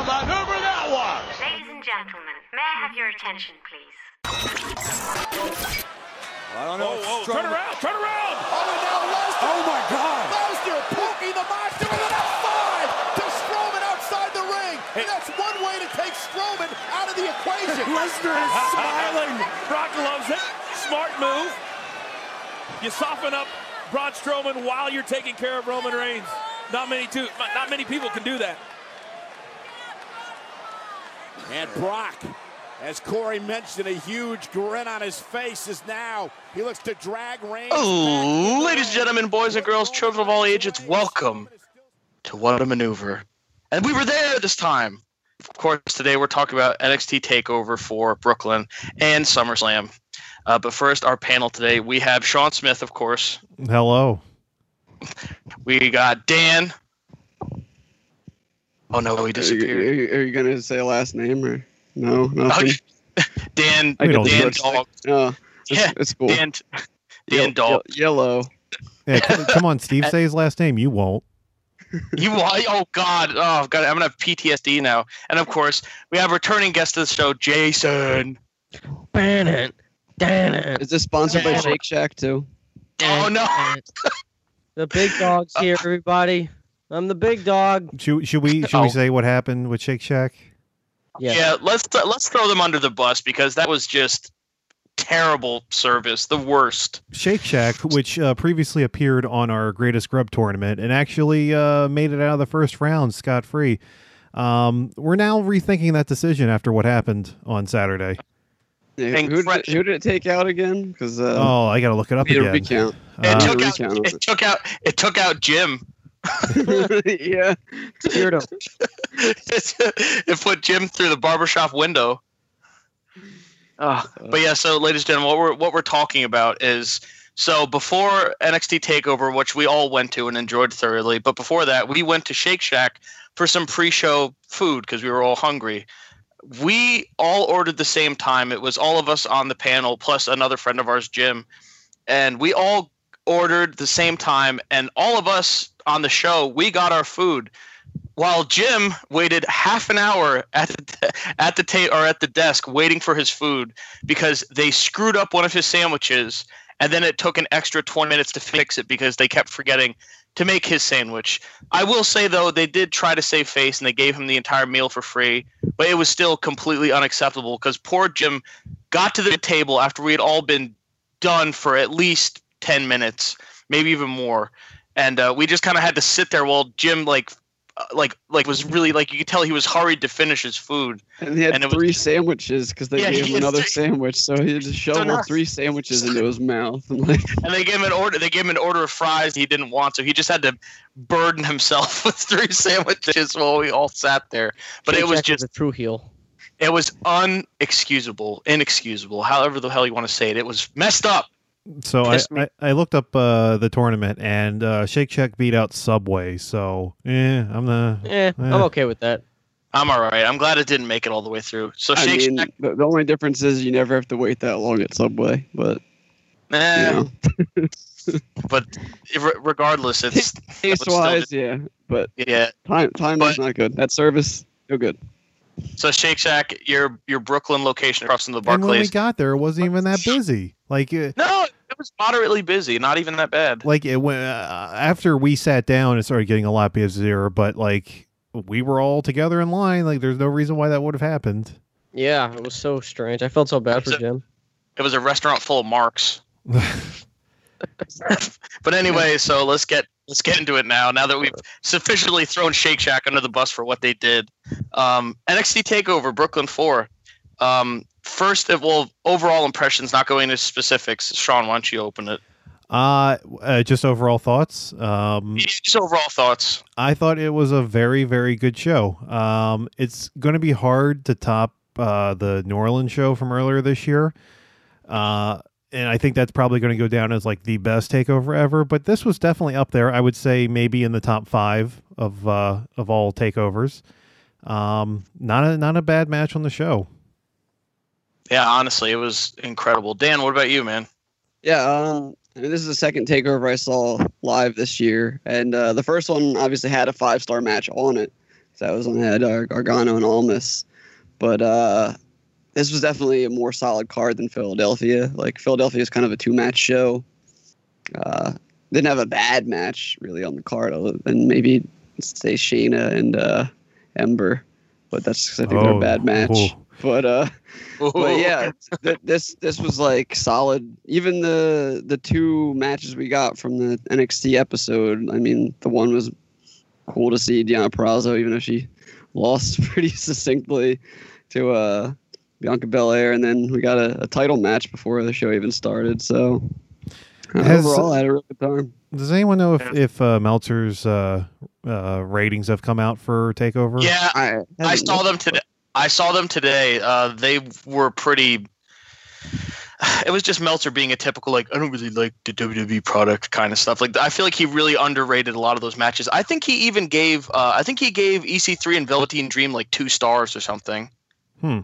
a maneuver that was! Ladies and gentlemen, may I have your attention, please? I don't know. Oh, oh, turn around, turn around! Oh, and now Lesnar. Oh my God! Lesnar poking the monster with an F5 to Strowman outside the ring. And that's one way to take Strowman out of the equation. Lesnar is smiling. Brock loves it. Smart move. You soften up Braun Strowman while you're taking care of Roman Reigns. Not many, too, not many people can do that. And Brock, as Corey mentioned, a huge grin on his face is now. He looks to drag Reigns. Oh, ladies and gentlemen, boys and girls, children of all ages, welcome to What a Maneuver. And we were there this time. Of course, today we're talking about NXT TakeOver for Brooklyn and SummerSlam. Uh, but first, our panel today, we have Sean Smith, of course. Hello. We got Dan. Oh no, he disappeared. are you, are you gonna say a last name or no? Nothing. Oh, Dan, I We don't Dan do. Dog. Oh, it's, Yeah, it's cool. Dan, Ye- Dan Dog. ye- yellow. Yeah, come, come on, Steve. Say his last name. You won't. You why? Oh God! Oh God! I'm gonna have PTSD now. And of course, we have returning guest to the show, Jason. Bennett. Damn it. Is this sponsored by Shake Shack too? Oh no! The big dog's here, everybody. I'm the big dog. Should, should we should Oh. we say what happened with Shake Shack? Yeah. Yeah, let's let's throw them under the bus because that was just terrible service, the worst. Shake Shack, which uh, previously appeared on our Greatest Grub tournament and actually uh, made it out of the first round scot free. Um, we're now rethinking that decision after what happened on Saturday. Yeah, who, did it, who did it take out again? Because uh, oh, I got to look it up again. recount. It Uh, took out it took out it took out Jim. yeah. Scared him. it put Jim through the barbershop window. Uh, but yeah, so ladies and gentlemen, what we're what we're talking about is so before NXT Takeover, which we all went to and enjoyed thoroughly, but before that, we went to Shake Shack for some pre-show food because we were all hungry. We all ordered the same time. It was all of us on the panel plus another friend of ours, Jim, and we all ordered the same time. And all of us on the show, we got our food while Jim waited half an hour at the at the ta- or at the desk waiting for his food because they screwed up one of his sandwiches and then it took an extra 20 minutes to fix it because they kept forgetting to make his sandwich. I will say though they did try to save face and they gave him the entire meal for free, but it was still completely unacceptable because poor Jim got to the table after we had all been done for at least 10 minutes, maybe even more. And uh, we just kind of had to sit there while Jim like uh, like like was really like you could tell he was hurried to finish his food. And he had And it was- three sandwiches because they Yeah, gave him another three- sandwich, so he just shoveled now- three sandwiches into his mouth. And like, And they gave him an order. They gave him an order of fries he didn't want, so he just had to burden himself with three sandwiches while we all sat there. But Shake it was Shack just a true heel. it was unexcusable, inexcusable, however the hell you want to say it. It was messed up. So I, I, I looked up uh, the tournament and uh, Shake Shack beat out Subway. So yeah, I'm the Eh, I'm Eh. okay with that. I'm all right. I'm glad it didn't make it all the way through. So I Shake mean, Shack, the, the only difference is you never have to wait that long at Subway. But eh, you know, but regardless, it's taste still wise, yeah. But yeah. time time But- is not good. That service, no good. So Shake Shack, your your Brooklyn location across from the Barclays. and when we got there, it wasn't even that busy. Like uh, No, it was moderately busy, not even that bad. like it went uh, after we sat down, it started getting a lot busier. But like we were all together in line. Like there's no reason why that would have happened. Yeah, it was so strange. I felt so bad for So- Jim. It was a restaurant full of marks. but anyway, so let's get let's get into it now. Now that we've sufficiently thrown Shake Shack under the bus for what they did, um, NXT Takeover Brooklyn Four. Um, first, of well, overall impressions, not going into specifics. Sean, why don't you open it? Uh, uh just overall thoughts. Um, Yeah, Just overall thoughts. I thought it was a very, very good show. Um, it's going to be hard to top uh, the New Orleans show from earlier this year. Uh, and I think that's probably going to go down as like the best takeover ever. But this was definitely up there. I would say maybe in the top five of uh, of all takeovers. Um, not a not a bad match on the show. Yeah, honestly, it was incredible. Dan, what about you, man? Yeah, um, I mean, this is the second takeover I saw live this year, and uh, the first one obviously had a five star match on it. So That was when on had uh, Gargano and Almas, but uh, this was definitely a more solid card than Philadelphia. Like Philadelphia is kind of a two match show. Uh, didn't have a bad match really on the card, other than maybe say Shayna and uh, Ember, but that's 'cause I think they're a Oh, bad match. ooh. But uh, but yeah, th- this this was like solid. Even the the two matches we got from the NXT episode. I mean, the one was cool to see Deanna Purrazzo, even if she lost pretty succinctly to uh, Bianca Belair, and then we got a, a title match before the show even started. So uh, Has- overall, I had a really good time. Does anyone know if if uh, Meltzer's uh, uh, ratings have come out for Takeover? Yeah, I, I haven't saw them today. I saw them today. Uh, they were pretty. It was just Meltzer being a typical like I don't really like the WWE product kind of stuff. Like I feel like he really underrated a lot of those matches. I think he even gave. Uh, I think he gave EC3 and Velveteen Dream like two stars or something. Hmm.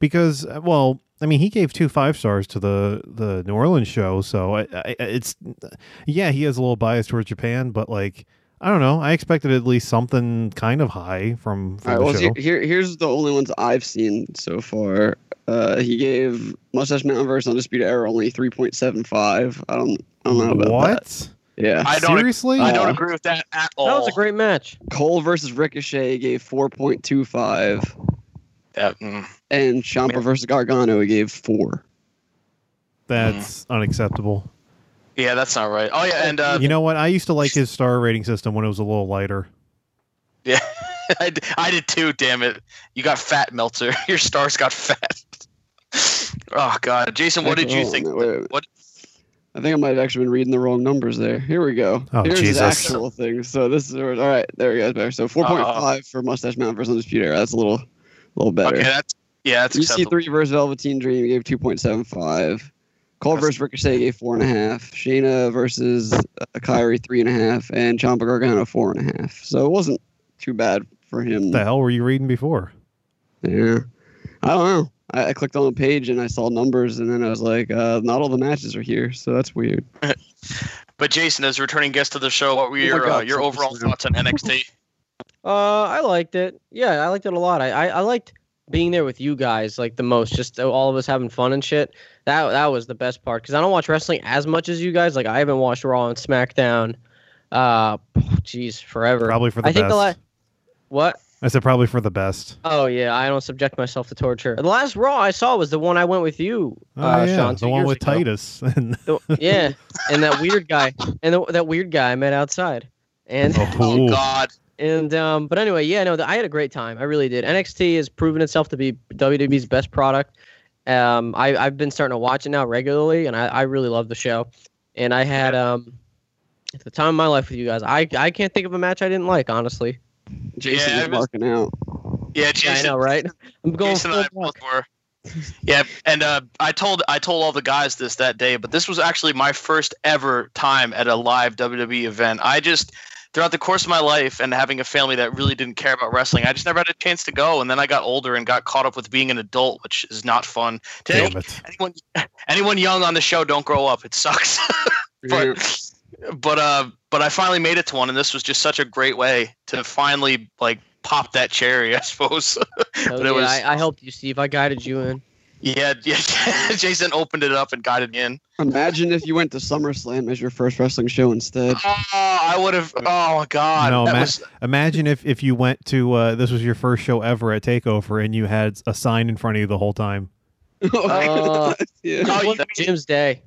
Because uh, well, I mean, he gave two five stars to the the New Orleans show, so I, I, it's yeah, he has a little bias towards Japan, but like I don't know, I expected at least something kind of high from, from All right, the well, show. here, here, here's the only ones I've seen so far. Uh, he gave Mustache Mountain versus Undisputed Era only 3.75. I don't, I don't know about that. what? Yeah. I don't. Seriously? I don't agree with that at all. That was a great match. Cole versus Ricochet gave 4.25, That- mm. and Ciampa versus Gargano he gave four. That's unacceptable. Yeah, that's not right. Oh yeah, and uh, you know what? I used to like his star rating system when it was a little lighter. yeah, I, d- I did too. Damn it, you got fat, Meltzer. Your stars got fat. oh God, Jason, what did you think? wait, wait, wait. What? I think I might have actually been reading the wrong numbers there. Here we go. Oh, Here's Jesus. the actual thing. So this is all right. There we go. Better. So 4.5 for Mustache Mountain versus Undisputed Era. That's a little, little better. Okay, that's yeah, that's acceptable. EC3 versus Velveteen Dream You gave 2.75. Cole versus Ricochet gave four and a half. Shayna versus uh, Kairi three and a half, and Ciampa Gargano four and a half. So it wasn't too bad for him. What the hell were you reading before? Yeah, I don't know. I, I clicked on the page and I saw numbers, and then I was like, uh, not all the matches are here, so that's weird. But Jason, as a returning guest of the show, what were Oh my your uh, your overall thoughts on NXT? Uh, I liked it. Yeah, I liked it a lot. I, I, I liked being there with you guys like the most. Just all of us having fun and shit. That that was the best part because I don't watch wrestling as much as you guys. Like I haven't watched Raw and SmackDown. Uh, jeez, forever. Probably for the best. I think the best. last. What? I said probably for the best. Oh yeah, I don't subject myself to torture. The last Raw I saw was the one I went with you, Oh uh, yeah, Sean. two the one with ago. Titus. And The- yeah, and that weird guy, and the, that weird guy I met outside, and Oh Ooh. God, and um, but anyway, yeah, no, I had a great time. I really did. NXT has proven itself to be WWE's best product. Um, I I've been starting to watch it now regularly, and I, I really love the show. And I had um, at the time of my life with you guys, I I can't think of a match I didn't like, honestly. Jason Yeah, is it was- marking out. yeah, Yeah, I Jason. know, right? I'm going Jason full and I block. both were. Yeah, and uh, I told I told all the guys this that day, but this was actually my first ever time at a live WWE event. I just throughout the course of my life and having a family that really didn't care about wrestling, I just never had a chance to go. And then I got older and got caught up with being an adult, which is not fun. To damn it. anyone anyone young on the show, don't grow up. It sucks. But but uh but I finally made it to one, and this was just such a great way to finally like pop that cherry, I suppose. So, but it was- I, I helped you, Steve. I guided you in. Yeah, yeah. Jason opened it up and guided me in. Imagine if you went to SummerSlam as your first wrestling show instead. Oh, I would have. Oh God, No, that Matt- was. Imagine if if you went to uh, this was your first show ever at Takeover and you had a sign in front of you the whole time. Uh, yeah. Oh, you Jim's day.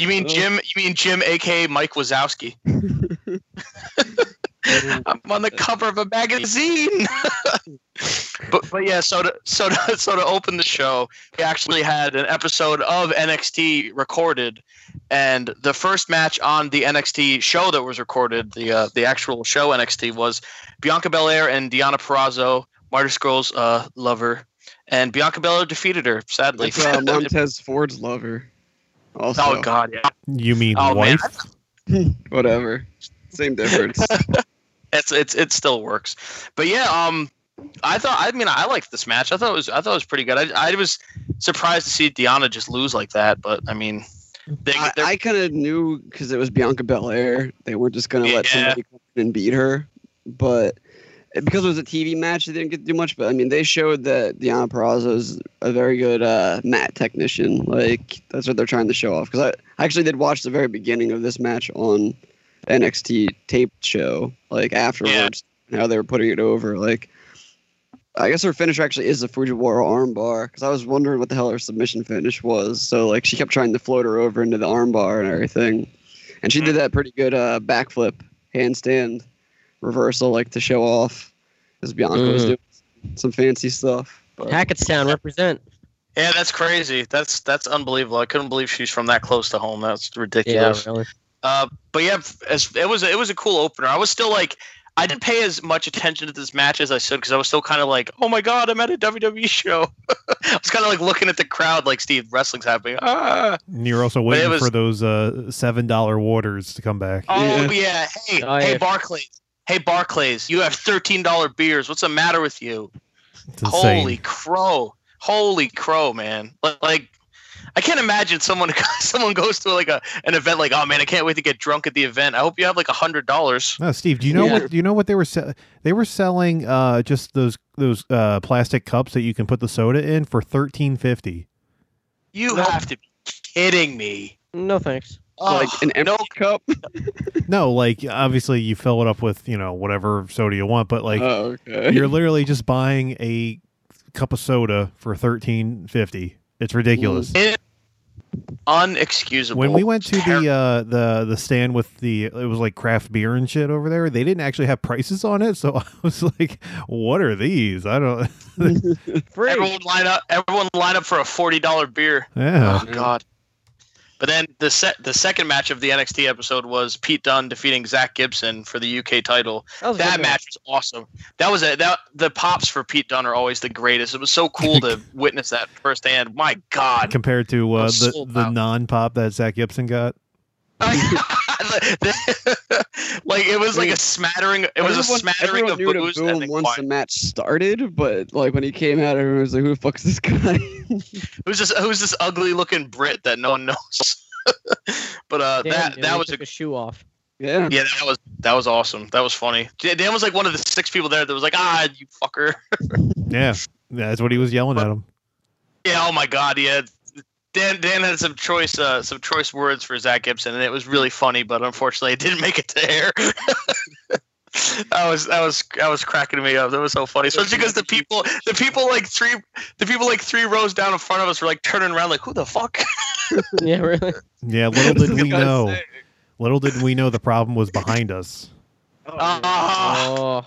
you mean Jim? You mean Jim, aka Mike Wazowski? I'm on the cover of a magazine. but but yeah, so to so to so to open the show, we actually had an episode of NXT recorded, and the first match on the NXT show that was recorded, the uh, the actual show NXT was Bianca Belair and Deanna Purrazzo, Marty Scurll's uh, lover, and Bianca Belair defeated her. Sadly, That's uh, Montez Ford's lover. Also, oh God, yeah, You mean Oh, wife? whatever. Same difference. It's it's it still works. But yeah, um, I thought I mean I liked this match. I thought it was I thought it was pretty good. I, I was surprised to see Deanna just lose like that, but I mean, they, I, I kind of knew because it was Bianca Belair. They were just gonna let somebody come in and beat her, but because it was a TV match, they didn't get to do much. But I mean, they showed that Deanna Purrazzo is a very good uh, mat technician. Like that's what they're trying to show off. Because I, I actually did watch the very beginning of this match on NXT taped show, like afterwards, how they were putting it over. Like, I guess her finisher actually is a Fujiwara armbar. Because I was wondering what the hell her submission finish was. So like, she kept trying to float her over into the armbar and everything, and she did that pretty good uh, backflip handstand reversal, like to show off, as Bianca was Mhm. doing some fancy stuff. But, Hackettstown represent. Yeah, that's crazy. That's that's unbelievable. I couldn't believe she's from that close to home. That's Yeah, ridiculous. really. Uh, but yeah, as, it was it was a cool opener. I was still like, I didn't pay as much attention to this match as I should because I was still kind of like, oh my god, I'm at a WWE show. I was kind of like looking at the crowd, like Steve, wrestling's happening. Ah. And you're also waiting was- for those uh, seven dollar waters to come back. Oh Yeah. yeah. Hey, Oh, hey yeah. Barclays. Hey Barclays, you have thirteen dollar beers. What's the matter with you? Holy crow! Holy crow, man! Like, like I can't imagine someone someone goes to like a an event like, oh man, I can't wait to get drunk at the event. I hope you have like a hundred dollars. No, Steve, do you know Yeah. what do you know what they were se- they were selling uh just those those uh plastic cups that you can put the soda in for 13.50. You Nope. have to be kidding me. No thanks. like Oh, an empty no, cup. No, like obviously you fill it up with, you know, whatever soda you want, but like oh, okay. you're literally just buying a cup of soda for 13.50. It's ridiculous. it, unexcusable. When we went to Ter- the uh the the stand with the it was like craft beer and shit over there, they didn't actually have prices on it, so I was like, what are these? I don't Free. everyone line up, everyone line up for a forty dollar beer. Yeah. Oh God. But then the set the second match of the NXT episode was Pete Dunne defeating Zach Gibson for the UK title. That, was That match was awesome. That was a that the pops for Pete Dunne are always the greatest. It was so cool to witness that firsthand. My God. Compared to uh, the the non pop that Zach Gibson got. like it was like a smattering. It was a smattering everyone of knew to booze boo and once quiet. the match started, but like when he came out, everyone was like, "Who the fuck's this guy?" Who's this? Who's this ugly looking Brit that no one knows? but uh, Dan, that dude, that was a took a shoe off. yeah. yeah, that was that was awesome. That was funny. Dan was like one of the six people there that was like, ah, you fucker. Yeah. That's what he was yelling at him. Yeah. Oh my God. Yeah. Dan Dan had some choice uh, some choice words for Zach Gibson, and it was really funny. But unfortunately, it didn't make it to air. That was that was that was cracking me up. That was so funny, especially because the people the people like three the people like three rows down in front of us were like turning around like who the fuck? yeah, really. Yeah, little did we know. sick. Little did we know the problem was behind us. Ah. Oh,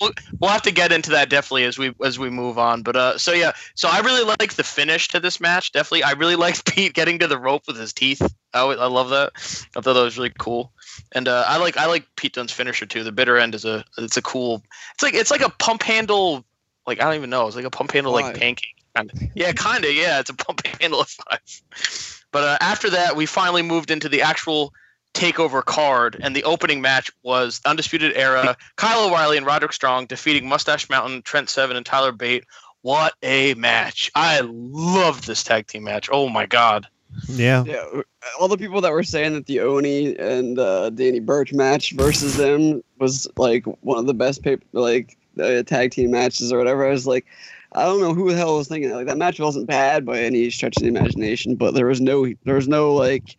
we'll, we'll have to get into that definitely as we as we move on. But uh, so yeah, so I really like the finish to this match. Definitely, I really like Pete getting to the rope with his teeth. I, always- I love that. I thought that was really cool. And uh, I like I like Pete Dunne's finisher too. The bitter end is a it's a cool. It's like it's like a pump handle. Like I don't even know. It's like a pump handle like Five. pancake. Kinda. Yeah, kind of. Yeah, it's a pump handle of five. But uh, after that, we finally moved into the actual takeover card, and the opening match was Undisputed Era, Kyle O'Reilly and Roderick Strong defeating Mustache Mountain, Trent Seven, and Tyler Bate. What a match! I love this tag team match. Oh my god! Yeah. Yeah, all the people that were saying that the Oney and uh, Danny Burch match versus them was like one of the best paper like uh, tag team matches or whatever. I was like, I don't know who the hell was thinking that. like that match wasn't bad by any stretch of the imagination, but there was no there was no like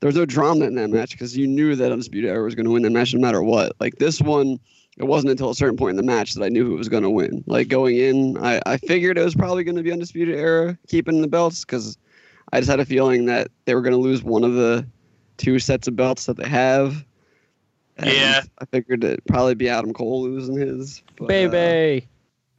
there was no drama in that match because you knew that Undisputed Era was going to win that match no matter what. Like this one. It wasn't until a certain point in the match that I knew who was going to win. Like going in, I, I figured it was probably going to be Undisputed Era keeping the belts because I just had a feeling that they were going to lose one of the two sets of belts that they have. And Yeah. I figured it'd probably be Adam Cole losing his. but, uh, baby.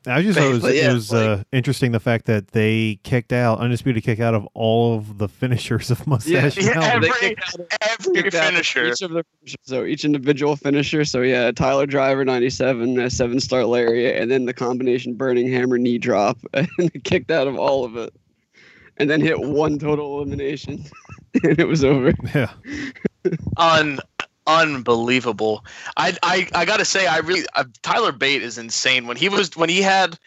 I just thought it was, yeah, it was like- uh, interesting the fact that they kicked out undisputed kick out of all of the finishers of Mustache Yeah, Mountain. they every kicked every finisher. Each of the so each individual finisher. So yeah, Tyler Driver ninety seven, a seven star lariat, and then the combination burning hammer knee drop, and kicked out of all of it, and then hit one total elimination, and it was over. Yeah. un unbelievable. I I I gotta say, I really uh, Tyler Bate is insane. When he was when he had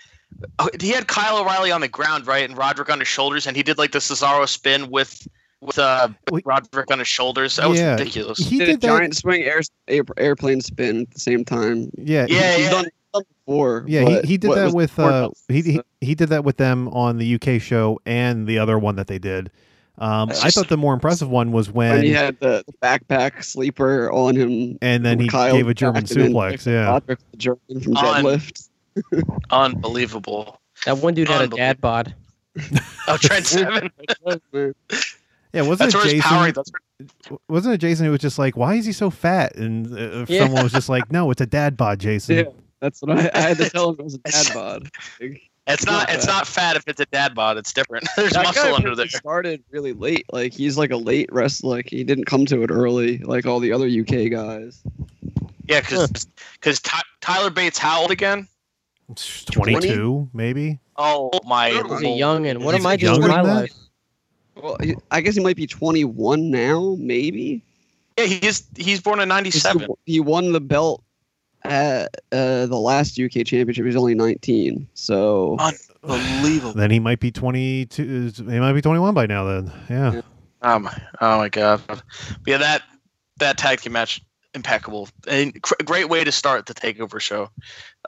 he had Kyle O'Reilly on the ground, right, and Roderick on his shoulders, and he did like the Cesaro spin with with uh Wait. Roderick on his shoulders. That was Yeah, ridiculous. He did a did that. giant swing air, air, airplane spin at the same time. Yeah. Yeah, he's yeah. done done before. Yeah, he, he did that with uh he, he he did that with them on the UK show and the other one that they did. Um, I thought the more impressive one was when when he had the, the backpack sleeper on him, and then he Kyle gave a German back and then suplex. Yeah, the German from On- deadlift. Unbelievable. That one dude had a dad bod. Oh, Trent Seven. yeah. Wasn't That's it Jason? power. That's where, Wasn't it Jason who was just like, "Why is he so fat?" And uh, Yeah. someone was just like, "No, it's a dad bod, Jason." Yeah, that's what I, I had to tell him it was a dad bod. Like, it's not. not It's not fat if it's a dad bod. It's different. There's that muscle guy under there. apparently started really late. Like he's like a late wrestler. Like he didn't come to it early, like all the other UK guys. Yeah, because because Tyler Bate's how old again? Twenty-two, maybe. Oh my! He's a young and what am I doing with younger my life? Well, I guess he might be 21 now, maybe. Yeah, he's he's born in '97. He won the belt at uh, the last UK championship. He was only 19, so Unbelievable. Then he might be twenty-two. He might be twenty-one by now. Then, yeah. Oh my! Oh my God! But yeah, that that tag team match impeccable and cr- great way to start the takeover show.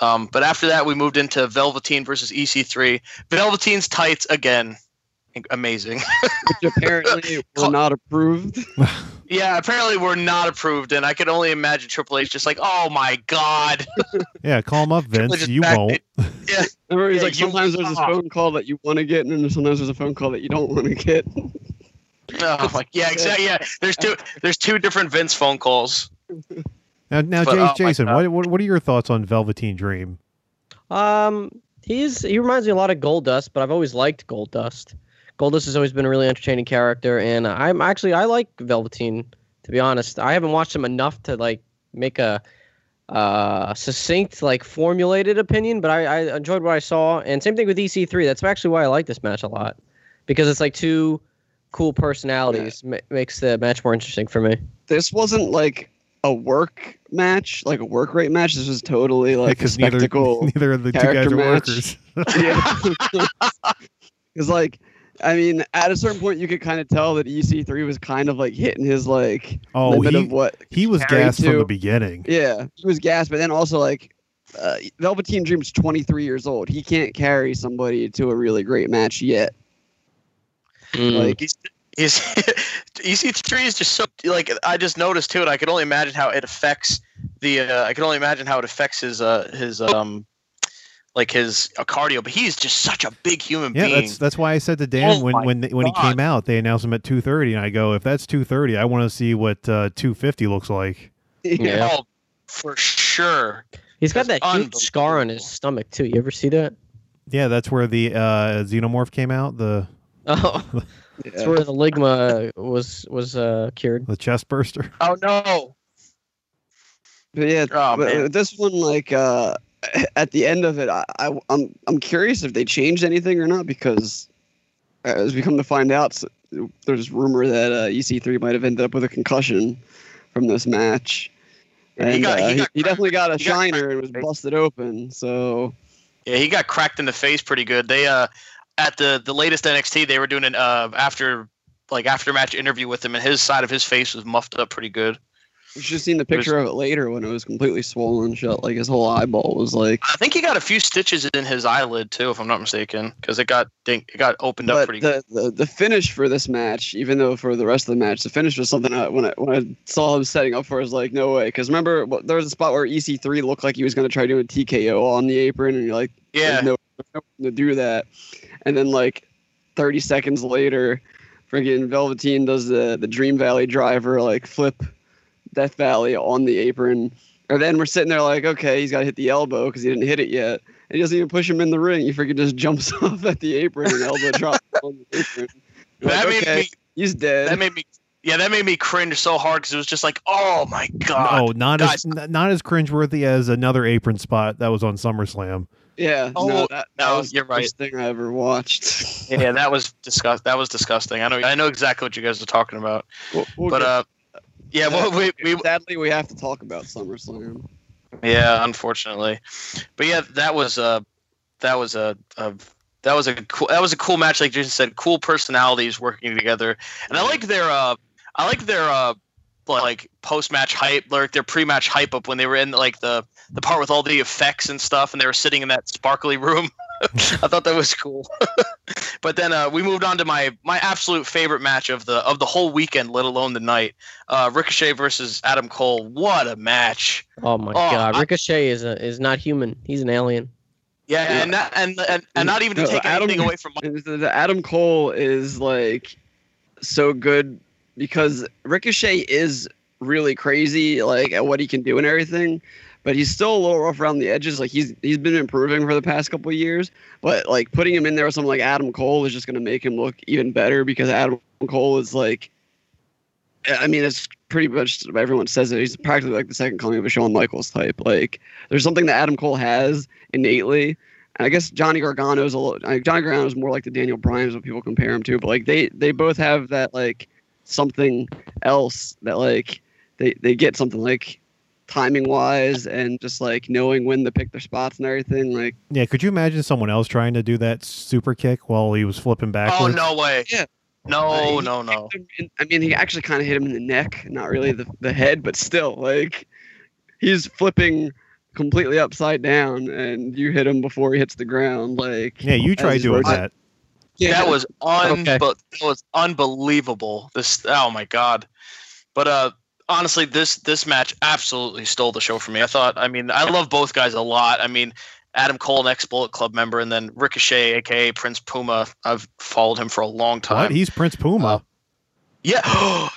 Um, but after that, we moved into Velveteen versus EC3. Velveteen's tights again, amazing. which apparently were not approved. yeah, apparently we're not approved, and I can only imagine Triple H just like, oh my God. Yeah, call him up, Vince. You won't. Yeah, Remember, he's Yeah, like, sometimes there's a phone call that you want to get, and then sometimes there's a phone call that you don't want to get. oh my, yeah, exactly. Yeah, there's two. There's two different Vince phone calls. Now, now, But, Jas- oh Jason, what, what what are your thoughts on Velveteen Dream? Um, he's he reminds me a lot of Goldust, but I've always liked Goldust. Goldust has always been a really entertaining character, and I'm actually I like Velveteen. To be honest, I haven't watched him enough to like make a uh succinct like formulated opinion, but I, I enjoyed what I saw. And same thing with EC3. That's actually why I like this match a lot because it's like two cool personalities ma- makes the match more interesting for me. This wasn't like a work match, like a work rate match. This was totally like a Because neither spectacle. neither of the two guys character are match. workers. yeah. Because like, I mean, at a certain point, you could kind of tell that EC3 was kind of like hitting his like Oh, limit he of what. he was carried gassed from the beginning. Yeah, he was gassed, but then also like. Uh, Velveteen Dream's 23 years old. He can't carry somebody to a really great match yet. Like, He's, he's EC3 is just so like I just noticed too, and I can only imagine how it affects the. Uh, I can only imagine how it affects his uh his um like his uh, cardio. But he's just such a big human Yeah, being. that's that's why I said to Dan Oh when when they- when he came out, they announced him at two thirty, and I go, if that's two thirty, I want to see what uh, two fifty looks like. Yeah. Oh, for sure. He's got that huge scar on his stomach too. You ever see that? Yeah, that's where the uh, xenomorph came out, the Oh, that's where the ligma was was uh, cured. the chest burster. Oh no. But yeah, Oh, but this one, like, uh, at the end of it, I, I, I'm, I'm curious if they changed anything or not because, as we come to find out, there's rumor that uh, EC3 might have ended up with a concussion from this match, Yeah, he and got- he uh, he, got he definitely got a he shiner cracked and was busted open. So Yeah, he got cracked in the face pretty good. They uh at the the latest NXT they were doing an uh after like after match interview with him and his side of his face was muffed up pretty good. You should have seen the picture of it later when it was completely swollen shut. Like his whole eyeball was like. I think he got a few stitches in his eyelid too, if I'm not mistaken, because it got dink, it got opened up But pretty good. the, the the finish for this match, even though for the rest of the match, the finish was something I, when I when I saw him setting up for, I was like, no way. Because remember, there was a spot where EC3 looked like he was going to try doing TKO on the apron, and you're like, Yeah, there's no, there's no reason to do that. And then like 30 seconds later, friggin' Velveteen does the the Dream Valley driver, like flip Death Valley on the apron. And then we're sitting there like, okay, he's got to hit the elbow because he didn't hit it yet. And he doesn't even push him in the ring. He freaking just jumps off at the apron and elbow drops on the apron. You're that like, made okay, me he's dead. that made me yeah that made me cringe so hard because it was just like oh my god. Oh, not guys. as n- not as cringeworthy as another apron spot that was on SummerSlam. yeah, Oh, no, that, that no, was you're the right. first thing I ever watched. Yeah, that was disgust. That was disgusting. I know. I know exactly what you guys are talking about. We'll- we'll But get- uh, yeah, well, we, we sadly we have to talk about SummerSlam. Yeah, unfortunately, but yeah, that was a that was a, a that was a cool that was a cool match. Like Jason said, cool personalities working together, and I like their uh I like their uh like post match hype, like their pre match hype up when they were in like the the part with all the effects and stuff, and they were sitting in that sparkly room. I thought that was cool. but then uh, we moved on to my my absolute favorite match of the of the whole weekend, let alone the night. Uh, Ricochet versus Adam Cole. What a match! Oh my Oh, god, I- Ricochet is a, is not human. He's an alien. Yeah, Yeah. and, not, and and and not even to No, take Adam- anything away from. And the- the Adam Cole is like so good because Ricochet is really crazy, like at what he can do and everything. But he's still a little rough around the edges. Like he's he's been improving for the past couple of years. But like putting him in there with someone like Adam Cole is just gonna make him look even better because Adam Cole is like, I mean, it's pretty much everyone says it. He's practically like the second coming of a Shawn Michaels type. Like there's something that Adam Cole has innately and I guess Johnny Gargano's a little. Like Johnny Gargano's more like the Daniel Bryan's what people compare him to, but like they they both have that like something else that like they they get something like timing wise and just like knowing when to pick their spots and everything. Like Yeah, could you imagine someone else trying to do that super kick while he was flipping Oh backwards? no way! Yeah. No, Uh, he no, no. I mean, he actually kind of hit him in the neck, not really the the head, but still like he's flipping completely upside down, and you hit him before he hits the ground. Like Yeah, you as tried he's doing rotating. that. That was un- Okay. that was unbelievable. This oh my god. But uh honestly this this match absolutely stole the show for me. I thought I mean I love both guys a lot. I mean Adam Cole, an ex Bullet Club member, and then Ricochet, aka Prince Puma. I've followed him for a long time. What? He's Prince Puma. Uh, Yeah.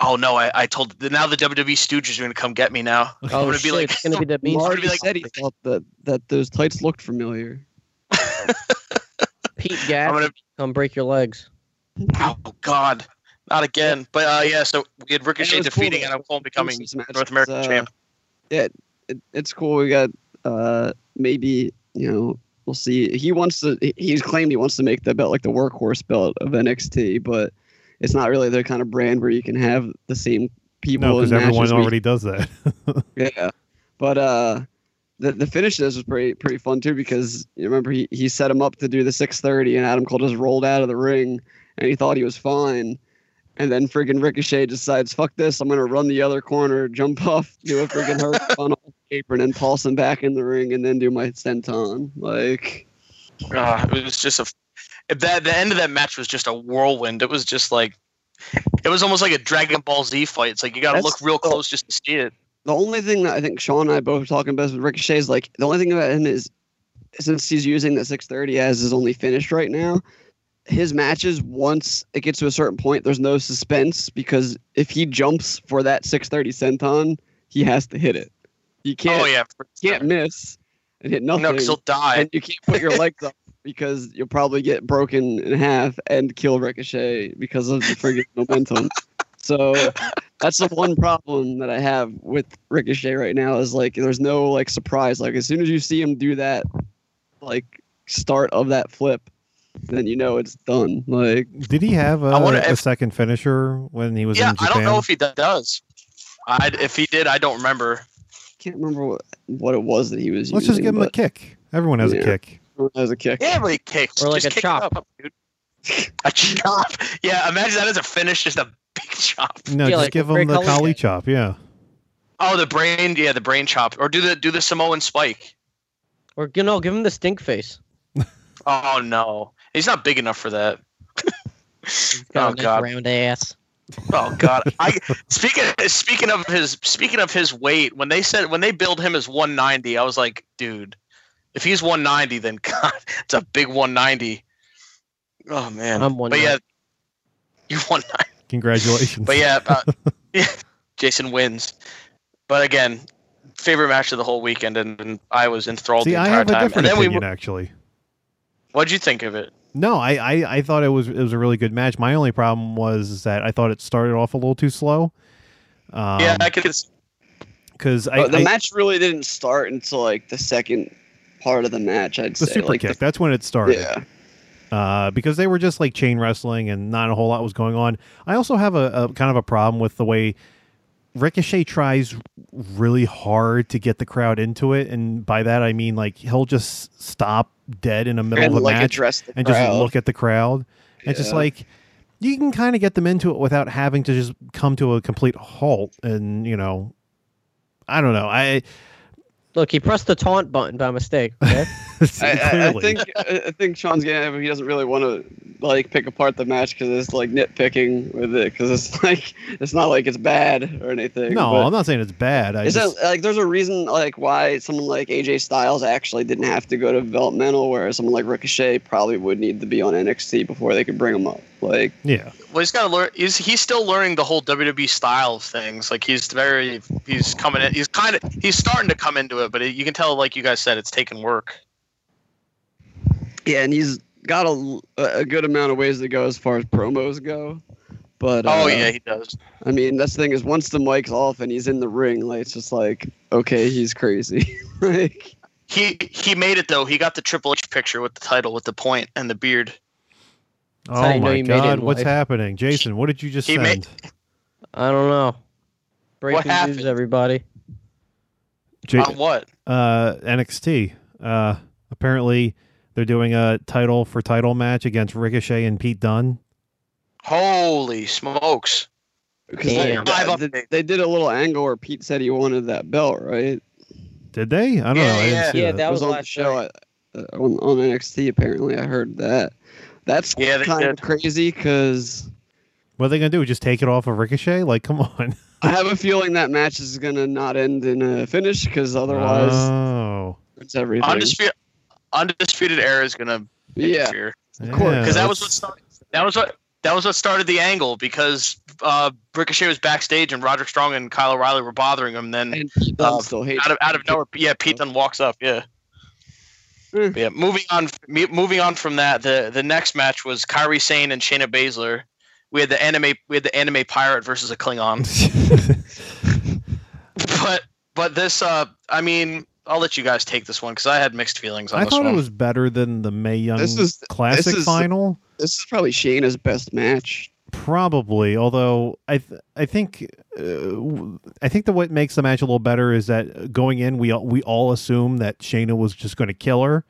oh no, I, I told now the WWE Stooges are gonna come get me now. I'm Oh gonna be like it's gonna be the mean. Mark- Marty be like- said he thought that that those tights looked familiar. Pete I'm gonna come break your legs. Oh God, not again. But uh, yeah, so we had Ricochet was cool defeating that- Adam Cole, and becoming North American was, uh, champ. Yeah, it, it's cool. We got uh maybe you know we'll see. He wants to. He's claimed he wants to make the belt like the workhorse belt of NXT, but it's not really the kind of brand where you can have the same people. no, because everyone matches week already does that. Yeah, but uh, the the finish of this was pretty pretty fun too because you remember he he set him up to do the 630 and Adam Cole just rolled out of the ring and he thought he was fine, and then friggin' Ricochet decides fuck this I'm gonna run the other corner, jump off, do a friggin' hurt on the apron and toss him back in the ring and then do my senton like Uh, it was just a. That the end of that match was just a whirlwind. It was just like, it was almost like a Dragon Ball Z fight. It's like you got to That's- look real close just to see it. the only thing that I think Sean and I both were talking about with Ricochet is like the only thing about him is since he's using the 630 as his only finish right now, his matches once it gets to a certain point, there's no suspense because if he jumps for that 630 senton, he has to hit it. You oh, can't oh yeah, can't miss and hit nothing, no, because he'll die. and you can't put your legs up because you'll probably get broken in half and kill Ricochet because of the friggin' momentum. So that's the one problem that I have with Ricochet right now is like there's no like surprise. Like as soon as you see him do that, like start of that flip, then you know it's done. Like Did he have a, I wonder a if- second finisher when he was yeah, in Japan? Yeah, I don't know if he does. I if he did, I don't remember. can't remember what, what it was that he was using. Let's using. just give him a kick. Everyone has Yeah. a kick. as a kick. Yeah, but he kicks Or like just a kick chop. up, dude. A chop. Yeah, imagine that as a finish, just a big chop. No, Yeah, just like give him the Cully collie chop. Yeah. Oh, the brain. Yeah, the brain chop, or do the do the Samoan spike. Or you know, give him the stink face. Oh no, he's not big enough for that. He's got Oh, a nice God. round ass. Oh God! I speaking speaking of his speaking of his weight, when they said when they billed him as 190, I was like, dude, if he's 190, then God, it's a big 190. Oh man! I'm But yeah, you 190. Congratulations. But yeah, uh, yeah, Jason wins. But again, favorite match of the whole weekend, and, and I was enthralled See, the I entire have a time. And different then we, opinion actually. what'd you think of it? No, I, I, I thought it was it was a really good match. My only problem was that I thought it started off a little too slow. Um, yeah, I could. because I, the I- match really didn't start until like the second part of the match. I'd the say super like kick the- that's when it started. yeah. uh, because they were just like chain wrestling and not a whole lot was going on. I also have a, a kind of a problem with the way Ricochet tries really hard to get the crowd into it, and by that I mean like he'll just stop dead in the middle and of a like match the and crowd. just look at the crowd. It's just like you can kind of get them into it without having to just come to a complete halt. And you know, I don't know. I Look, he pressed the taunt button by mistake. Okay? I, I, I think I I think Sean's getting. He doesn't really want to like pick apart the match because it's like nitpicking with it because it's like it's not like it's bad or anything. no, I'm not saying it's bad. I Is just, it like there's a reason like why someone like AJ Styles actually didn't have to go to developmental, whereas someone like Ricochet probably would need to be on NXT before they could bring him up. Like yeah. Well, he's got to learn. He's he's still learning the whole WWE style of things. Like he's very he's coming in. He's kind of he's starting to come into it, but it, you can tell, like you guys said, it's taking work. Yeah, and he's got a, a good amount of ways to go as far as promos go. But uh, Oh yeah, he does. I mean that's the thing is once the mic's off and he's in the ring, like it's just like okay, he's crazy. like He he made it though. He got the Triple H picture with the title, with the point and the beard. how you Oh my you God, what's life. happening, Jason? What did you just He send? made- I don't know. Breaking happened? news, everybody. Ja- On what? uh, NXT. Uh, apparently, they're doing a title for title match against Ricochet and Pete Dunne. Holy smokes! because they, they- they did a little angle where Pete said he wanted that belt, right? Did they? I don't know. I didn't Yeah, see yeah, that. that It was on the last show night. uh, on, on NXT. Apparently, I heard that. That's Yeah, they kind of crazy because What are they gonna do? Just take it off of Ricochet? Like, come on. I have a feeling that match is gonna not end in a finish because otherwise oh, it's everything. Undisputed Undisputed Era is gonna yeah, interfere of course, because that was what started. That was what. That was what started the angle because uh, Ricochet was backstage and Roderick Strong and Kyle O'Reilly were bothering him. Then and Pete Dunne Uh, still hates. out of out of nowhere, yeah, Pete then walks up. Yeah. Hmm. Yeah. Moving on. Moving on from that, the the next match was Kairi Sane and Shayna Baszler. We had the anime. We had the anime pirate versus a Klingon. but but this. Uh, I mean, I'll let you guys take this one because I had mixed feelings on I this thought one. it was better than the Mae Young This is- Classic this is- final. This is probably Shayna's best match. Probably, although I th- I think uh, w- I think the what makes the match a little better is that going in we all, we all assume that Shayna was just going to kill her,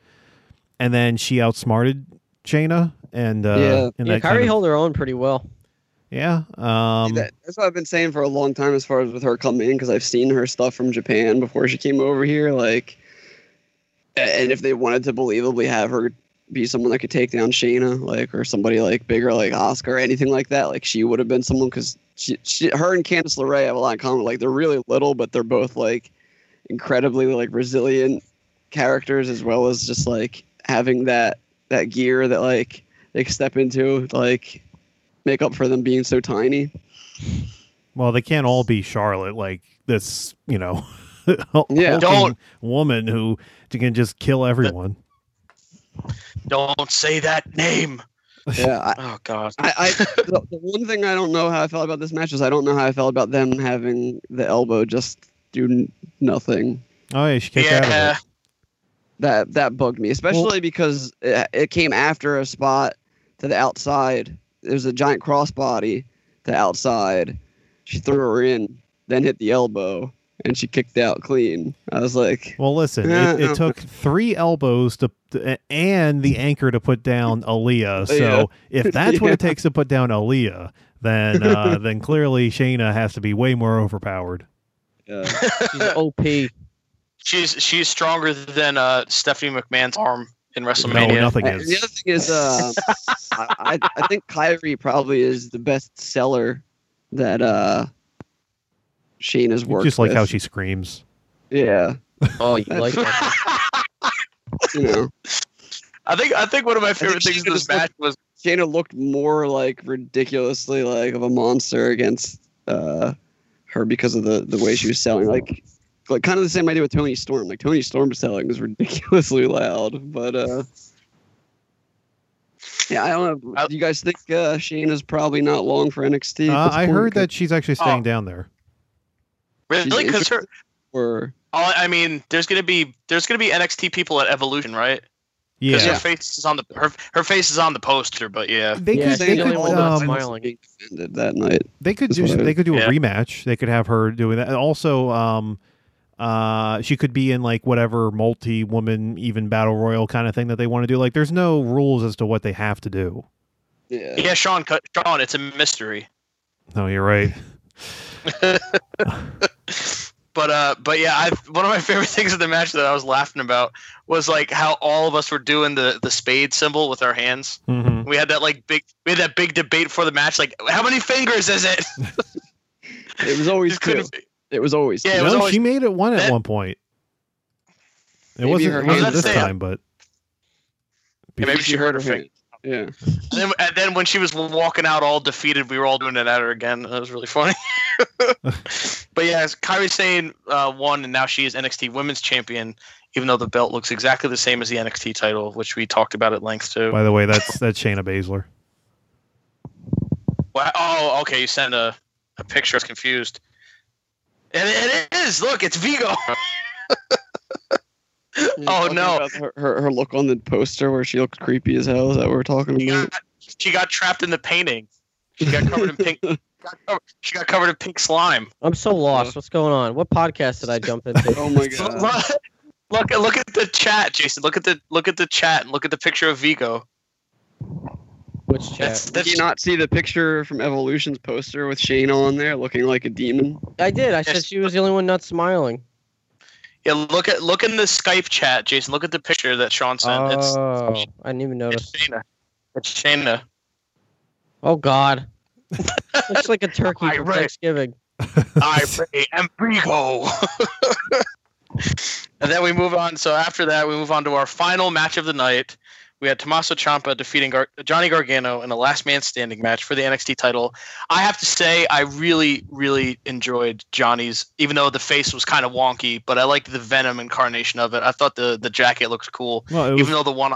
and then she outsmarted Shayna, and uh, Yeah. and Yeah, that Kairi kind of- held her own pretty well. Yeah, um, That- that's what I've been saying for a long time as far as with her coming in because I've seen her stuff from Japan before she came over here. Like, and if they wanted to believably have her be someone that could take down Shayna, like, or somebody like bigger, like Asuka or anything like that, like she would have been someone because she, she, her and Candice LeRae have a lot in common. Like, they're really little, but they're both like incredibly like resilient characters as well as just like having that that gear that like they step into like make up for them being so tiny. well, they can't all be Charlotte like this, you know, Yeah. Don't- woman who can just kill everyone. Don't say that name. Yeah, I, Oh God. I, I the, the one thing I don't know how I felt about this match is I don't know how I felt about them having the elbow just do n- nothing. Oh yeah, she kicked out of Yeah. it. That that bugged me, especially because it, it came after a spot to the outside. There was a giant crossbody to outside. She threw her in, then hit the elbow, and she kicked out clean. I was like, Well, listen, Yeah, it, no. it took three elbows to, to- and the anchor to put down Aaliyah. So Yeah. if that's what it takes to put down Aaliyah, then uh, then clearly Shayna has to be way more overpowered. uh, She's OP. She's she's stronger than uh, Stephanie McMahon's arm in No, nothing And the other thing is, uh, I, I I think Kairi probably is the best seller that uh, Shane has worked. Just like how she screams. yeah, Oh, you like that? you know, I think I think one of my favorite things in this have match was Shayna looked more like ridiculously like of a monster against uh, her because of the the way she was selling. Like, like kind of the same idea with Toni Storm. Like Toni Storm selling was ridiculously loud, but uh. Yeah, I don't know. Do you guys think uh, Shayna's probably not long for NXT? Uh, I heard that she's actually staying Oh. down there. really because her. or oh, I mean, there's gonna be there's gonna be NXT people at Evolution, right? Because Yeah, her face is on the her her face is on the poster, but yeah. they Yeah, could. she's They could. only one that's Um, smiling. defended that night. they could do. They could do a Yeah. rematch. They could have her doing that. And also, um, uh, she could be in like whatever multi-woman even battle royal kind of thing that they want to do. Like, there's no rules as to what they have to do. Yeah. Yeah, Sean, Sean, it's a mystery. No, you're right. But uh, but yeah, I one of my favorite things in the match that I was laughing about was like how all of us were doing the the spade symbol with our hands. hmm We had that like big we had that big debate for the match, like how many fingers is it? It was always Just two. couldn't fi- It was always Yeah, it was no, always- she made it one at that- one point. It wasn't. her It wasn't this Let's say- time, but Yeah, maybe she hurt her finger. Yeah. And then, and then when she was walking out all defeated, we were all doing it at her again. That was really funny. but yeah, Kairi Sane uh, won, and now she is NXT Women's Champion, even though the belt looks exactly the same as the NXT title, which we talked about at length too. by the way, that's that's Shayna Baszler. Wow. Oh, okay. You sent a, a picture. I was confused. And it is. Look, it's Vigo. Oh, no. Her, her, her look on the poster where she looked creepy as hell. Is that what we're talking She about? got, she got trapped in the painting. She got covered in pink. got covered- she got covered in pink slime. I'm so lost. What's going on? What podcast did I jump into? oh my Look, god. look, look at the chat, Jason. Look at the look at the chat and look at the picture of Vigo. Which chat? That's Did you not see the picture from Evolution's poster with Shane on there looking like a demon? I did. I said she was the only one not smiling. yeah. Look at look in the Skype chat, Jason. Look at the picture that Sean sent. it's, Oh, I didn't even notice. it's notice. Shayna. It's Shayna. Oh God, looks like a turkey Hi, for Ray. Thanksgiving. I pray and Vigo. and then we move on. So after that, we move on to our final match of the night. We had Tommaso Ciampa defeating Gar- Johnny Gargano in a last man standing match for the NXT title. I have to say, I really, really enjoyed Johnny's, even though the face was kind of wonky, but I liked the Venom incarnation of it. I thought the, the jacket looked cool, Well, was even though the one,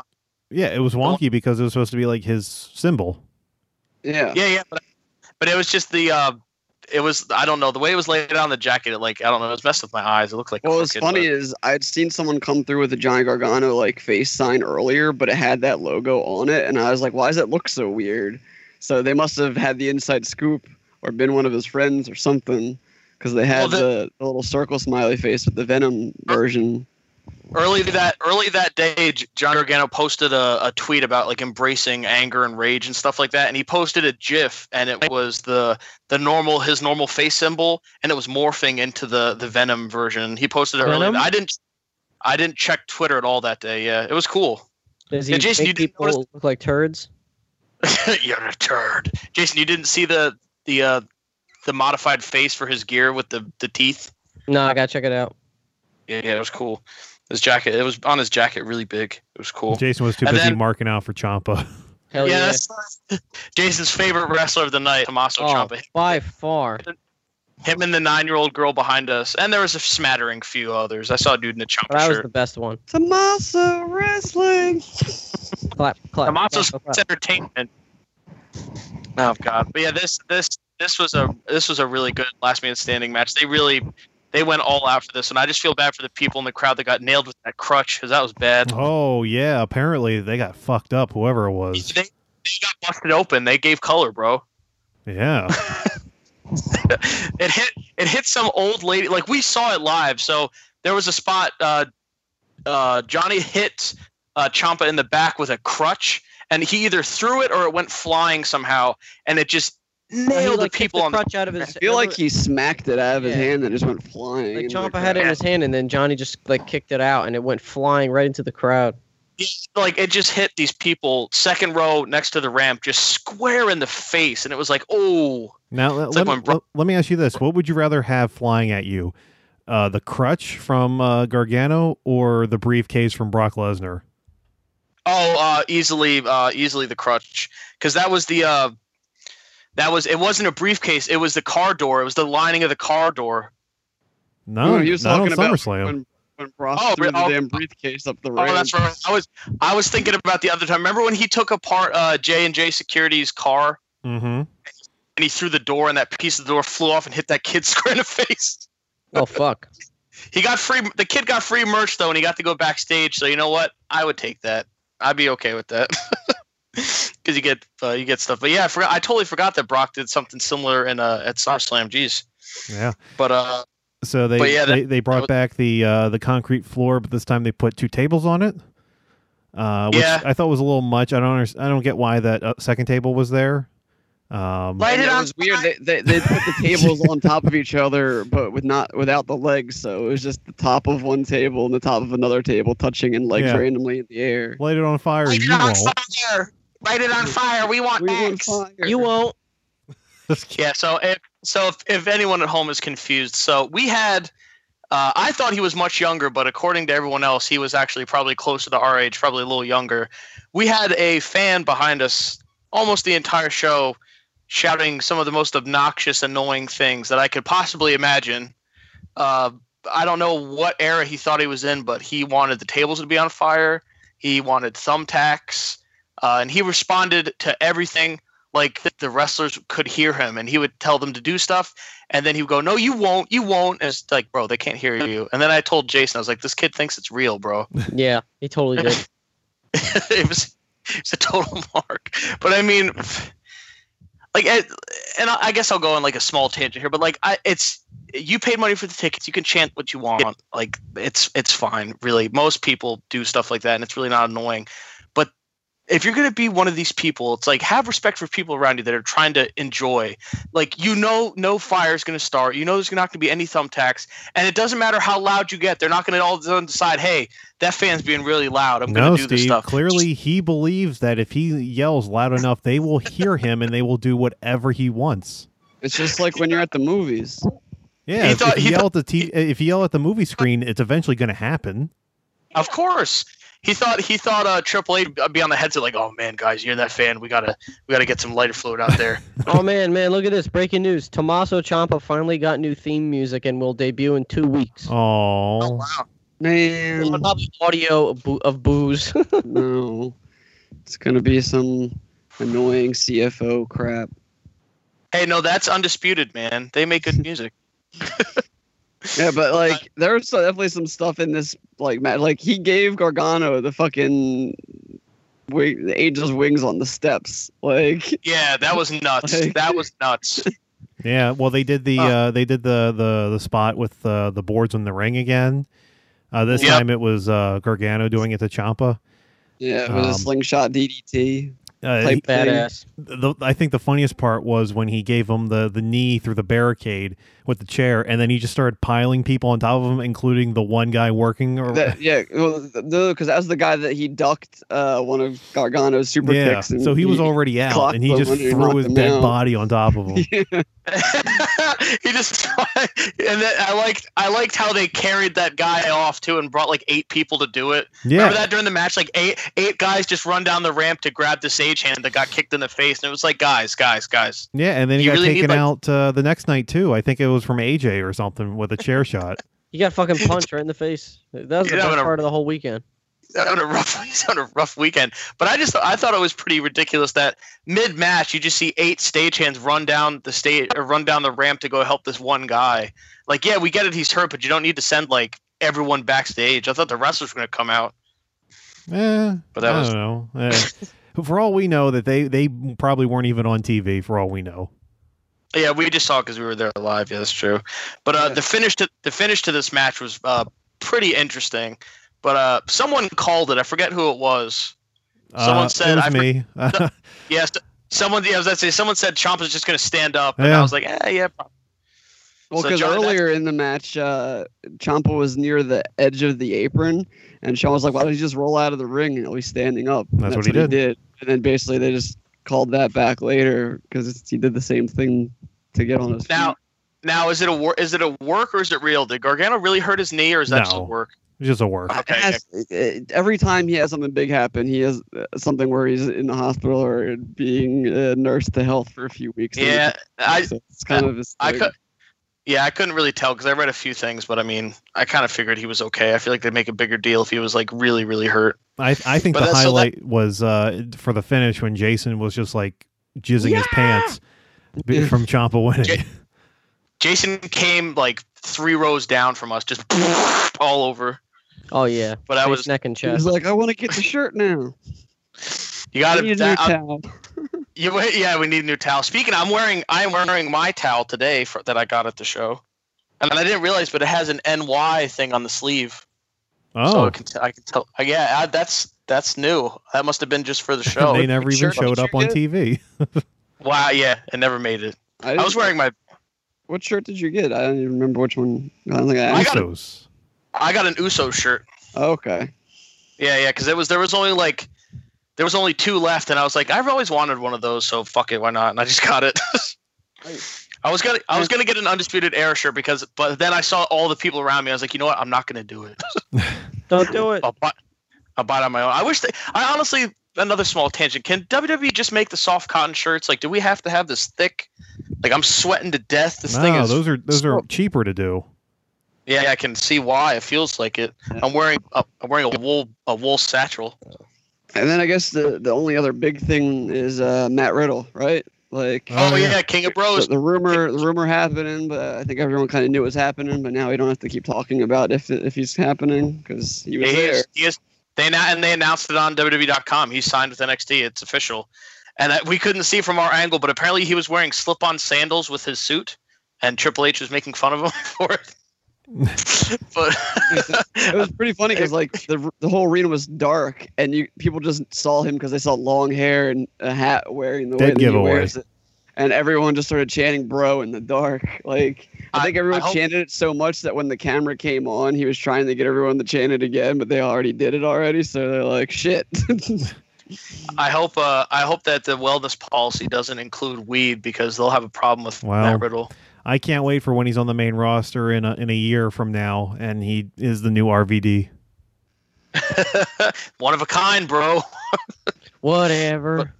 yeah, it was wonky because it was supposed to be like his symbol. Yeah. yeah, yeah, but, but it was just the, uh, it was I don't know the way it was laid out on the jacket. It like I don't know, it was messed with my eyes. It looked like Well, what's funny but- is I'd seen someone come through with a Johnny Gargano like face sign earlier, but it had that logo on it, and I was like, why does it look so weird? So they must have had the inside scoop or been one of his friends or something, because they had Well, the- the, the little circle smiley face with the Venom version. Early that early that day, Johnny Gargano posted a, a tweet about like embracing anger and rage and stuff like that, and he posted a GIF, and it was the the normal his normal face symbol, and it was morphing into the the Venom version. He posted it Venom? early. I didn't I didn't check Twitter at all that day. Yeah, it was cool. Does he Yeah, Jason, you make people notice- look like turds? You're a turd, Jason. You didn't see the the uh, the modified face for his gear with the the teeth. No, I gotta check it out. Yeah, yeah, it was cool. His jacket, it was on his jacket, really big. It was cool. Jason was too And busy then- marking out for Ciampa. Hell yeah, yeah! Jason's favorite wrestler of the night, Tommaso oh, Ciampa. by far. Him and the nine-year-old girl behind us, and there was a smattering few others. I saw a dude in a Ciampa But I was shirt. the best one. Tommaso wrestling. Clap, clap. Tommaso clap, clap. Sports Entertainment. Oh God! But yeah, this this this was a this was a really good last man standing match. They really they went all out for this, and I just feel bad for the people in the crowd that got nailed with that crutch because that was bad. Oh yeah, apparently they got fucked up. Whoever it was. They, they got busted open. They gave color, bro. Yeah. it hit it hit some old lady like we saw it live so there was a spot uh uh johnny hit uh Ciampa in the back with a crutch and he either threw it or it went flying somehow and it just He, nailed like, the people the on the crutch out of his. I feel like he smacked it out of his Yeah. hand and just went flying. like into the Ciampa had it in his hand, and then Johnny just like kicked it out, and it went flying right into the crowd. like it just hit these people second row next to the ramp just square in the face and it was like oh Now let, It's like let, Bro- let- let me ask you this: What would you rather have flying at you, uh, the crutch from uh, Gargano or the briefcase from Brock Lesnar? Oh, uh, easily, uh, easily the crutch, because that was the, uh, that was it wasn't a briefcase. It was the car door. It was the lining of the car door. No, No, he was not on talking about SummerSlam. when when Brock Oh, threw re- the oh, damn briefcase up the Oh, that's right. I was, I was thinking about the other time. Remember when he took apart uh, J and J Security's car mm-hmm. and he threw the door and that piece of the door flew off and hit that kid square in the face. Oh fuck! He got free. The kid got free merch though, and he got to go backstage. So you know what? I would take that. I'd be okay with that. Because you get uh, you get stuff. But yeah, I forgot. I totally forgot that Brock did something similar in uh, at SummerSlam. Jeez. Yeah. But uh, So they But yeah, that- they, they brought was- back the uh, the concrete floor, but this time they put two tables on it. uh, which Yeah. I thought was a little much. I don't understand, I don't get why that uh, second table was there. Um, Light And it it on was weird. They, they, they put the tables on top of each other, but with not without the legs. So it was just the top of one table and the top of another table touching and legs Yeah. randomly in the air. light it on fire. Light it on fire. Light it on fire. We want We X. fire. You won't. Yeah. So if so, if, if anyone at home is confused, so we had. Uh, I thought he was much younger, but according to everyone else, he was actually probably closer to our age, probably a little younger. We had a fan behind us almost the entire show, shouting some of the most obnoxious, annoying things that I could possibly imagine. Uh, I don't know what era he thought he was in, but he wanted the tables to be on fire. He wanted thumbtacks, uh, and he responded to everything like the wrestlers could hear him, and he would tell them to do stuff, and then he would go, "No, you won't, you won't." And it's like, bro, they can't hear you. And then I told Jason, I was like, "This kid thinks it's real, bro." Yeah, he totally did. it was it's a total mark. But I mean, like, and I I guess I'll go on like a small tangent here, but like, I it's you paid money for the tickets. You can chant what you want. Like, it's it's fine. Really, most people do stuff like that, and it's really not annoying. But if you're gonna be one of these people, it's like have respect for people around you that are trying to enjoy. Like, you know, no fire is gonna start. You know, there's not gonna be any thumbtacks, and it doesn't matter how loud you get. They're not gonna all of a sudden decide, hey, that fan's being really loud. I'm gonna No, do this stuff. Clearly, he believes that if he yells loud enough, they will hear him and they will do whatever he wants. It's just like when you're at the movies. Yeah, He if, thought- if he you yell at the t- if you yell at the movie screen, it's eventually going to happen. Of course. He thought he thought uh Triple H would be on the headset like, oh man, guys, you're that fan. We gotta we gotta get some lighter fluid out there. oh man, man, look at this! Breaking news: Tommaso Ciampa finally got new theme music and will debut in two weeks. Oh, wow. Man, Probably audio of, boo- of booze. no. It's gonna be some annoying CFO crap. Hey, no, that's undisputed, man. They make good music. Yeah, but like there's definitely some stuff in this like Matt like he gave Gargano the fucking wing, the Angel's wings on the steps. Like Yeah, that was nuts. Like- that was nuts. yeah. Well, they did the Oh. uh, they did the the the spot with uh, the boards in the ring again. Uh, this Yep. time it was uh, Gargano doing it to Ciampa. yeah, it was a Um, slingshot DDT. Uh, Type he- Badass. the, I think the funniest part was when he gave him the, the knee through the barricade with the chair, and then he just started piling people on top of him, including the one guy working. Or, That, yeah, well, no, because that was the guy that he ducked uh, one of Gargano's super yeah, kicks. and so he was already out, and he just threw his dead out. body on top of him. he just and then I liked I liked how they carried that guy off too and brought like eight people to do it. Remember Yeah, that during the match, like eight eight guys just run down the ramp to grab the sage hand that got kicked in the face, and it was like, guys, guys, guys. yeah, and then he You got really need, taken like- out uh, the next night too. I think it was from AJ or something with a chair shot. He got fucking punched right in the face. That was the Yeah, best but a- part of the whole weekend. He's on a rough he's on a rough weekend. But I just I thought it was pretty ridiculous that mid match you just see eight stagehands run down the stage or run down the ramp to go help this one guy. Like, yeah, we get it, he's hurt, but you don't need to send like everyone backstage. I thought the wrestlers were gonna come out. Eh, But that I was- don't know. Eh, for all we know, that they they probably weren't even on TV. For all we know. Yeah, we just saw because we were there live. Yeah, that's true. But uh, Yeah. the finish to the finish to this match was uh, pretty interesting. But uh, someone called it. I forget who it was. Someone Uh, said- it was I for- me. Yes, someone. Yeah, I was gonna say someone said Ciampa's just gonna stand up, and Yeah. I was like, eh, yeah. probably. Well, because John, that's- earlier in the match, uh, Ciampa was near the edge of the apron, and Sean was like, "Why don't you just roll out of the ring and he'll be standing up?" And That's what he did. And then basically they just called that back later because he did the same thing to get on his Now, feet. now is it a wor- is it a work or is it real? Did Gargano really hurt his knee, or is that just a work? It's just a work. Okay, It every time he has something big happen, he has uh, something where he's in the hospital or being uh, nursed to health for a few weeks. and Yeah, I so it's kind of his I could. Yeah, I couldn't really tell because I read a few things, but I mean, I kind of figured he was okay. I feel like they'd make a bigger deal if he was like really, really hurt. I I think But the that's- so that- highlight was uh for the finish when Jason was just like jizzing his pants from Ciampa winning. Ja- Jason came like three rows down from us, just all over. Oh yeah. But I was neck and He was chest. like, "I want to get the shirt now." you got to. need a new towel. You wait, yeah, we need a new towel. Speaking, I'm wearing I'm wearing my towel today for, that I got at the show, and I didn't realize, but it has an NY thing on the sleeve, Oh, so I can t- I can tell. uh, Yeah, I, that's that's new. That must have been just for the show. they never even shirt showed up on get? TV. wow, yeah, it never made it. I was wearing my What shirt did you get? I don't even remember which one. I don't think I I asked. got- Usos. I got an Uso shirt. okay. Yeah, yeah, because it was there was only like there was only two left, and I was like, I've always wanted one of those, so fuck it, why not? And I just got it. I was gonna I was gonna get an undisputed era shirt because, but then I saw all the people around me. I was like, you know what? I'm not gonna do it. Don't do it. I'll buy, I'll buy it on my own. I wish they. I honestly, another small tangent. Can WWE just make the soft cotton shirts? Like, do we have to have this thick? Like, I'm sweating to death. This thing No, is. those are those are cheaper to do. Yeah, I can see why it feels like it. I'm wearing a, I'm wearing a wool a wool satchel. And then I guess the the only other big thing is uh, Matt Riddle, right? Like Oh, Oh, yeah. yeah. King of Bros. the rumor the rumor happening, but I think everyone kind of knew it was happening. But now we don't have to keep talking about if if he's happening because he was he there. is, he is. They annou- and they announced it on WWE.com. He's signed with NXT. It's official, and uh, we couldn't see from our angle, but apparently he was wearing slip-on sandals with his suit, and Triple H was making fun of him for it. but It was pretty funny because like the the whole arena was dark, and you people just saw him because they saw long hair and a hat wearing the way Dead that he wears it, and everyone just started chanting "bro" in the dark. Like I I- think everyone I hope- chanted it so much that when the camera came on, he was trying to get everyone to chant it again, but they already did it already, so they're like, "Shit." I hope uh, I hope that the wellness policy doesn't include weed because they'll have a problem with Wow. Matt Riddle. I can't wait for when he's on the main roster in a, in a year from now, and he is the new RVD. One of a kind, bro. Whatever.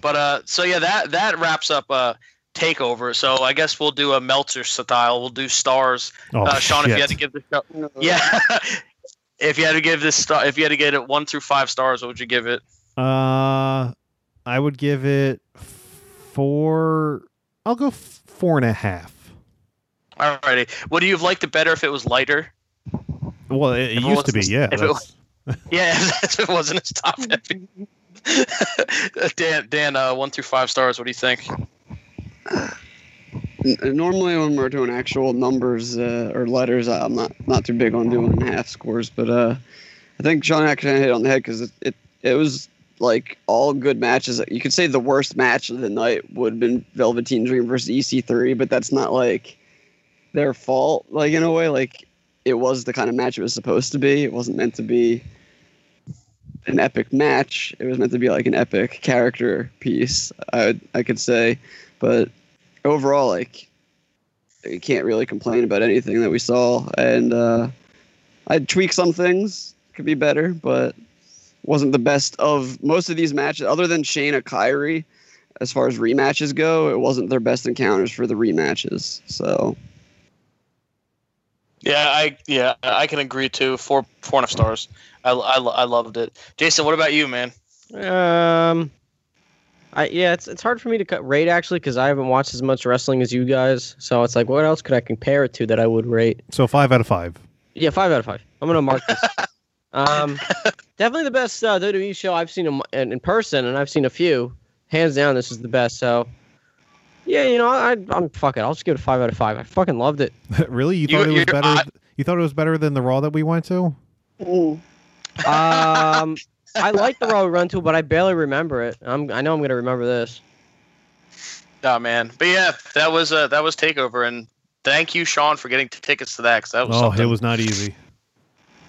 But uh, so yeah, that that wraps up uh takeover. So I guess we'll do a Meltzer style. We'll do stars. Oh uh, Sean, if you had to give this show, yeah, if you had to give this star, if you had to get it one through five stars, what would you give it? Uh, I would give it four. I'll go f- four and a half. Alrighty. Would you have liked it better if it was lighter? Well, it, it If it used to be, yeah. if it Yeah, if it wasn't as top heavy. Dan, Dan, uh, one through five stars. What do you think? Normally, when we're doing actual numbers uh, or letters, I'm not not too big on doing half scores. But uh, I think Sean actually hit on the head because it, it it was like all good matches. You could say the worst match of the night would have been Velveteen Dream versus EC3, but that's not like their fault. Like in a way, like it was the kind of match it was supposed to be. It wasn't meant to be an epic match. It was meant to be like an epic character piece. I would, I could say, but overall, like you can't really complain about anything that we saw. And uh, I'd tweak some things, could be better, but wasn't the best of most of these matches. Other than Shayna Kairi, as far as rematches go, it wasn't their best encounters for the rematches. So Yeah, I yeah I can agree too. Four four and a half stars. I, I, I loved it. Jason, what about you, man? Um, I yeah, it's it's hard for me to cut rate actually because I haven't watched as much wrestling as you guys. So it's like, what else could I compare it to that I would rate? so five out of five. Yeah, five out of five. I'm gonna mark this. um, definitely the best uh, WWE show I've seen in, in, in person, and I've seen a few. Hands down, this is the best. So, yeah, you know, I, I'm fuck it. I'll just give it a five out of five. I fucking loved it. really? You You- thought it was better? I- you thought it was better than the Raw that we went to? Um, I like the Raw we run to, but I barely remember it. I'm I know I'm gonna remember this. Oh man, but yeah, that was uh, that was takeover, and thank you, Sean, for getting t- tickets to that because that was Oh, something. it was not easy.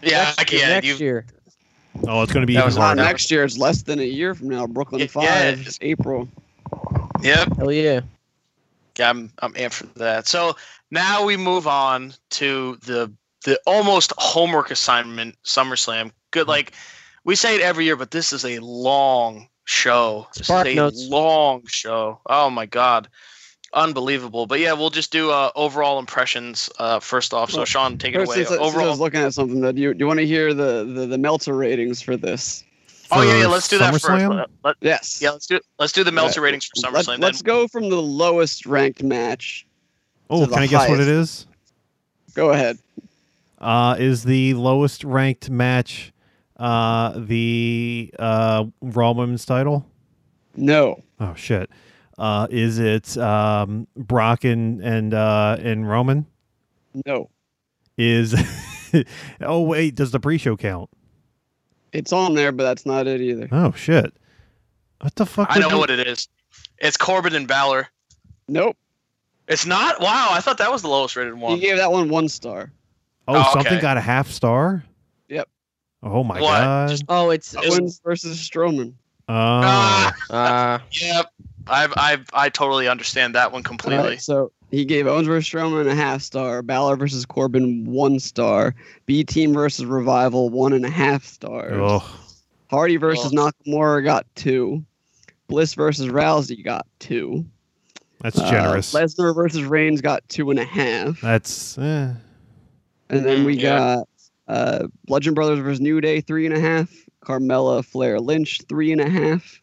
Yeah, next year, yeah, next you, year. Oh, it's going to be That even was harder. next year. It's less than a year from now. Brooklyn Yeah, Five, yeah. April. Yep, Hell yeah. Yeah, I'm I'm amped for that. So now we move on to the the almost homework assignment SummerSlam. Good, like we say it every year, but this is a long show. This Spark is a notes. long show. Oh my god, unbelievable. But yeah, we'll just do uh, overall impressions uh, first off. So Well, Sean, take it First, away. since, I- since I was looking at something that you do you want to hear the, the the Meltzer ratings for this? Oh yeah, yeah. Let's do that first. SummerSlam? Let- let- Yes. yeah, let's do let's do the Meltzer Right. ratings for Let, SummerSlam. let's go from the lowest ranked match. Oh, to can the I guess what it is? Go ahead. Uh, is the lowest ranked match uh, the uh, Raw Women's title? No. Oh shit. Uh, is it um, Brock and and uh, and Roman? No. Is oh wait, does the pre-show count? It's on there, but that's not it either. Oh shit! What the fuck? I would know you- what it is. It's Corbin and Balor. Nope. It's not. Wow, I thought that was the lowest rated one. He gave that one one star. Oh, Oh, something okay. got a half star. Yep. Oh my What? god. Just- Oh, it's, it's Owens versus Strowman. Oh. Ah, uh, yep. I I I totally understand that one completely. Alright, so he gave Owens versus Strowman a half star. Balor versus Corbin one star. B Team versus Revival one and a half stars. Ugh. Hardy versus Ugh. Nakamura got two. Bliss versus Rousey got two. That's Uh, generous. Lesnar versus Reigns got two and a half. That's eh. And then we Mm, yeah. got uh, Bludgeon Brothers versus New Day, three and a half. Carmella, Flair, Lynch, three and a half.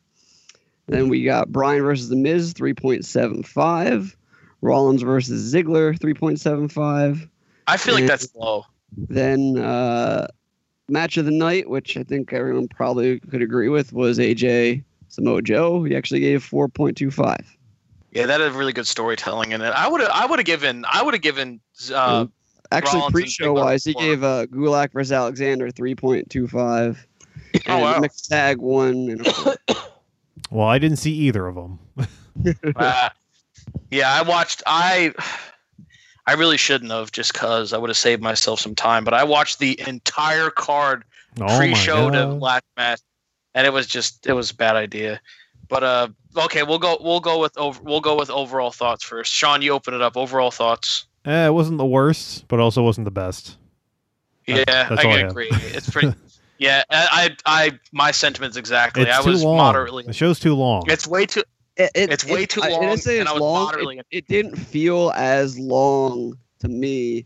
Then we got Bryan versus The Miz, 3.75. Rollins versus Ziggler, 3.75. I feel like that's low. Then uh, match of the night, which I think everyone probably could agree with, was AJ Samoa Joe. He actually gave 4.25. Yeah, that had really good storytelling in it. I would have I would have given I would have given uh, Actually, Rollins pre-show wise, he gave uh, Gulak versus Alexander 3.25. Oh, And wow. mixed tag one and. Well, I didn't see either of them. uh, yeah, I watched I I really shouldn't have just cuz I would have saved myself some time, but I watched the entire card Oh pre-show to last match and it was just it was a bad idea. But uh okay, we'll go we'll go with over we'll go with overall thoughts first. Sean, you open it up. Overall thoughts. Eh, it wasn't the worst, but also wasn't the best. Yeah, That- that's I all I agree. It's pretty Yeah, I I I- my sentiments exactly. It's I too was long. moderately The show's too long. It's way too It, it- It's way it- too I long, didn't say and it's I was long. moderately- It, it didn't feel as long to me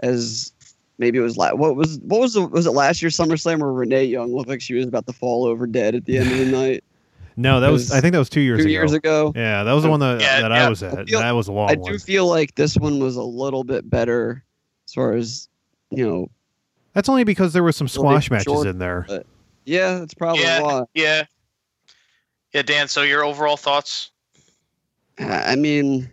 as maybe it was like what was what was the, was it last year's SummerSlam where Renee Young looked like she was about to fall over dead at the end of the night no, that was. was I think that was two years two ago. years ago. Yeah, that was the one that, Yeah, that yeah. I was at. I feel- that was a long I one. do feel like this one was a little bit better as far as you know. That's only because there were some squash matches short- in there. Yeah, that's probably Yeah. why. Yeah. Yeah, Dan, so your overall thoughts? I mean,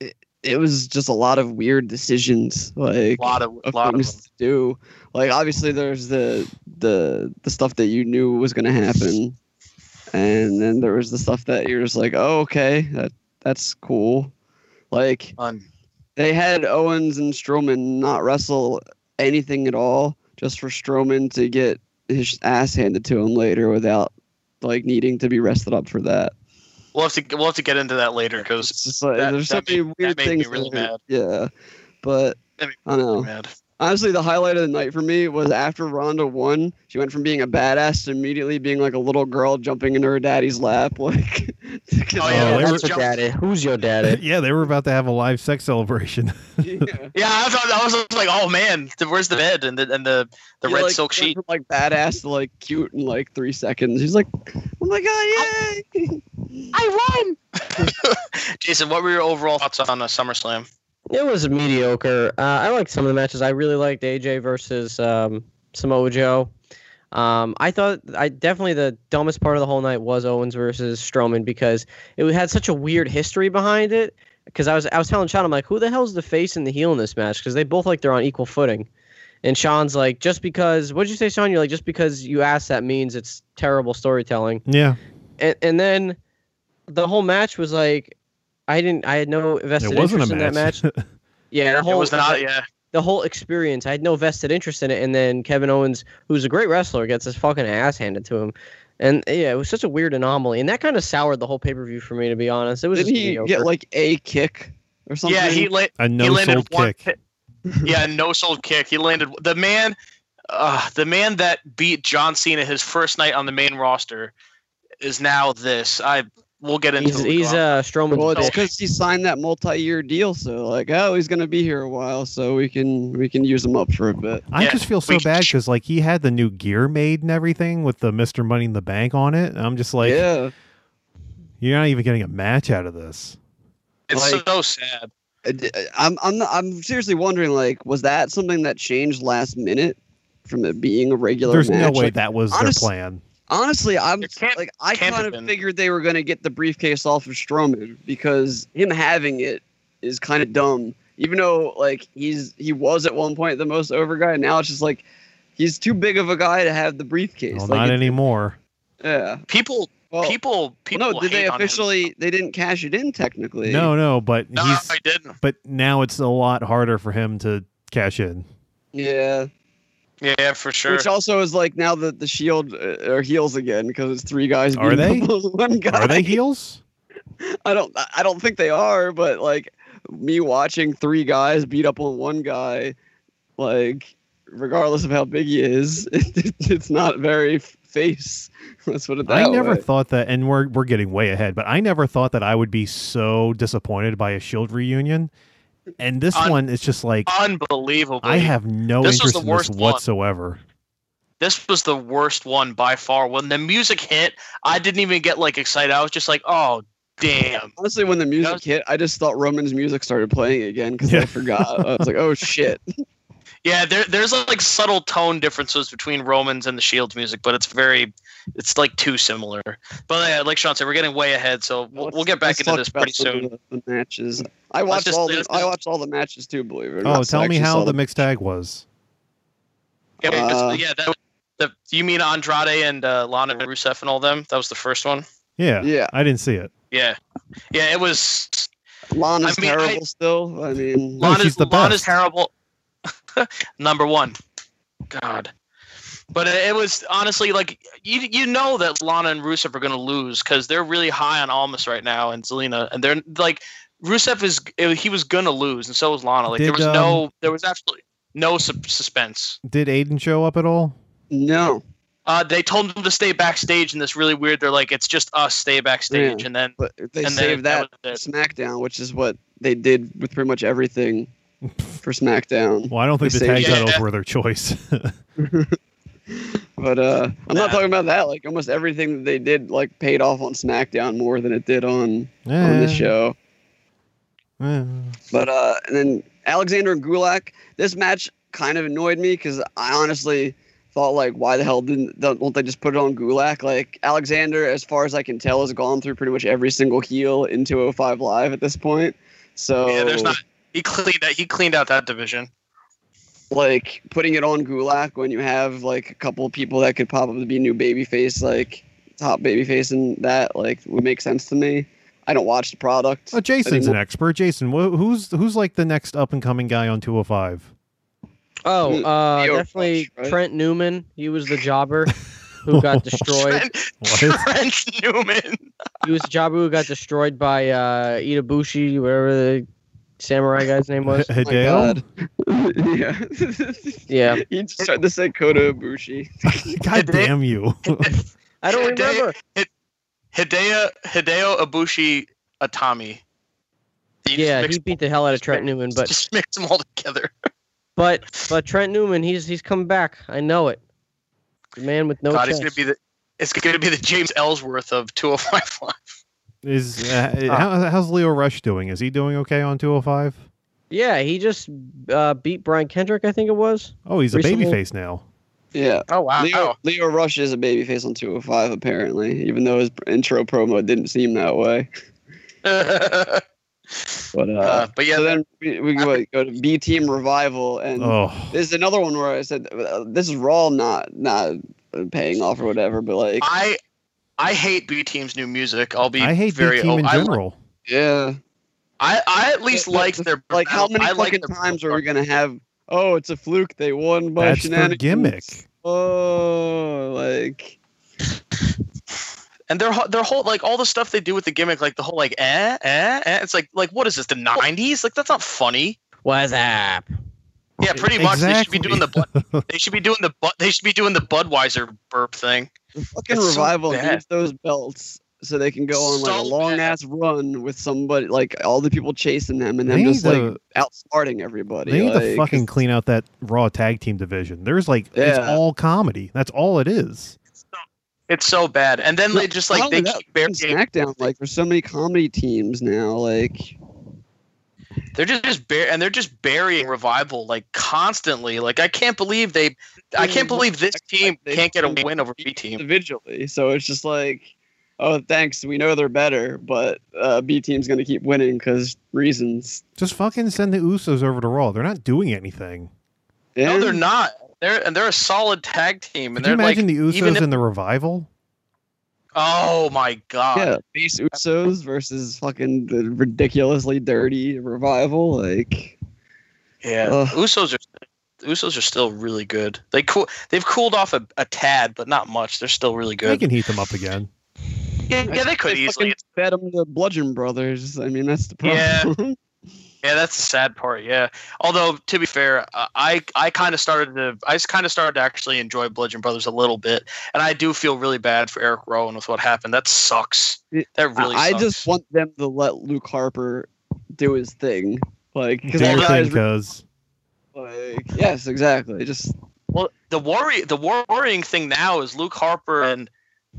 it, it was just a lot of weird decisions. Like A lot of a of lot things them. to do. Like obviously there's the the the stuff that you knew was gonna happen, and then there was the stuff that you're just like, oh okay, that that's cool. Like Fun. they had Owens and Strowman not wrestle anything at all, just for Strowman to get his ass handed to him later without like needing to be rested up for that. We'll have to we'll have to get into that later because like there's so many weird that made me things. really. Yeah, but I don't know. mad. Honestly, the highlight of the night for me was after Ronda won. She went from being a badass to immediately being like a little girl jumping into her daddy's lap. Like, Oh, Oh, yeah, they that's were- jump- daddy. Who's your daddy? yeah, they were about to have a live sex celebration. yeah. Yeah, I thought I was like, oh man, where's the bed and the and the the He, red like, silk went sheet? From, like badass to like cute in like three seconds. He's like, oh my god, yay! I won. Jason, what were your overall thoughts on uh, SummerSlam? It was mediocre. Uh, I liked some of the matches. I really liked AJ versus um, Samoa Joe. Um, I thought I definitely the dumbest part of the whole night was Owens versus Strowman because it had such a weird history behind it. Because I was I was telling Sean, I'm like, who the hell's the face and the heel in this match? Because they both like they're on equal footing. And Sean's like, just because what did you say, Sean? You're like, just because you asked that means it's terrible storytelling yeah, and and then the whole match was like I didn't I had no vested it wasn't a interest in match. that match. Yeah, the It whole was not. Yeah, the whole experience. I had no vested interest in it, and then Kevin Owens, who's a great wrestler, gets his fucking ass handed to him. And yeah, it was such a weird anomaly, and that kind of soured the whole pay per view for me, to be honest. It was Did he mediocre. get like a kick or something? yeah. He la- a he no landed sold one kick. hit- yeah, no sold kick. He landed the man, uh, the man that beat John Cena his first night on the main roster is now this. I we'll get into. he's it. he's uh Strowman's Well, it's because he signed that multi-year deal, so like, oh, he's gonna be here a while, so we can we can use him up for a bit. I Yeah, just feel so we- bad because like he had the new gear made and everything with the Mister Money in the Bank on it. And I'm just like, yeah, you're not even getting a match out of this. it's like- so sad. I- I'm I'm I'm seriously wondering, like, was that something that changed last minute from it being a regular There's match? no way Like, that was honest- their plan. Honestly, I'm like I kind of been. figured they were gonna get the briefcase off of Strowman because him having it is kind of dumb. Even though like he's he was at one point the most over guy, now it's just like he's too big of a guy to have the briefcase. Well, Like, not anymore. Yeah. People, Well, people, well, people. no, did they hate on officially? They didn't cash it in technically. No, no, but No, he's I didn't. but now it's a lot harder for him to cash in. Yeah. Yeah, for sure. Which also is like now that the Shield uh, are heels again because it's three guys. Are they? up One guy. Are they heels? I don't. I don't think they are. But like me watching three guys beat up on one guy, like regardless of how big he is, it's not very face. Let's put it that I never way. thought that, and we're we're getting way ahead, but I never thought that I would be so disappointed by a Shield reunion. And this Un- one is just like Unbelievable. I have no This interest the in this worst one. whatsoever. this was the worst one by far. When the music hit, I didn't even get like excited. I was just like, oh damn. Honestly, when the music was- hit, I just thought Roman's music started playing again because Yeah. I forgot. I was like, oh shit. Yeah, there, there's like subtle tone differences between Romans and the Shields music, but it's very, it's like too similar. But yeah, like Sean said, we're getting way ahead, so we'll, we'll get back into this pretty soon. The, the matches. I watched just- all. The, I just- watched all the matches too. Believe it or Oh, not. so tell me how the mixed tag was. Yeah, Uh, yeah. That, the, you mean Andrade and uh, Lana and Rusev and all them? That was the first one. Yeah, Yeah. I didn't see it. Yeah, yeah. It was Lana's I mean, I- terrible still. I mean, No, Lana's, she's the Lana's best. terrible. Number one. God. But it it was honestly like you you know that Lana and Rusev are going to lose because they're really high on Almas right now and Zelina and they're like Rusev is he was going to lose and so was Lana like there was um, no there was absolutely no su- suspense. Did Aiden show up at all? no. Uh, they told him to stay backstage in this really weird. They're like it's just us stay backstage Yeah. and then But they And then saved that that, SmackDown, which is what they did with pretty much everything for SmackDown. Well, I don't think They the tag titles Yeah. were their choice. But uh, I'm Nah. not talking about that. Like almost everything that they did, like paid off on SmackDown more than it did on on this Eh, show. eh. But uh, and then Alexander and Gulak, this match kind of annoyed me because I honestly thought like, why the hell didn't don't won't they just put it on Gulak? Like Alexander, as far as I can tell, has gone through pretty much every single heel in 205 Live at this point. So yeah, there's not he cleaned that he cleaned out that division. Like putting it on Gulak when you have like a couple of people that could probably be new babyface, like top babyface, and that like would make sense to me. I don't watch the product. Oh, Jason's an expert. Jason, wh- who's who's like the next up and coming guy on 205? Oh, Mm, uh, definitely Rush, right? Trent Newman. He was the jobber who got destroyed. Trent, Trent Newman. He was the jobber who got destroyed by uh, Itabushi, whatever the samurai guy's name was. Hideo? God. yeah. Yeah, He just tried to say Kota Ibushi. God damn you. I don't Hideo- remember. Hideo Hideo Ibushi Atami. You Yeah, mix he beat the hell out of Trent Newman, but just mix them all together. but but Trent Newman, he's he's coming back. I know it. The man with no God, chest. he's gonna be the it's gonna be the James Ellsworth of 205 Live. Is uh, how, how's Lio Rush doing? Is he doing okay on 205? Yeah, he just uh, beat Brian Kendrick, I think it was. Oh, he's a Recently? babyface now. Yeah. Oh wow. Lio, Lio Rush is a babyface on 205, apparently, even though his intro promo didn't seem that way. But uh, Uh, but yeah, so then we, we go, go to B Team Revival, and Oh, this is another one where I said uh, this is Raw not not paying off or whatever, but like I I hate B Team's new music. I'll be I hate very B team in I, li- general. yeah, I, I at least But- like their like how many I like fucking their- times are we gonna have? Oh, it's a fluke. They won by That's their shenanigans. gimmick. Oh, like and their their whole like all the stuff they do with the gimmick, like the whole like eh eh eh. It's like like what is this the '90s? Like that's not funny. What's up? Yeah, pretty much. They should be doing the they should be doing the Bud- they should be doing the Budweiser burp thing. The fucking It's revival bad. needs those belts so they can go on like a long bad. ass run with somebody like all the people chasing them and They them need just like outsmarting everybody. They need like, to fucking clean out that Raw tag team division. There's like it's all comedy. That's all it is. It's so bad. And then they just like they only that, keep burying, SmackDown. Like there's so many comedy teams now. Like they're just, just bur- and they're just burying revival like constantly. Like I can't believe they I can't believe this team They- can't get a win over B team. individually, so it's just like, oh, thanks. We know they're better, but uh, B team's gonna keep winning because reasons. Just fucking send the Usos over to Raw. They're not doing anything. Yeah. No, they're not. They're and they're a solid tag team, and Could you they're imagine like the Usos even if- in the revival? oh my god, Yeah, base Usos versus fucking the ridiculously dirty revival. Like, yeah. Ugh. Usos are Usos are still really good. They cool. They've cooled off a, a tad, but not much. They're still really good. They can heat them up again. Yeah, yeah, they could fucking easily. fed them the Bludgeon Brothers. I mean, that's the Yeah. problem. Yeah, that's the sad part. Yeah. Although to be fair, uh, I I kind of started to I kind of started to actually enjoy Bludgeon Brothers a little bit, and I do feel really bad for Eric Rowan with what happened. That sucks. That really. I sucks. just want them to let Luke Harper do his thing. Like, because like, yes, exactly. Just Well, the worry, the worrying thing now is Luke Harper and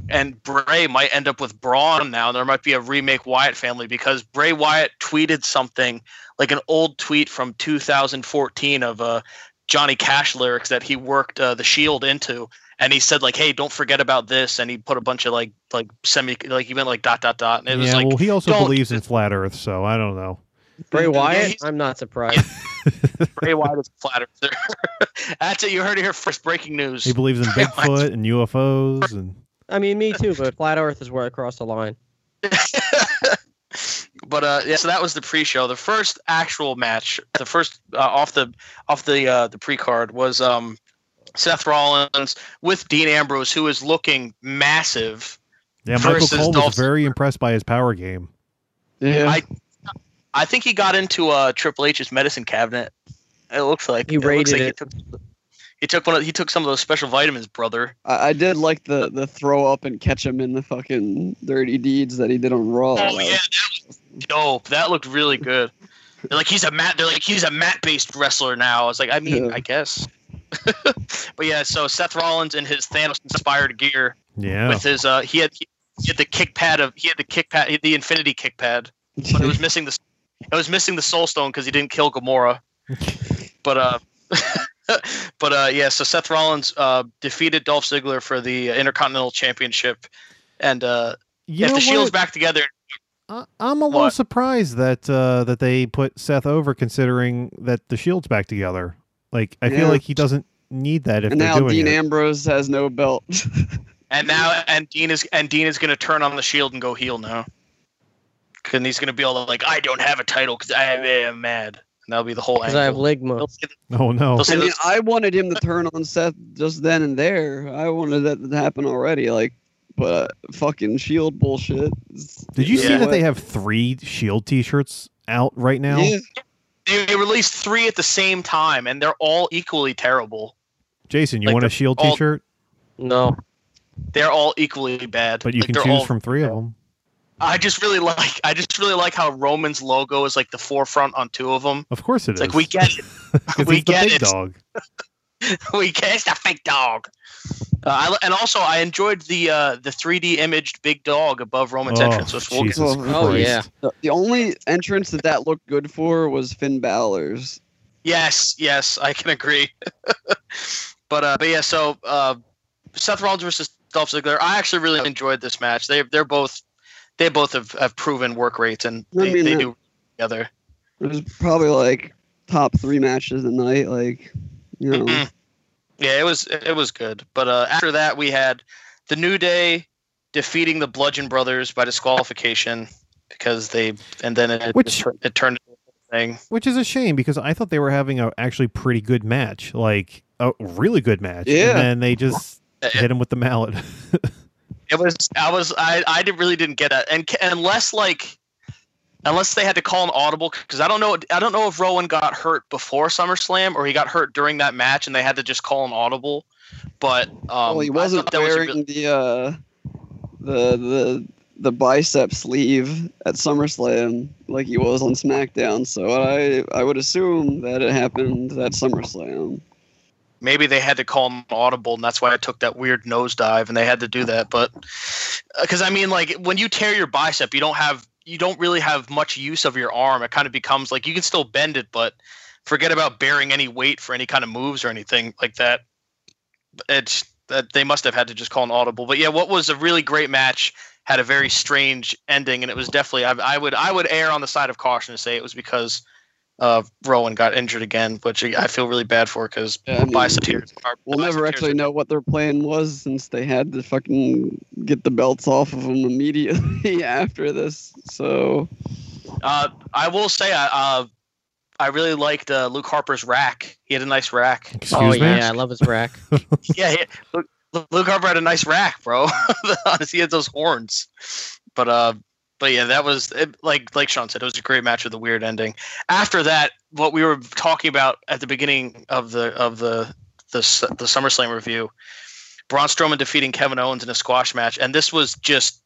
and Bray might end up with Braun now. There might be a remake Wyatt family because Bray Wyatt tweeted something like an old tweet from 2014 of uh, Johnny Cash lyrics that he worked uh, the Shield into, and he said like, "Hey, don't forget about this," and he put a bunch of like like semi like he went like dot dot dot, and it was like well, he also believes in flat Earth, so I don't know. Bray Wyatt. he's- I'm not surprised. Bray Wyatt is flat earther. That's it. You heard it here first. Breaking news. He believes in Bigfoot and UFOs and I mean, me too. But flat Earth is where I cross the line. but uh, yeah, so that was the pre-show. The first actual match, the first uh, off the off the uh, the pre-card was um, Seth Rollins with Dean Ambrose, who is looking massive. yeah, Michael Cole was very impressed by his power game. yeah. I I think he got into uh, Triple H's medicine cabinet. It looks like He it looks raided like it. He took, he took one. Of, he took some of those special vitamins, brother. I, I did like the the throw up and catch him in the fucking dirty deeds that he did on Raw. Oh That yeah, that was dope. That looked really good. They're like he's a mat. They're like he's a mat-based wrestler now. I was like, I mean, Yeah. I guess. but yeah, so Seth Rollins in his Thanos-inspired gear Yeah. with his uh, he had he had the kick pad of he had the kick pad the Infinity kick pad, but it was missing the it was missing the Soul Stone because he didn't kill Gamora. but uh. but uh, yeah, so Seth Rollins uh, defeated Dolph Ziggler for the uh, Intercontinental Championship, and uh, You if know the Shield's what? back together, I- I'm a little What? surprised that uh, that they put Seth over, considering that the Shield's back together. Like, I feel like he doesn't need that if and now doing Dean it. Ambrose has no belt. And now, and Dean is and Dean is going to turn on the shield and go heel now. And he's going to be all like, "I don't have a title because I am mad." And that'll be the whole Because I have angle. ligma. Oh no! I mean, I wanted him to turn on Seth just then and there. I wanted that to happen already. Like, but uh, fucking Shield bullshit. Did you see that they have three Shield T-shirts out right now? Yeah. they, they released three at the same time, and they're all equally terrible. Jason, you Like want a Shield all- T-shirt? No. They're all equally bad. But you Like, can choose all- from three of them. I just really like. I just really like how Roman's logo is like the forefront on two of them. Of course it It's is. like we get it. 'Cause we he's the get big it. dog. we guess the fake dog. Uh, I, and also, I enjoyed the uh, the 3D imaged big dog above Roman's Oh, entrance. Which we'll get- Jesus Oh, yeah. The, the only entrance that that looked good for was Finn Balor's. yes, yes, I can agree. but uh, but yeah, so uh, Seth Rollins versus Dolph Ziggler. I actually really enjoyed this match. They they're both they both have, have proven work rates and I they, mean, they do together. It was probably like top three matches of the night. Like, you know, Mhm. Yeah, it was it was good. But uh, after that, we had the New Day defeating the Bludgeon Brothers by disqualification because they and then it Which- it, it turned into a thing. Which is a shame because I thought they were having a actually pretty good match, like a really good match. Yeah. And then they just hit him with the mallet. It was I was I I really didn't get that and unless like unless they had to call an audible because I don't know I don't know if Rowan got hurt before SummerSlam or he got hurt during that match and they had to just call an audible. But um, well, he wasn't that was wearing really- the uh, the the the bicep sleeve at SummerSlam like he was on SmackDown. So I I would assume that it happened at SummerSlam. Maybe they had to call an audible and that's why I took that weird nosedive and they had to do that. But uh, because I mean, like when you tear your bicep, you don't have you don't really have much use of your arm. It kind of becomes like you can still bend it, but forget about bearing any weight for any kind of moves or anything like that. It's that they must have had to just call an audible. But yeah, what was a really great match had a very strange ending, and it was definitely I, I would I would err on the side of caution to say it was because uh, Rowan got injured again, which I feel really bad for because Yeah, I mean, bicep tears. are- We'll never actually know what their plan was since they had to fucking get the belts off of them immediately after this. So Uh, I will say, I uh, I really liked uh, Luke Harper's rack. He had a nice rack. Excuse oh me. yeah, I love his rack. yeah, he, Luke, Luke Harper had a nice rack, bro. he had those horns. But uh, but yeah, that was it, like like Sean said, it was a great match with a weird ending. After that, what we were talking about at the beginning of the of the the the SummerSlam review, Braun Strowman defeating Kevin Owens in a squash match, and this was just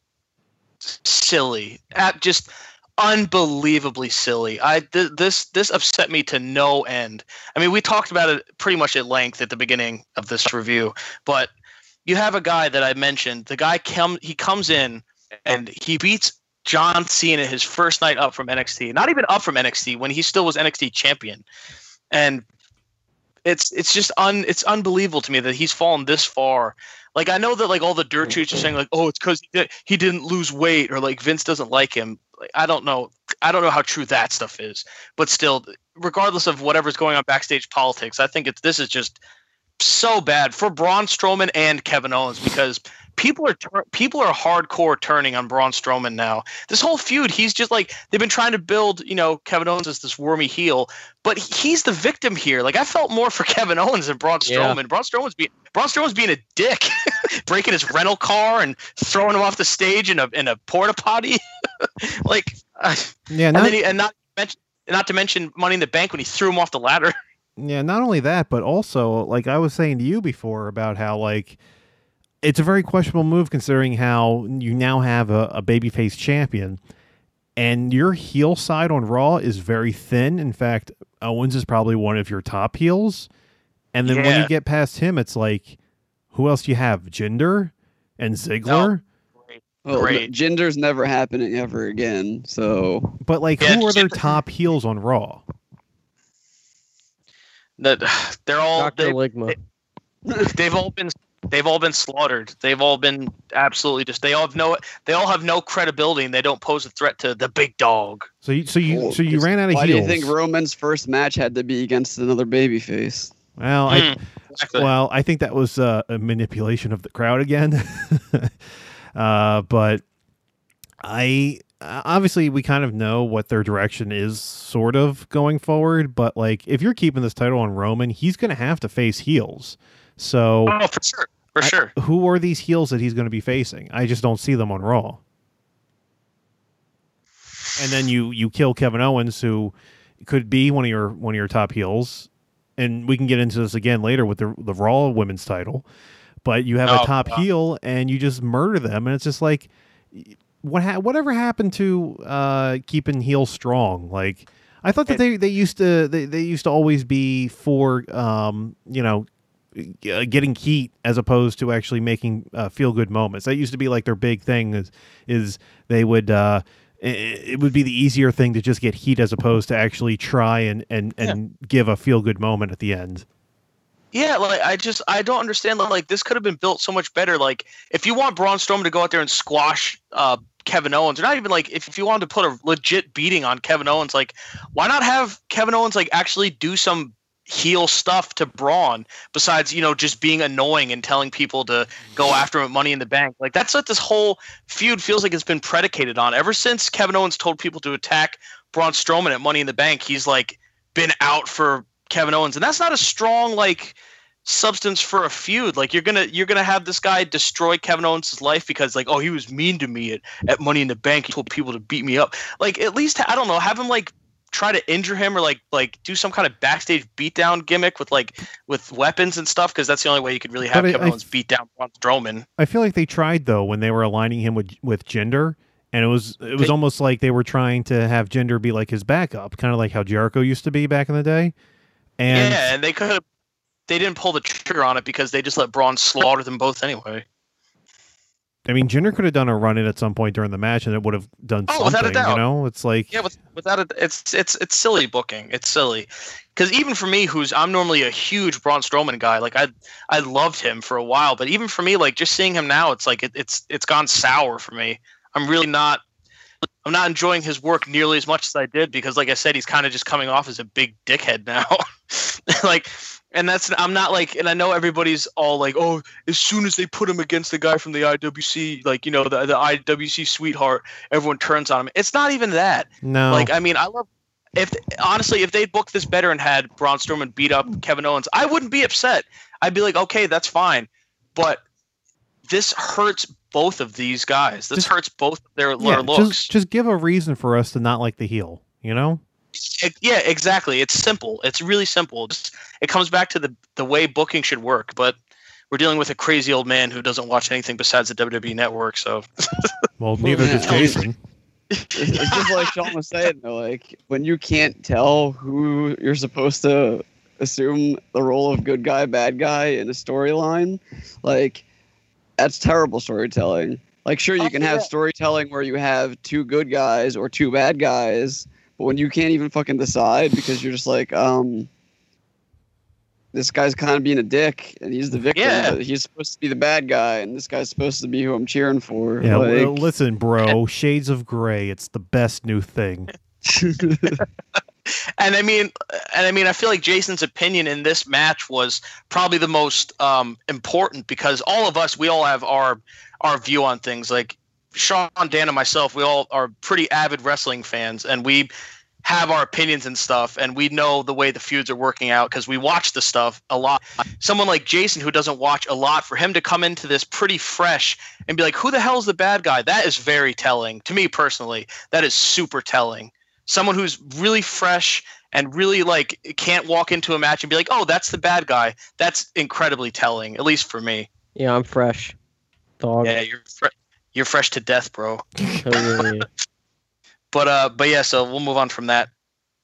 silly, just unbelievably silly. I th- this this upset me to no end. I mean, we talked about it pretty much at length at the beginning of this review, but you have a guy that I mentioned. The guy come he comes in and he beats John Cena his first night up from NXT. Not even up from NXT when he still was NXT champion. And it's it's just un it's unbelievable to me that he's fallen this far. Like I know that like all the dirt sheets are saying like oh it's because he, did, he didn't lose weight or like Vince doesn't like him. Like, I don't know I don't know how true that stuff is, but still, regardless of whatever's going on backstage politics, I think it's this is just so bad for Braun Strowman and Kevin Owens because people are tur- people are hardcore turning on Braun Strowman now. This whole feud, he's just like they've been trying to build, you know, Kevin Owens as this wormy heel, but he's the victim here. Like I felt more for Kevin Owens than Braun Yeah. Strowman. Braun Strowman's being Braun Strowman's being a dick, breaking his rental car and throwing him off the stage in a in a porta potty. like, Yeah, and not, then he, and not mention not to mention Money in the Bank when he threw him off the ladder. yeah, not only that, but also like I was saying to you before about how like it's a very questionable move considering how you now have a, a babyface champion and your heel side on Raw is very thin. In fact, Owens is probably one of your top heels. And then when you get past him, it's like, who else do you have? Jinder and Ziggler? well, Great. Jinder's never happening ever again. So But like, Yeah, who are their top heels on Raw? That they're all Doctor they, Ligma. they've all been they've all been slaughtered. They've all been absolutely just they all have no they all have no credibility and they don't pose a threat to the big dog. So you, so you, so you ran out of heels. why do you think Roman's first match had to be against another babyface? well, I, Mm, exactly. Well, I think that was uh, a manipulation of the crowd again. uh, but I uh, obviously we kind of know what their direction is, sort of going forward. But like, if you're keeping this title on Roman, he's going to have to face heels. So, oh, for sure, for I- sure. who are these heels that he's going to be facing? I just don't see them on Raw. And then you you kill Kevin Owens, who could be one of your one of your top heels, and we can get into this again later with the the Raw Women's title. But you have Oh, a top God. heel, and you just murder them, and it's just like, what ha- whatever happened to uh, keeping heels strong? Like, I thought that they, they used to they, they used to always be for um, you know getting heat as opposed to actually making uh, feel good moments. That used to be like their big thing is is they would uh, it would be the easier thing to just get heat as opposed to actually try and and and give a feel good moment at the end. Yeah, like I just I don't understand. Like this could have been built so much better. Like if you want Braun Strowman to go out there and squash uh, Kevin Owens, or not even like if, if you wanted to put a legit beating on Kevin Owens, like why not have Kevin Owens like actually do some heel stuff to Braun besides you know just being annoying and telling people to go after him at Money in the Bank. Like that's what this whole feud feels like it's been predicated on. Ever since Kevin Owens told people to attack Braun Strowman at Money in the Bank, he's like been out for Kevin Owens, and that's not a strong like substance for a feud. Like you're gonna you're gonna have this guy destroy Kevin Owens' life because like oh he was mean to me at, at Money in the Bank. He told people to beat me up. Like at least I don't know have him like try to injure him or like like do some kind of backstage beatdown gimmick with like with weapons and stuff because that's the only way you could really have But Kevin I- Owens beat down Braun Strowman. I feel like they tried though when they were aligning him with with Jinder. and it was it was They- almost like they were trying to have Jinder be like his backup, kind of like how Jericho used to be back in the day. And yeah, and they could have they didn't pull the trigger on it because they just let Braun slaughter them both anyway. I mean, Jinder could have done a run in at some point during the match, and it would have done Oh, without a something. You know, it's like Yeah, with, without it, it's it's it's silly booking. It's silly because even for me, who's I'm normally a huge Braun Strowman guy, like I I loved him for a while, but even for me, like just seeing him now, it's like it, it's it's gone sour for me. I'm really not I'm not enjoying his work nearly as much as I did because, like I said, he's kind of just coming off as a big dickhead now. like, and that's I'm not like, and I know everybody's all like, oh, as soon as they put him against the guy from the IWC, like you know the the IWC sweetheart, everyone turns on him. It's not even that. No. Like, I mean, I love. If honestly, if they booked this better and had Braun Strowman beat up Kevin Owens, I wouldn't be upset. I'd be like, okay, that's fine. But this hurts both of these guys. This Just- hurts both their, yeah, their looks. just just give a reason for us to not like the heel. You know. Yeah, exactly. It's simple. It's really simple. Just, it comes back to the the way booking should work. But we're dealing with a crazy old man who doesn't watch anything besides the WWE Network. So Well, neither does yeah, I mean- Jason. it's it's just like Sean was saying, though, like when you can't tell who you're supposed to assume the role of good guy, bad guy in a storyline, like that's terrible storytelling. Like, sure, you Oh, can have storytelling where you have two good guys or two bad guys, but when you can't even fucking decide because you're just like, um, this guy's kind of being a dick and he's the victim, Yeah. but he's supposed to be the bad guy, and this guy's supposed to be who I'm cheering for. Yeah, well, listen, bro. Shades of Grey. It's the best new thing. and I mean, and I mean, I feel like Jason's opinion in this match was probably the most um, important because all of us, we all have our our view on things. Like Sean, Dan, and myself, we all are pretty avid wrestling fans, and we have our opinions and stuff, and we know the way the feuds are working out because we watch the stuff a lot. Someone like Jason, who doesn't watch a lot, for him to come into this pretty fresh and be like, "Who the hell's the bad guy?" That is very telling to me personally. That is super telling someone who's really fresh and really like can't walk into a match and be like, "Oh, that's the bad guy." That's incredibly telling, at least for me. Yeah, I'm fresh. Dog. Yeah, you're fre- you're fresh to death, bro. Totally. But uh, but yeah, so we'll move on from that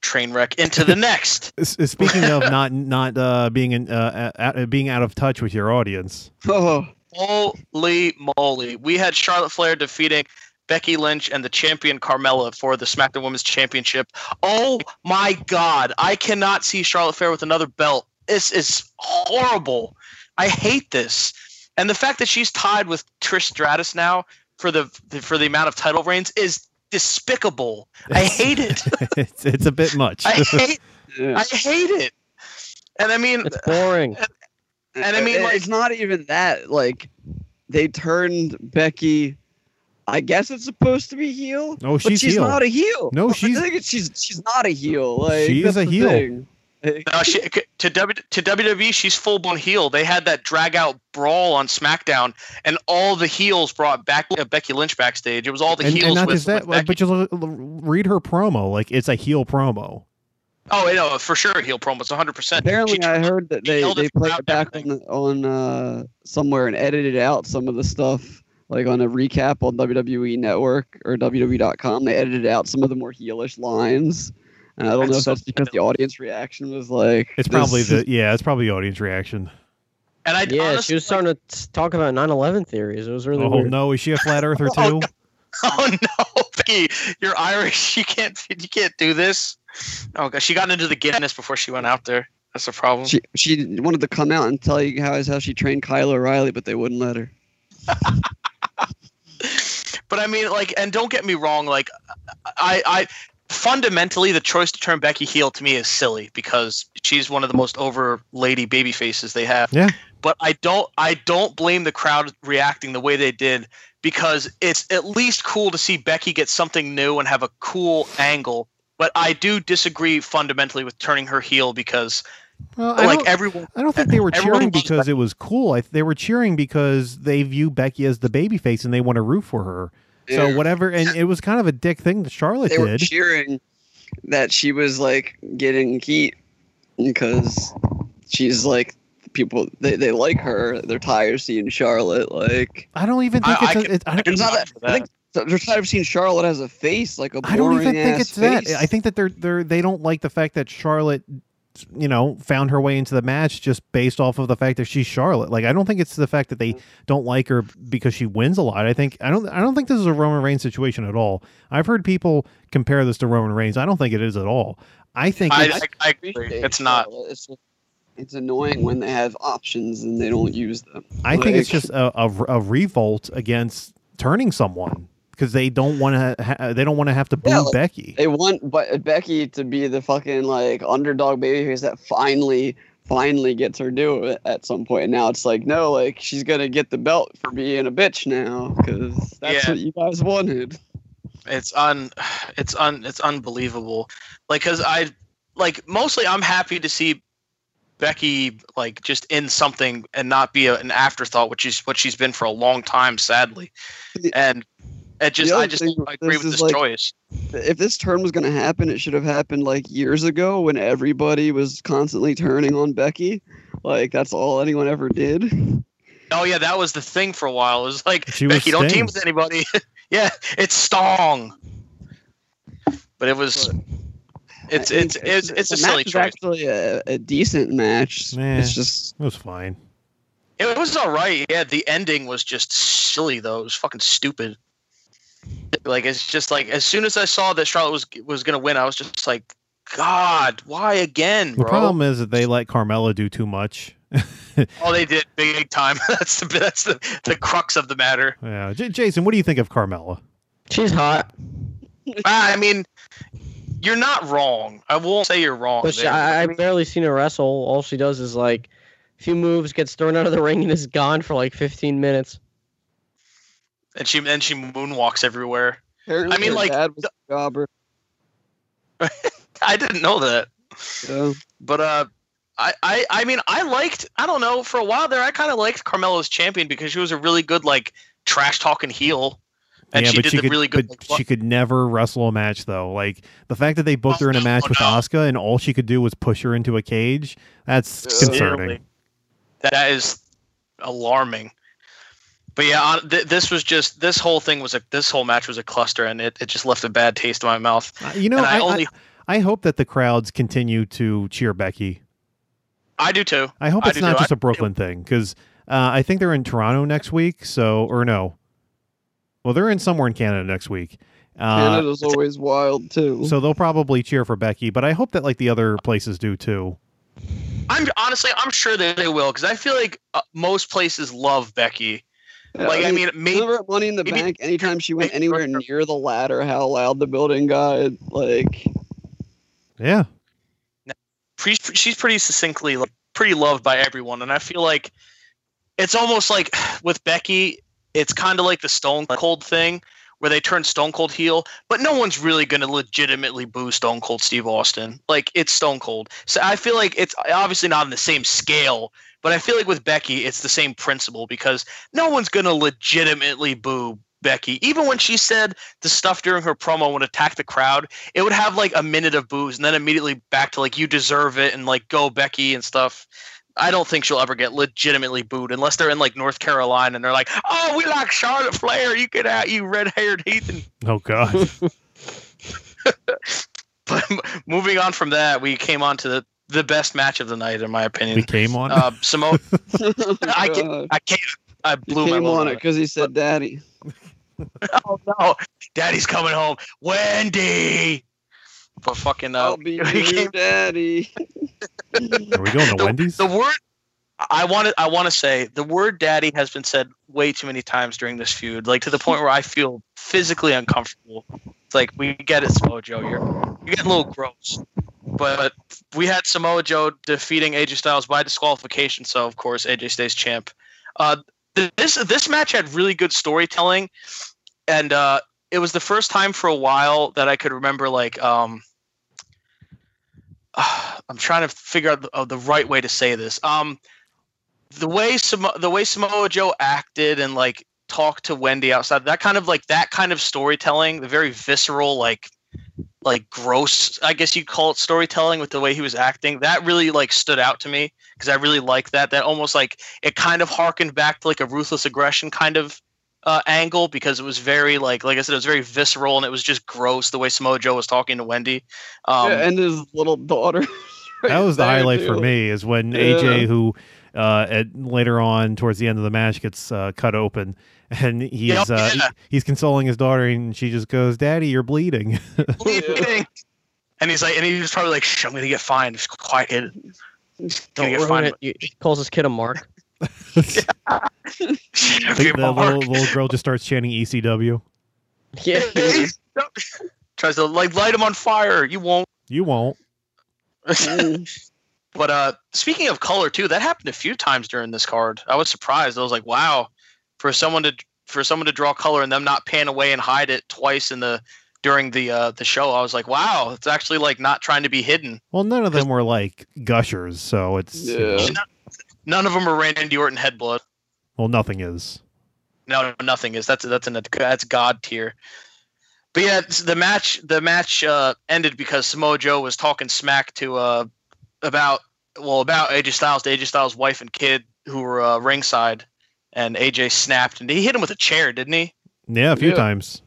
train wreck into the next. Speaking of not not uh, being in, uh, uh, being out of touch with your audience. oh. Holy moly, we had Charlotte Flair defeating. Becky Lynch and the champion Carmella for the SmackDown Women's Championship. Oh my God. I cannot see Charlotte Flair with another belt. This is horrible. I hate this. And the fact that she's tied with Trish Stratus now for the for the amount of title reigns is despicable. I hate it. it's, it's a bit much. I hate Yeah. I hate it. And I mean it's boring. And I mean, Uh, like- it's not even that. Like, they turned Becky. I guess it's supposed to be heel. No, but she's she's heel. not a heel. No, she's- I think it's- she's she's not a heel. Like She is a the heel. thing. Like, No, she, to w, to WWE, she's full blown heel. They had that drag out brawl on SmackDown, and all the heels brought back uh, Becky Lynch backstage. It was all the and, heels and not with, just that, with Becky. but just l- l- read her promo. Like it's a heel promo. oh, I know for sure, heel promos, 100. percent apparently, I heard that they they played it back on everything. the, on uh, somewhere and edited out some of the stuff. Like on a recap on WWE Network or WWE.com, they edited out some of the more heelish lines. And I don't know That's if that's because the audience reaction was like. It's this probably the yeah. It's probably audience reaction. And I Yeah, honestly, she was starting to talk about 9/11 theories. It was really Oh weird. no, is she a flat earther Oh, too? Oh no, Becky, you're Irish. You can't you can't do this. Oh god, she got into the Guinness before she went out there. That's the problem. She she wanted to come out and tell you guys how she trained Kyle O'Reilly, but they wouldn't let her. But I mean, like, and don't get me wrong, like, I, I fundamentally the choice to turn Becky heel to me is silly because she's one of the most over lady baby faces they have. Yeah. But I don't, I don't blame the crowd reacting the way they did because it's at least cool to see Becky get something new and have a cool angle. But I do disagree fundamentally with turning her heel because, Well, I like, don't, everyone. I don't think they were cheering because it was cool. I, they were cheering because they view Becky as the babyface and they want to root for her. So Yeah. whatever, and it was kind of a dick thing that Charlotte They were did. cheering that she was like getting heat because she's like people they, they like her. They're tired of seeing Charlotte like. I don't even think I- it's. I a, can- it, I, I don't, It's not vouch that, I think they're tired of seeing Charlotte as a face, like a I don't even think boring-ass it's that. I think that they're they're they don't like the fact that Charlotte, you know, found her way into the match just based off of the fact that she's Charlotte. Like I don't think it's the fact that they mm-hmm. don't like her because she wins a lot. I think I don't I don't think this is a Roman Reigns situation at all. I've heard people compare this to Roman Reigns. I don't think it is at all. I think I, it's, I, I agree. It's not. It's, it's annoying when they have options and they don't use them. I think it's just a, a, a revolt against turning someone because they don't want to. Ha- they don't want to have to boo Yeah, like- Becky. They want but Becky to be the fucking like underdog babyface that finally finally gets her due at- at some point. And now it's like no, like she's gonna get the belt for being a bitch now because that's Yeah. what you guys wanted. It's un, it's un, it's unbelievable. Like, cause I, like, mostly I'm happy to see Becky like just in something and not be a, an afterthought, which is what she's been for a long time, sadly. And it just, I just I agree with this like, choice. If this turn was gonna happen, it should have happened like years ago when everybody was constantly turning on Becky. Like that's all anyone ever did. Oh yeah, that was the thing for a while. It was like She was Becky, don't team with anybody. yeah, it's Stong. But it was, it's I it's it's it's a the silly match is choice. actually a, a decent match. Meh. It's just It was fine. It was all right. Yeah, the ending was just silly though. It was fucking stupid. Like it's just like as soon as I saw that Charlotte was was gonna win, I was just like, God, why again, The problem is that they let Carmella do too much. oh, they did big time. that's the that's the the crux of the matter. Yeah, J- Jason, what do you think of Carmella? She's hot, Ah, I mean, you're not wrong. I won't say you're wrong. but she. I, I've barely seen her wrestle. All she does is like a few moves, gets thrown out of the ring, and is gone for like 15 minutes. And she and she moonwalks everywhere. apparently I mean, like, dad was a jobber. I didn't know that. Yeah. But uh, I, I, I mean, I liked. I don't know. For a while there, I kind of liked Carmella's champion because she was a really good like trash talking heel, and yeah, she but did she the could, really good. but like, she could never wrestle a match though. Like the fact that they booked her in a Oh, match no, with no. Asuka and all she could do was push her into a cage. That's Yeah. concerning. That is alarming. But yeah, th- this was just this whole thing was a this whole match was a cluster, and it, it just left a bad taste in my mouth. Uh, You know, I, I, only I, I hope that the crowds continue to cheer Becky. I do too. I hope I it's do not too. just a Brooklyn thing because uh, I think they're in Toronto next week. So, or no, well, they're in somewhere in Canada next week. Uh, Canada's always wild too. so they'll probably cheer for Becky, but I hope that like the other places do too. I'm honestly, I'm sure that they will because I feel like uh, most places love Becky. Yeah, like, I mean, maybe remember at Money in the maybe- Bank? Anytime she went maybe- anywhere near the ladder, how loud the building got. Like, Yeah, she's pretty succinctly like, pretty loved by everyone and i feel like it's almost like with becky it's kind of like the stone cold thing where they turn stone cold heel but no one's really going to legitimately boo stone cold steve austin like it's stone cold so i feel like it's obviously not on the same scale but i feel like with becky it's the same principle because no one's going to legitimately boo becky even when she said the stuff during her promo would attack the crowd it would have like a minute of booze and then immediately back to like you deserve it and like go Becky and stuff. I don't think she'll ever get legitimately booed unless they're in like North Carolina and they're like, "Oh, we like Charlotte Flair. You get out, you red-haired heathen." oh god, But moving on from that, we came on to the the best match of the night, in my opinion. we came on. Uh, Samoa, oh I God. can't, I can't, I blew my came load on on it because he said "Daddy." Oh no, Daddy's coming home, Wendy. But fucking, uh, I'll be your daddy. Are we going to the, Wendy's? The word I want to I want to say the word daddy has been said way too many times during this feud, like to the point where I feel physically uncomfortable. It's like we get it, Samoa Joe. You're you're getting a little gross. But we had Samoa Joe defeating AJ Styles by disqualification, so of course AJ stays champ. Uh, this this match had really good storytelling, and uh, it was the first time for a while that I could remember like um, I'm trying to figure out the, uh, the right way to say this. Um, the way Samo- the way Samoa Joe acted and like talked to Wendy outside, that kind of like that kind of storytelling, the very visceral, like like gross, I guess you'd call it storytelling with the way he was acting. That really like stood out to me because I really like that. That almost like it kind of harkened back to like a ruthless aggression kind of uh, angle because it was very like like I said, it was very visceral and it was just gross the way Samoa Joe was talking to Wendy. Um, Yeah, and his little daughter. that was the there, highlight for me is when Yeah. AJ, who uh, at later on towards the end of the match gets uh, cut open, and he's Yep, uh, yeah. he's consoling his daughter, and she just goes, "Daddy, you're bleeding." bleeding. And he's like, and he's probably like, Shh, I'm gonna get fined. Just quiet, kid. Don't get ruin fined. it. He calls his kid a mark. the, the little, little girl just starts chanting ECW. Yeah. Tries to like light him on fire. You won't. You won't. But uh, speaking of color too, that happened a few times during this card. I was surprised. I was like, wow, for someone to for someone to draw color and them not pan away and hide it twice in the during the uh, the show. I was like, wow, it's actually like not trying to be hidden. Well, none of them were like gushers, so it's Yeah. None of them are Randy Orton head blood. well, nothing is. No, nothing is. That's that's an that's god tier. But yeah, the match the match uh, ended because Samoa Joe was talking smack to uh, about well about AJ Styles, to AJ Styles' wife and kid who were uh, ringside, and AJ snapped and he hit him with a chair, didn't he? Yeah, a few Yeah. times.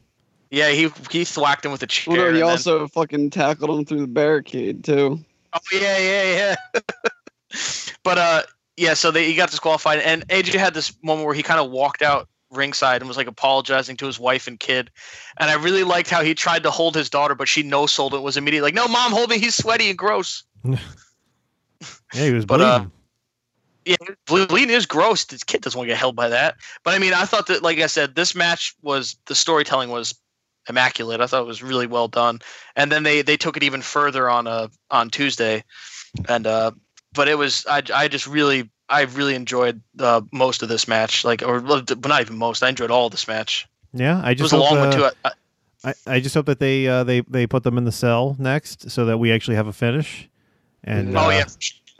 Yeah, he he thwacked him with a chair. Well, no, he and then- also fucking tackled him through the barricade too. Oh yeah, yeah, yeah. but uh, yeah. So they, he got disqualified, and AJ had this moment where he kind of walked out ringside and was like apologizing to his wife and kid. And I really liked how he tried to hold his daughter, but she no sold it. Was immediately like, "No, mom, hold me. He's sweaty and gross." Yeah, he was But, uh, bleeding. Yeah, ble- bleeding is gross. This kid doesn't want to get held by that. But I mean, I thought that, like I said, this match was the storytelling was immaculate. I thought it was really well done. And then they they took it even further on uh on Tuesday, and uh, but it was I I just really I really enjoyed uh, most of this match. Like or but not even most. I enjoyed all of this match. yeah, I It was just a hope, long one uh, too. I, I, I, just hope that they uh, they they put them in the cell next, so that we actually have a finish. And oh uh, yeah,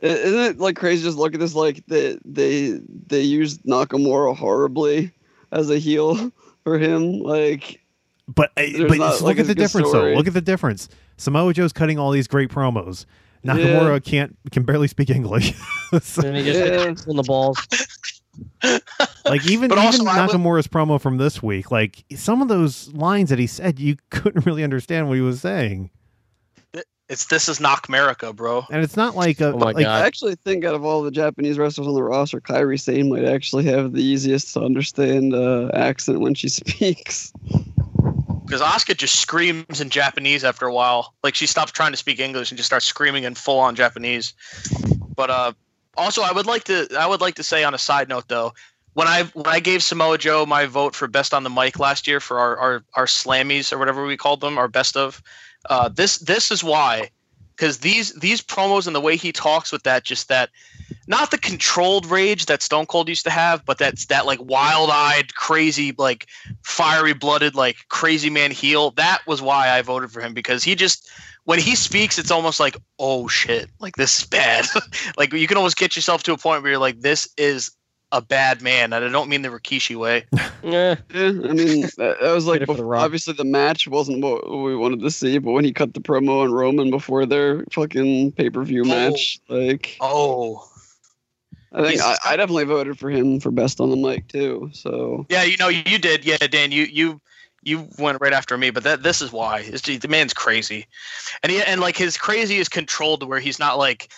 Isn't it like crazy? Just look at this. Like they they they used Nakamura horribly as a heel for him. Like But uh, but not, look like, at the difference story. though. Look at the difference. Samoa Joe's cutting all these great promos. Nakamura can't can barely speak English. So, And he just Yeah. on the balls. like even But even I would- Nakamura's promo from this week, like some of those lines that he said, you couldn't really understand what he was saying. It's this is Knock America, bro. And it's not like a Oh my like, God. I actually think out of all the Japanese wrestlers on the roster, Kairi Sane might actually have the easiest to understand uh, accent when she speaks. Because Asuka just screams in Japanese after a while. Like she stops trying to speak English and just starts screaming in full on Japanese. But uh, also, I would like to I would like to say on a side note though, when I when I gave Samoa Joe my vote for best on the mic last year for our our, our slammies or whatever we called them, our best of, uh, this this is why. Because these these promos and the way he talks with that just that not the controlled rage that Stone Cold used to have, but that's that like wild eyed, crazy, like fiery blooded, like crazy man heel. That was why I voted for him because he just when he speaks, it's almost like, oh shit, like this is bad. like you can almost get yourself to a point where you're like, this is a bad man, and I don't mean the Rikishi way. Yeah. Yeah, I mean, that, that was like Hit it for the obviously the match wasn't what we wanted to see, but when he cut the promo on Roman before their fucking pay per view Oh. match, like Oh, I think I, I definitely voted for him for best on the mic too. So yeah, you know you did, yeah, Dan. You you you went right after me, but that this is why. It's the man's crazy, and he and like his crazy is controlled where he's not like.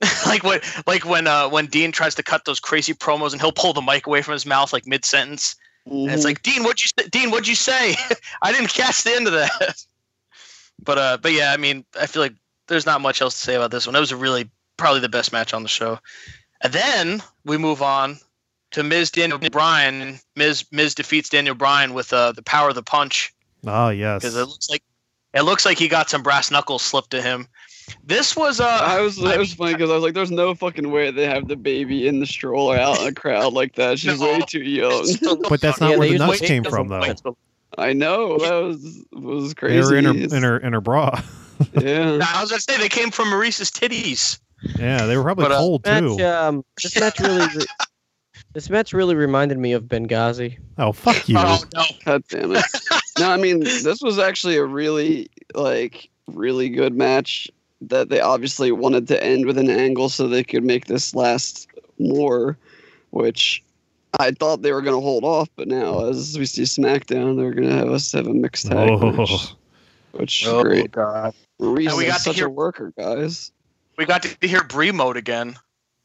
like what like when uh when Dean tries to cut those crazy promos and he'll pull the mic away from his mouth like mid sentence And it's like, Dean, what'd you say? Dean, what'd you say? I didn't catch the end of that. But uh, but yeah, I mean, I feel like there's not much else to say about this one. It was a really probably the best match on the show. And then we move on to Miz Daniel Bryan. Miz Miz defeats Daniel Bryan with uh, the power of the punch oh yes. because it looks like it looks like he got some brass knuckles slipped to him. This was uh, I was I it was mean, funny because I was like, "There's no fucking way they have the baby in the stroller out in a crowd like that. She's No. way too young." But that's not Yeah, where the nuts came from though. point. I know that was was crazy. They were in her in her in her bra. yeah. Nah, I was gonna say they came from Maryse's titties. yeah, they were probably But, uh, cold too. Um, this match really, re- this match really reminded me of Benghazi. Oh fuck you. Oh no! God damn it. no, I mean this was actually a really like really good match that they obviously wanted to end with an angle so they could make this last more, which I thought they were gonna hold off, but now as we see SmackDown, they're gonna have us have a mixed tag Oh. match, which is Oh great. god! Reese And we is got to such hear- a worker, guys. We got to hear Brie mode again.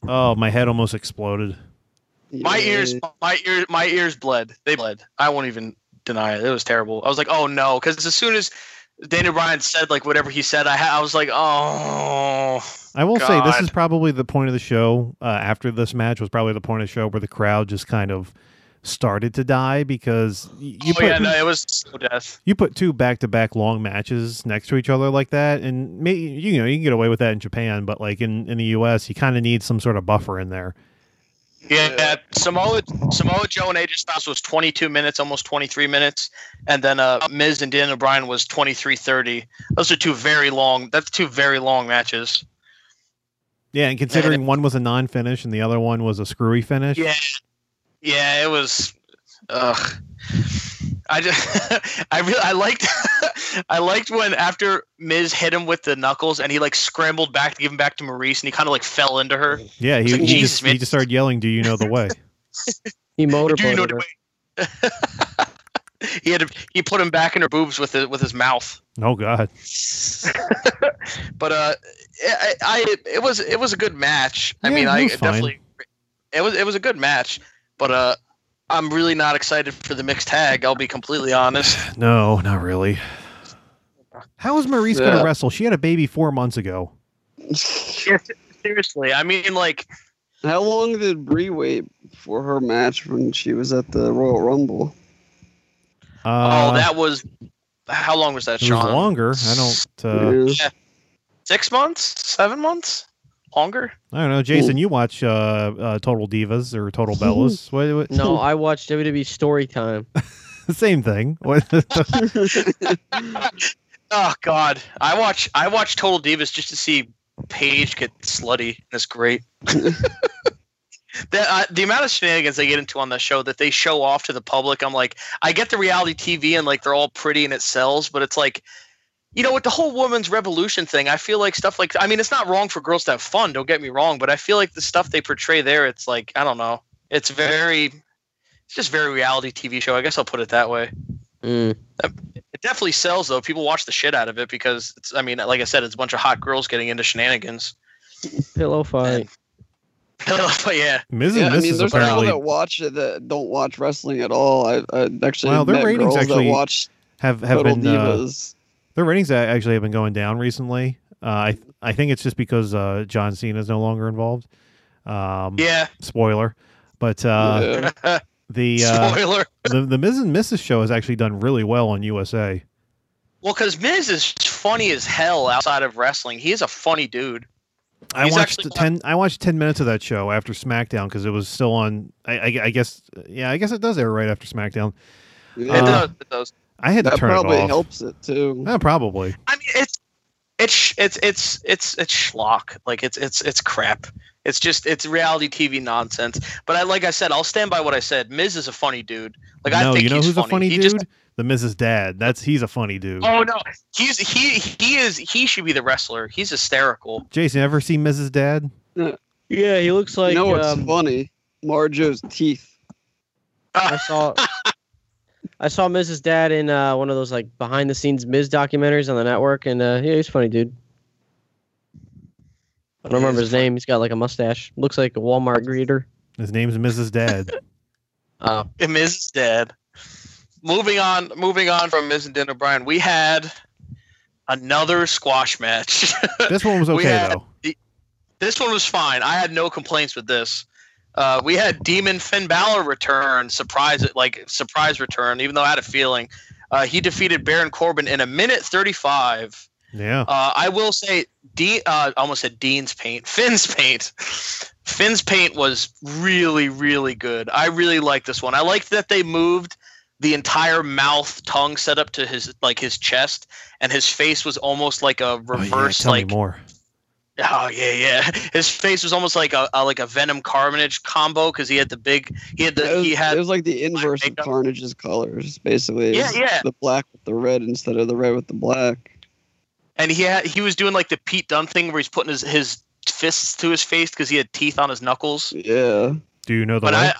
Oh, my head almost exploded. My Yeah. ears, my ears, my ears bled. They bled. I won't even deny it. It was terrible. I was like, oh no, because as soon as Daniel Bryan said like whatever he said, I ha- I was like, oh. I will say this is probably the point of the show. Uh, after this match was probably the point of the show where the crowd just kind of started to die because you oh put yeah, no, it was so death. you put two back to back long matches next to each other like that, and may, you know you can get away with that in Japan, but like in in the U.S., you kind of need some sort of buffer in there. Yeah, Samoa Samoa Joe and AJ Styles was 22 minutes, almost 23 minutes, and then uh, Miz and Daniel Bryan was 23:30. Those are two very long. That's two very long matches. Yeah, and considering one was a non finish and the other one was a screwy finish. Yeah, yeah, it was. Ugh. I just, I really, I liked, I liked when after Miz hit him with the knuckles and he like scrambled back to give him back to Maryse and he kind of like fell into her. Yeah, he, like, he Jesus, just man. he just started yelling, "Do you know the way?" He Do you know the way? he had to, he put him back in her boobs with his, with his mouth. oh God, But uh, I, I it was it was a good match. I Yeah, mean, I fine. definitely it was it was a good match. But uh, I'm really not excited for the mixed tag. I'll be completely honest. no, not really. How is Maryse going to wrestle? She had a baby four months ago. Seriously, I mean, like How long did Brie wait for her match when she was at the Royal Rumble? Uh, oh, that was how long was that, it was Sean? longer. I don't. Uh, Yeah. Six months? Seven months? Longer? I don't know, Jason. You watch uh, uh, Total Divas or Total Bellas? what, what, No, I watched WWE Story Time. same thing. Oh God, I watch I watch Total Divas just to see Paige get slutty. That's great. the, uh, the amount of shenanigans they get into on the show that they show off to the public, I'm like, I get the reality TV and like they're all pretty and it sells, but it's like, you know, with the whole women's revolution thing, I feel like stuff like I mean, it's not wrong for girls to have fun. Don't get me wrong, but I feel like the stuff they portray there, it's like I don't know, it's very, it's just very reality TV show. I guess I'll put it that way. Mm. It definitely sells though. People watch the shit out of it because it's. I mean, like I said, it's a bunch of hot girls getting into shenanigans. Pillow fight. but yeah, Ms. Yeah, and I mean, there's apparently people that watch it that don't watch wrestling at all. I, I actually Well, their met ratings girls actually that watch have have Total been uh, Divas. Their ratings actually have been going down recently. Uh, I I think it's just because uh, John Cena is no longer involved. Um, yeah. Spoiler, but uh, yeah. the uh, Spoiler. the the Miz and Mrs. show has actually done really well on USA. Well, because Miz is funny as hell outside of wrestling. He is a funny dude. I He's watched actually ten. I watched ten minutes of that show after SmackDown because it was still on. I, I, I guess. Yeah, I guess it does air right after SmackDown. It Yeah. does. It does. I had to that turn probably it off. helps it too. Yeah, probably. I mean, it's it's it's it's it's it's schlock. Like it's it's it's crap. It's just it's reality TV nonsense. But I like I said, I'll stand by what I said. Miz is a funny dude. Like I no, think you know he's who's funny. a funny he dude? Just, the Mrs. Dad. That's he's a funny dude. oh no, he's he he is he should be the wrestler. He's hysterical. Jason, ever see Mrs. Dad? Yeah, he looks like. you know what's um, funny? Marjo's teeth. I saw. I saw Mrs. Dad in uh, one of those like behind the scenes Miz documentaries on the network, and uh, yeah, he's a funny dude. I don't remember his name. He's got like a mustache. Looks like a Walmart greeter. His name's Mrs. Dad. Oh, Miz is dead. Moving on, moving on from Miz and Daniel Bryan, we had another squash match. this one was We okay had- though. this one was fine. I had no complaints with this. Uh, we had Demon Finn Balor return, surprise like surprise return, even though I had a feeling. Uh, he defeated Baron Corbin in a minute thirty-five. Yeah. Uh, I will say, D, uh, almost said Dean's paint, Finn's paint. Finn's paint was really, really good. I really liked this one. I liked that they moved the entire mouth tongue setup to his like his chest, and his face was almost like a Oh, yeah, reverse tell like me more. Oh yeah, yeah. His face was almost like a, a like a Venom Carnage combo because he had the big. He had It the. was, He had. it was like the inverse of. Carnage's colors, basically. Yeah, yeah. The black with the red instead of the red with the black. and he had. He was doing like the Pete Dunne thing where he's putting his his fists to his face because he had teeth on his knuckles. Yeah. Do you know the But way? I.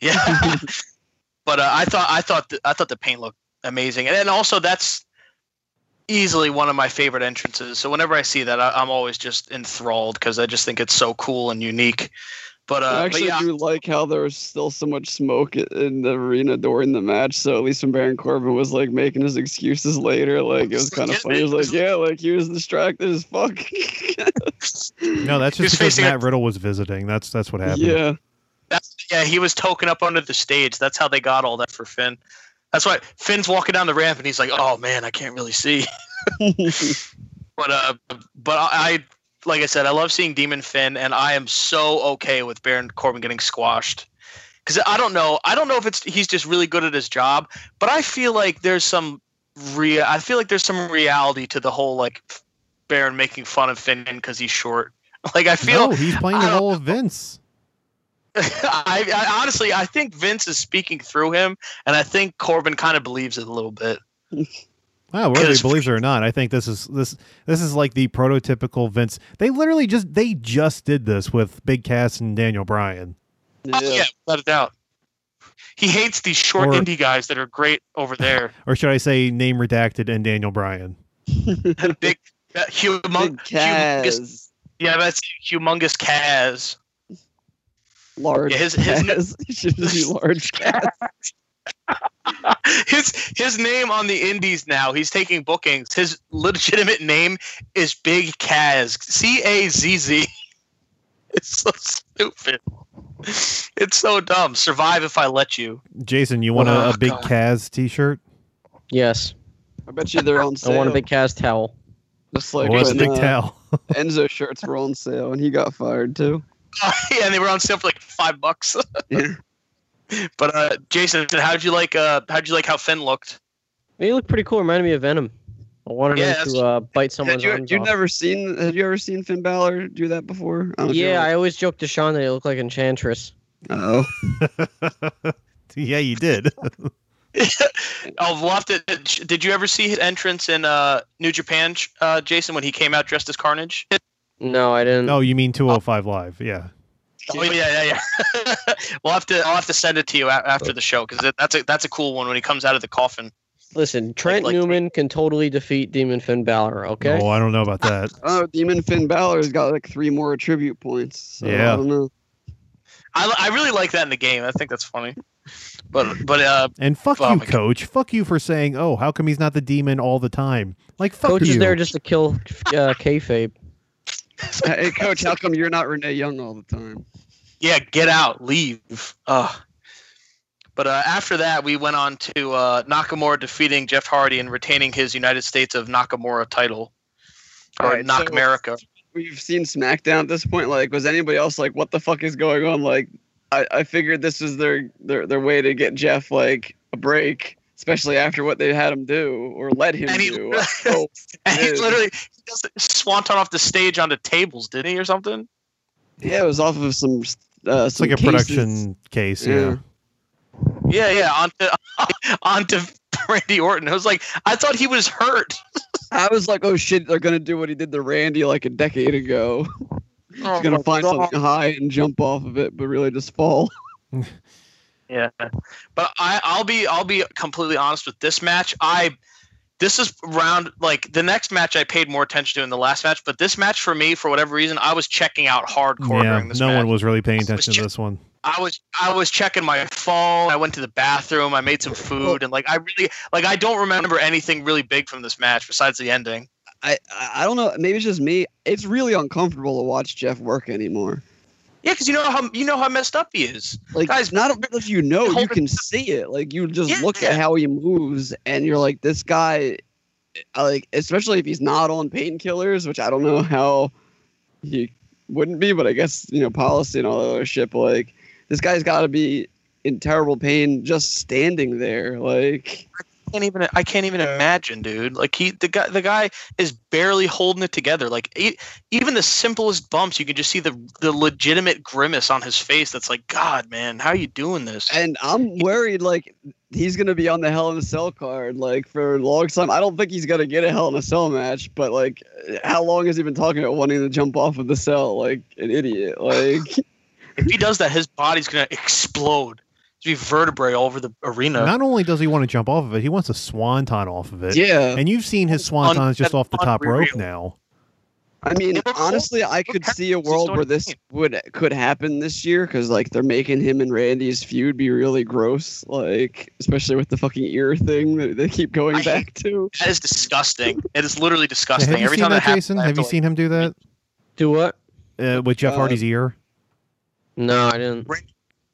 Yeah. but uh, I thought I thought the, I thought the paint looked amazing, and then also that's easily one of my favorite entrances. So whenever I see that, I, I'm always just enthralled because I just think it's so cool and unique. But uh, I but actually yeah, do like how there was still so much smoke in the arena during the match. So at least when Baron Corbin was like making his excuses later, like it was kind of funny. He was like, "Yeah, like he was distracted as fuck." no, that's He was just because facing a- Matt Riddle was visiting. That's that's what happened. yeah, That's Yeah, he was token up under the stage. That's how they got all that for Finn. That's why Finn's walking down the ramp and he's like, "Oh man, I can't really see." but uh, but I like I said, I love seeing Demon Finn, and I am so okay with Baron Corbin getting squashed. Because I don't know, I don't know if it's he's just really good at his job, but I feel like there's some real. I feel like there's some reality to the whole like Baron making fun of Finn because he's short. Like I feel no, he's playing the role of Vince. I, I honestly, I think Vince is speaking through him, and I think Corbin kind of believes it a little bit. Wow, whether he believes it or not, I think this is this this is like the prototypical Vince. They literally just they just did this with Big Cass and Daniel Bryan. Oh, yeah, without a doubt. He hates these short Or- indie guys that are great over there. Or should I say name redacted and Daniel Bryan? Big, uh, humong- Big humongous, yeah, that's humongous Kaz. Large Yeah, his- his- Kaz. He should be large Kaz. his his name on the indies now. He's taking bookings. His legitimate name is Big Kaz. C A Z Z. It's so stupid. It's so dumb. Survive if I let you. Jason, you want a, Oh, a Big God. Kaz T-shirt? Yes, I bet you they're on sale. I want a big cast towel. Just like What's a when, Big uh, towel? Enzo shirts were on sale and he got fired too. yeah, and they were on sale for like five bucks. Yeah. But uh, Jason, how'd you like? Uh, how'd you like how Finn looked? He looked pretty cool. Reminded me of Venom. I wanted Yeah, him to uh, bite Had someone's you arms you off. never seen? Have you ever seen Finn Balor do that before? I don't know Yeah, I always joked to Sean that he looked like Enchantress. Oh, yeah, you did. Oh, we'll have to. Did you ever see his entrance in uh, New Japan, uh, Jason, when he came out dressed as Carnage? No, I didn't. no, you mean 205 Live? Yeah. Oh yeah, yeah, yeah. we'll have to. I'll have to send it to you after the show because that's a that's a cool one when he comes out of the coffin. Listen, Trent like- Newman can totally defeat Demon Finn Balor. Okay. Oh, I don't know about that. oh, Demon Finn Balor's got like three more attribute points. So Yeah. I don't know. I, I really like that in the game. I think that's funny. But but uh, And fuck Oh you, my God. coach. Fuck you for saying, "Oh, how come he's not the demon all the time?" Like, fuck Coach you. is there just to kill uh, kayfabe. hey, coach, how come you're not Renee Young all the time? yeah, get out, leave. Uh, but uh, after that, we went on to uh, Nakamura defeating Jeff Hardy and retaining his United States of Nakamura title, or Alright, so- Knock America. We've seen SmackDown at this point. Like, was anybody else like, what the fuck is going on? Like, I, I figured this was their, their their way to get Jeff like a break, especially after what they had him do or let him And he- do. oh, And he literally he does swanton off the stage onto tables, didn't he, or something? yeah, it was off of some. Uh, It's like a production case. Yeah. Yeah, yeah, onto onto Randy Orton. I was like, I thought he was hurt. I was like, oh shit, they're gonna do what he did to Randy like a decade ago. He's Oh gonna find God. something high and jump off of it, but really just fall. Yeah, but I, I'll be I'll be completely honest with this match. I this is round like the next match I paid more attention to in the last match, but this match for me, for whatever reason, I was checking out hardcore Yeah. during this No match. one was really paying was attention to this one. I was I was checking my phone. I went to the bathroom. I made some food, and like I really like I don't remember anything really big from this match besides the ending. I I I don't know. Maybe it's just me. It's really uncomfortable to watch Jeff work anymore. Yeah, because you know how you know how messed up he is. Like, Guys, not if you know, you can see it. Like, you just Yeah. look at how he moves, and you're like, this guy, like, especially if he's not on painkillers, which I don't know how he wouldn't be, but I guess you know policy and all that other shit. But like, this guy's got to be in terrible pain just standing there. Like, can't even I can't even imagine, dude. Like he the guy the guy is barely holding it together. Like e- even the simplest bumps, you can just see the the legitimate grimace on his face. That's like, God, man, how are you doing this? and I'm worried like he's gonna be on the Hell in a Cell card like for a long time. I don't think he's gonna get a Hell in a Cell match, but like, how long has he been talking about wanting to jump off of the cell like an idiot? Like, If he does that, his body's gonna explode. There's be vertebrae all over the arena. Not only does he want to jump off of it, he wants a swanton off of it. yeah. And you've seen his Un- swantons just off the top rope now. I mean, honestly, I could see a world where this would could happen this year because like they're making him and Randy's feud be really gross, like especially with the fucking ear thing that they keep going I back to. That is disgusting. It is literally Yeah, disgusting. have you Every seen time that, that happens, Jason? I Have you like- seen him do that Do what? uh, with Jeff Uh, Hardy's ear? No, I didn't.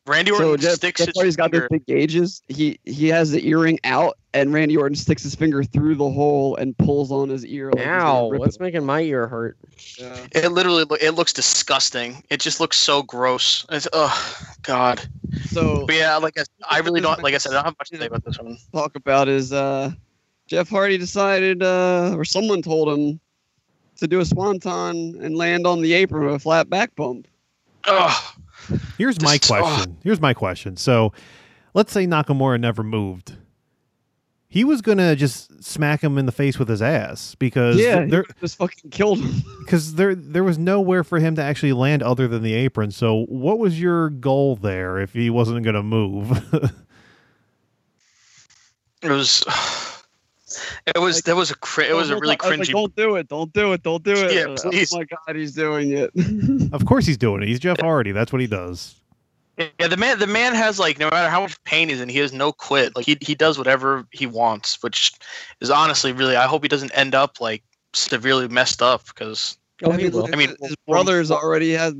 Randy Orton So Jeff, sticks Jeff his Hardy's got finger. those big gauges. He he has the earring out, and Randy Orton sticks his finger through the hole and pulls on his ear. Like Ow! What's it. making my ear hurt? Yeah. It literally it looks disgusting. It just looks so gross. It's oh god. So But yeah, like I, I really don't like I said I don't have much to say about this one. talk about is uh, Jeff Hardy decided, uh, or someone told him to do a swanton and land on the apron with a flat back bump. Oh, Here's my Just- oh. question. Here's my question. So, let's say Nakamura never moved. He was gonna just smack him in the face with his ass because Yeah, there he just fucking killed him. because there there was nowhere for him to actually land other than the apron. So, what was your goal there if he wasn't gonna move? it was. It was there was a cri- it was a really I was like, cringy. don't do it! Don't do it! Don't do it! Yeah, please. Oh my god, he's doing it. of course, he's doing it. He's Jeff Hardy. That's what he does. Yeah, the man the man has like no matter how much pain he's in, he has no quit. Like he he does whatever he wants, which is honestly really. I hope he doesn't end up like severely messed up because Oh, I mean. I mean, his brother's already had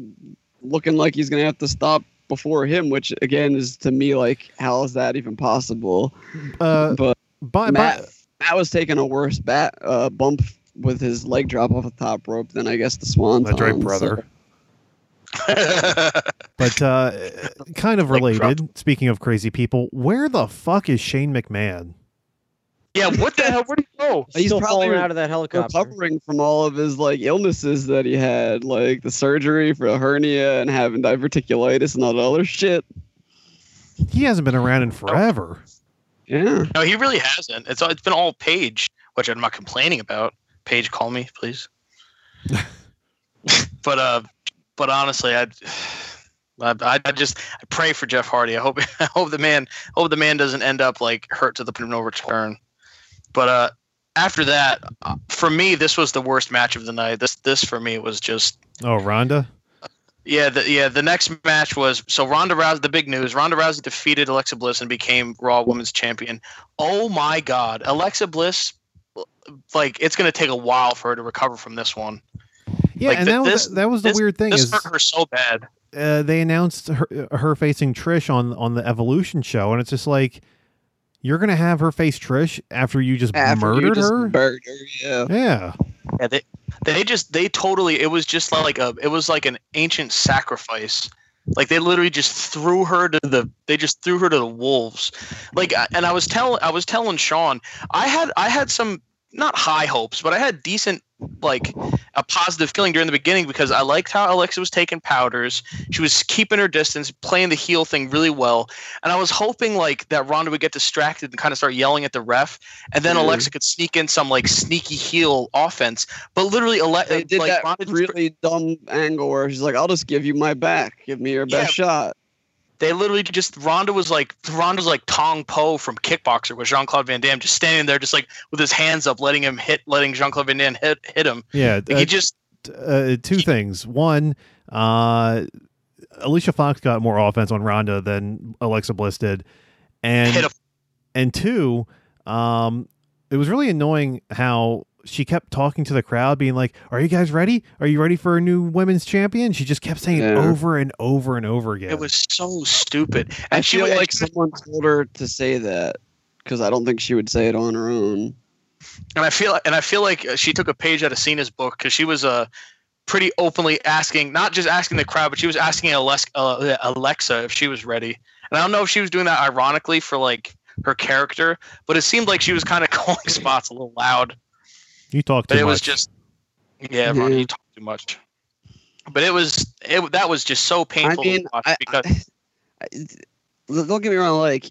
looking like he's gonna have to stop before him, which again is to me like, how is that even possible? Uh, But by, Matt, by, Matt was taking a worse bat uh, bump with his leg drop off the top rope than I guess the Swan. that's right, brother. But uh, kind of Like related. Speaking of crazy people, where the fuck is Shane McMahon? yeah, what the hell? Where'd he go? He's Still probably falling out of that helicopter. recovering from all of his like illnesses that he had, like the surgery for a hernia and having diverticulitis and all that other shit. He hasn't been around in forever. Yeah. No, he really hasn't. It's it's been all Paige, which I'm not complaining about. Paige, call me, please. but uh, but honestly, I, I, I just I pray for Jeff Hardy. I hope I hope the man hope the man doesn't end up like hurt to the point of no return. But uh, after that, uh, for me, this was the worst match of the night. This this for me was just Oh, Ronda. Yeah, the, yeah. The next match was so Ronda Rousey. The big news: Ronda Rousey defeated Alexa Bliss and became Raw Women's Champion. Oh my God, Alexa Bliss! Like it's gonna take a while for her to recover from this one. Yeah, Like, and th- that was this- that was the this- weird thing This is hurt her so bad. uh, they announced her, her facing Trish on on the Evolution show, and it's just like you're gonna have her face Trish after you just After you murdered just her. murdered her, yeah. yeah, Yeah, they they just they totally. It was just like a. It was like an ancient sacrifice. Like they literally just threw her to the. They just threw her to the wolves. Like, and I was telling I was telling Sean, I had I had some not high hopes, but I had decent like a positive feeling during the beginning because I liked how Alexa was taking powders. She was keeping her distance, playing the heel thing really well, and I was hoping like that Ronda would get distracted and kind of start yelling at the ref, and then Mhm. Alexa could sneak in some like sneaky heel offense. But literally, Ale- They did like that Ronda just- really dumb angle where she's like, "I'll just give you my back. Give me your best shot." They literally just Ronda was like Ronda was like Tong Po from Kickboxer with Jean Claude Van Damme, just standing there, just like with his hands up, letting him hit, letting Jean Claude Van Damme hit hit him. yeah. Like, uh, he just uh, two things. One, uh, Alicia Fox got more offense on Ronda than Alexa Bliss did, and and two, um, it was really annoying how she kept talking to the crowd, being like, "Are you guys ready? Are you ready for a new women's champion?" She just kept saying it Yeah. over and over and over again. It was so stupid. I And she feel was like someone told her to say that because I don't think she would say it on her own. and I feel and I feel like uh, she took a page out of Cena's book because she was uh, pretty openly asking, not just asking the crowd, but she was asking uh, Alexa if she was ready. And I don't know if she was doing that ironically for like her character, but it seemed like she was kind of calling spots a little loud. You talk too But it much. was just, yeah, Ronnie, Yeah. you talk too much. But it was it that was just so I painful mean, to watch I, because I, don't get me wrong. Like,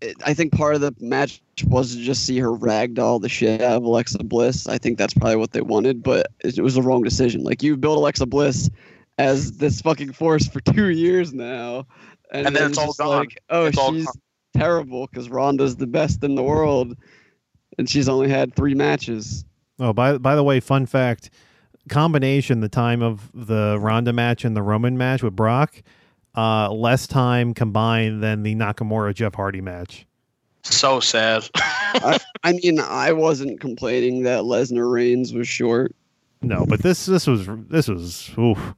it, I think part of the match was to just see her ragdoll the shit out of Alexa Bliss. I think that's probably what they wanted, but it, it was the wrong decision. Like, you built Alexa Bliss as this fucking force for two years now, and, And then it's all just gone. Like, oh, It's all she's gone. terrible because Ronda's the best in the world, and she's only had three matches. Oh, by by the way, fun fact: combination the time of the Ronda match and the Roman match with Brock, uh, less time combined than the Nakamura Jeff Hardy match. so sad. I, I mean, I wasn't complaining that Lesnar Reigns was short. No, but this this was this was oof.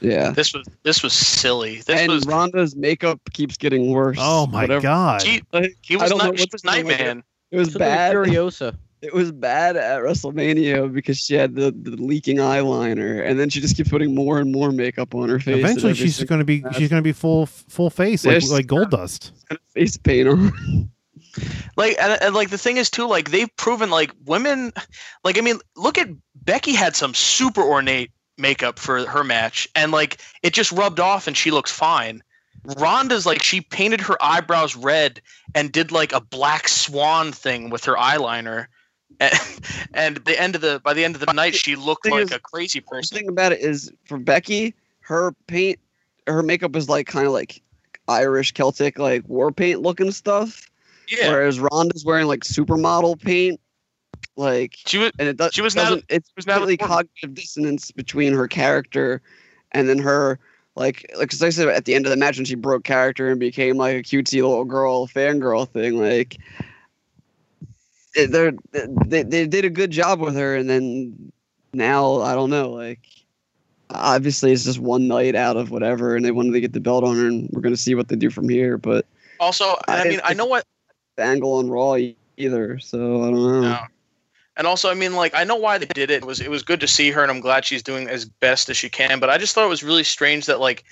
Yeah. This was this was silly. This and was Ronda's makeup keeps getting worse. Oh my Whatever. god. he, Like, he was don't know not, he what's was going on Nightman. It was Something bad. Furiosa. It was bad at WrestleMania because she had the, the leaking eyeliner, and then she just keeps putting more and more makeup on her face. Eventually, she's going to be match. she's going to be full full face like like gold dust. face paint on. Like and, and like the thing is too, like they've proven like women like I mean, look at Becky had some super ornate makeup for her match and like it just rubbed off and she looks fine. Ronda's like she painted her eyebrows red and did like a black swan thing with her eyeliner. And, and the end of the by the end of the night she looked like is- a crazy person. the thing about it is, for Becky, her paint, her makeup is like kind of like Irish Celtic, like war paint looking stuff. Yeah. Whereas Ronda's wearing like supermodel paint, like She was and it does, She was not- It's was not important. cognitive dissonance between her character and then her like like 'cause I said at the end of the match when she broke character and became like a cutesy little girl fangirl thing like eh, they're eh, they, they did a good job with her and then now I don't know like obviously it's just one night out of whatever and they wanted to get the belt on her and we're gonna see what they do from here but also I I- mean I know what angle on Raw either so I don't know. No. And also, I mean, like, I know why they did it. It was it was good to see her, and I'm glad she's doing as best as she can. But I just thought it was really strange that like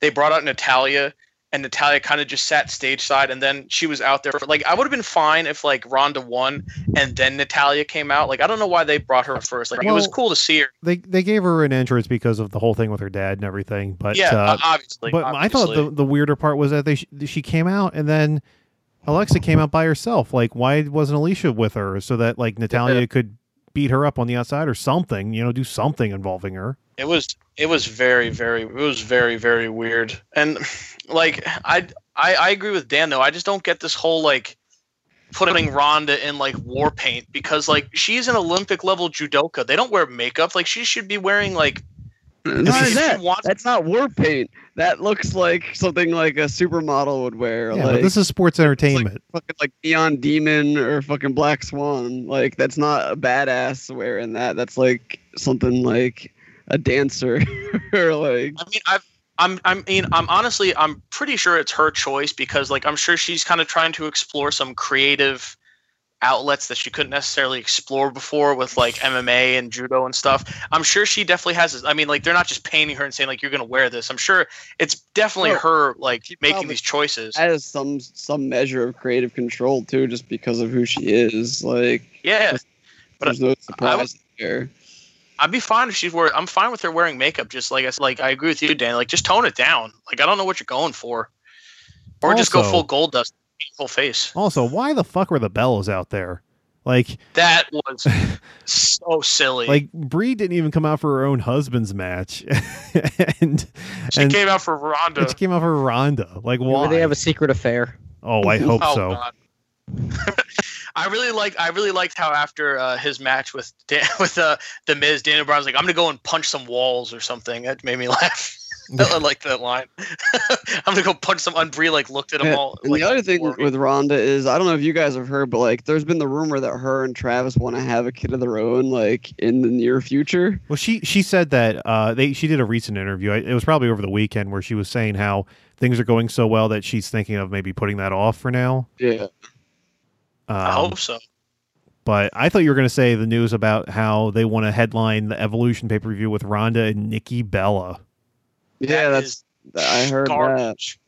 they brought out Natalya, and Natalya kind of just sat stage side, and then she was out there for like I would have been fine if like Ronda won, and then Natalya came out. Like I don't know why they brought her first. Like it was cool to see her. They they gave her an entrance because of the whole thing with her dad and everything. But yeah, uh, obviously. but I thought the the weirder part was that they she came out and then Alexa came out by herself. Like why wasn't Alicia with her so that like Natalya could beat her up on the outside or something? You know, do something involving her. It was it was very very it was very very weird and like I I I agree with Dan though I just don't get this whole like putting Ronda in like war paint because like she's an Olympic level judoka they don't wear makeup like she should be wearing like Not if only she that, wants- that's not war paint. That looks like something like a supermodel would wear. Yeah, like, but this is sports entertainment. fucking like Neon Demon or fucking Black Swan. Like that's not a badass wearing that. That's like something like a dancer or like I mean I've I'm I mean I'm honestly I'm pretty sure it's her choice because like I'm sure she's kind of trying to explore some creative outlets that she couldn't necessarily explore before with like MMA and judo and stuff. I'm sure she definitely has this. I mean like they're not just painting her and saying like you're going to wear this. I'm sure it's definitely No, her like she making these choices. has some some measure of creative control too, just because of who she is. Like Yeah. But there's no I surprise there. I'd be fine if she's wearing I'm fine with her wearing makeup just like I like I agree with you Dan. Like just tone it down. Like I don't know what you're going for. Or just go full gold dust full face. Also, why the fuck were the bells out there? Like That was so silly. like Brie didn't even come out for her own husband's match, and she and, came out for Ronda. she came out for Ronda. Like why? Maybe they have a secret affair. oh, I hope oh so. I really like. I really liked how after uh, his match with Dan, with uh, the Miz, Daniel Bryan's like, "I'm gonna go and punch some walls or something." That made me laugh. I like that line. I'm gonna go punch some. And Brie like looked at them Yeah, all. and like, the other thing worried. with Ronda is I don't know if you guys have heard, but like there's been the rumor that her and Travis want to have a kid of their own, like in the near future. Well, she she said that uh, they she did a recent interview. It was probably over the weekend where she was saying how things are going so well that she's thinking of maybe putting that off for now. Yeah. Um, I hope so. But I thought you were going to say the news about how they want to headline the Evolution pay per view with Ronda and Nikki Bella. Yeah, That that's I heard that. garbage.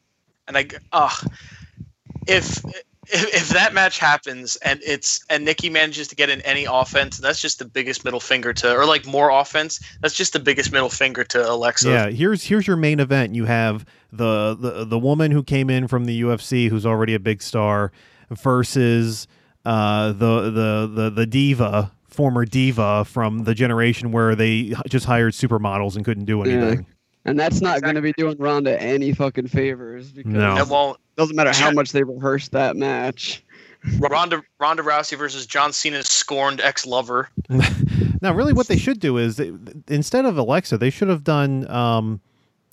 And I, ugh, if, if if that match happens and it's and Nikki manages to get in any offense, that's just the biggest middle finger to, or like more offense, that's just the biggest middle finger to Alexa. Yeah, here's here's your main event. You have the the the woman who came in from the UFC, who's already a big star, versus uh, the the the the diva, former diva from the generation where they just hired supermodels and couldn't do Yeah. Anything. And that's not going to be doing Ronda any fucking favors because No. It won't. it doesn't matter how much they rehearse that match. Ronda Ronda Rousey versus John Cena's scorned ex lover. Now, really, what they should do is they, instead of Alexa, they should have done. Um,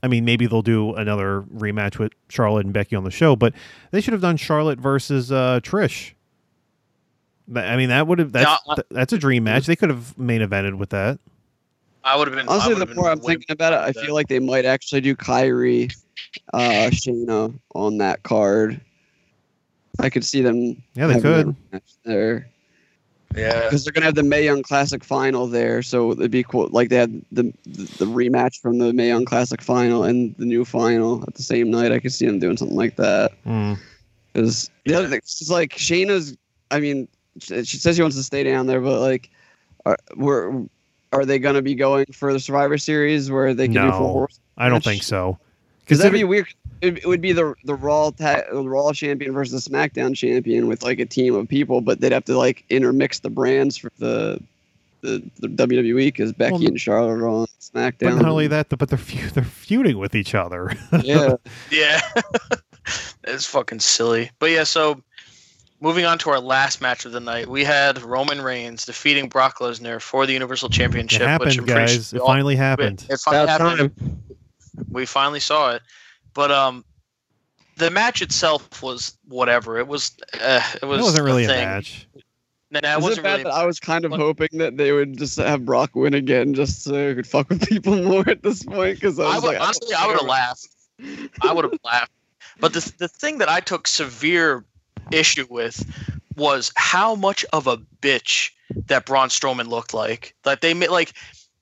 I mean, maybe they'll do another rematch with Charlotte and Becky on the show, but they should have done Charlotte versus uh, Trish. I mean, that would have that's Yeah, that's a dream match. They could have main evented with that. I would have been. Honestly, the more I'm thinking about it, I that. feel like they might actually do Kairi, uh, Shayna on that card. I could see them. Yeah, they could. match there Yeah. because they're gonna have the Mae Young Classic final there, so it'd be cool. Like they had the the rematch from the Mae Young Classic final and the new final at the same night. I could see them doing something like that. Mm. Because the other thing, it's like Shayna's. I mean, she she says she wants to stay down there, but like, are we're are they gonna be going for the Survivor Series where they can do No, four horse? I don't think so. Because that'd be it- weird. It, it would be the the Raw ta- the Raw champion versus the SmackDown champion with like a team of people, but they'd have to like intermix the brands for the the, the WWE because Becky Well, and Charlotte are on But SmackDown. not only that, but they're feu- they're feuding with each other. yeah, Yeah. it's fucking silly. But yeah, so moving on to our last match of the night, we had Roman Reigns defeating Brock Lesnar for the Universal Championship. which happened, I'm guys. sure we It all- finally happened. It finally About happened. time. We finally saw it. But um the match itself was whatever. It was uh, it was It wasn't really a thing. match. Nah, it Is it wasn't bad really that I was kind of hoping that they would just have Brock win again, just so it could fuck with people more at this point? Because I I was would, like, honestly, I would have laughed. I would have laughed. But the the thing that I took severe issue with was how much of a bitch that Braun Strowman looked like. That they made like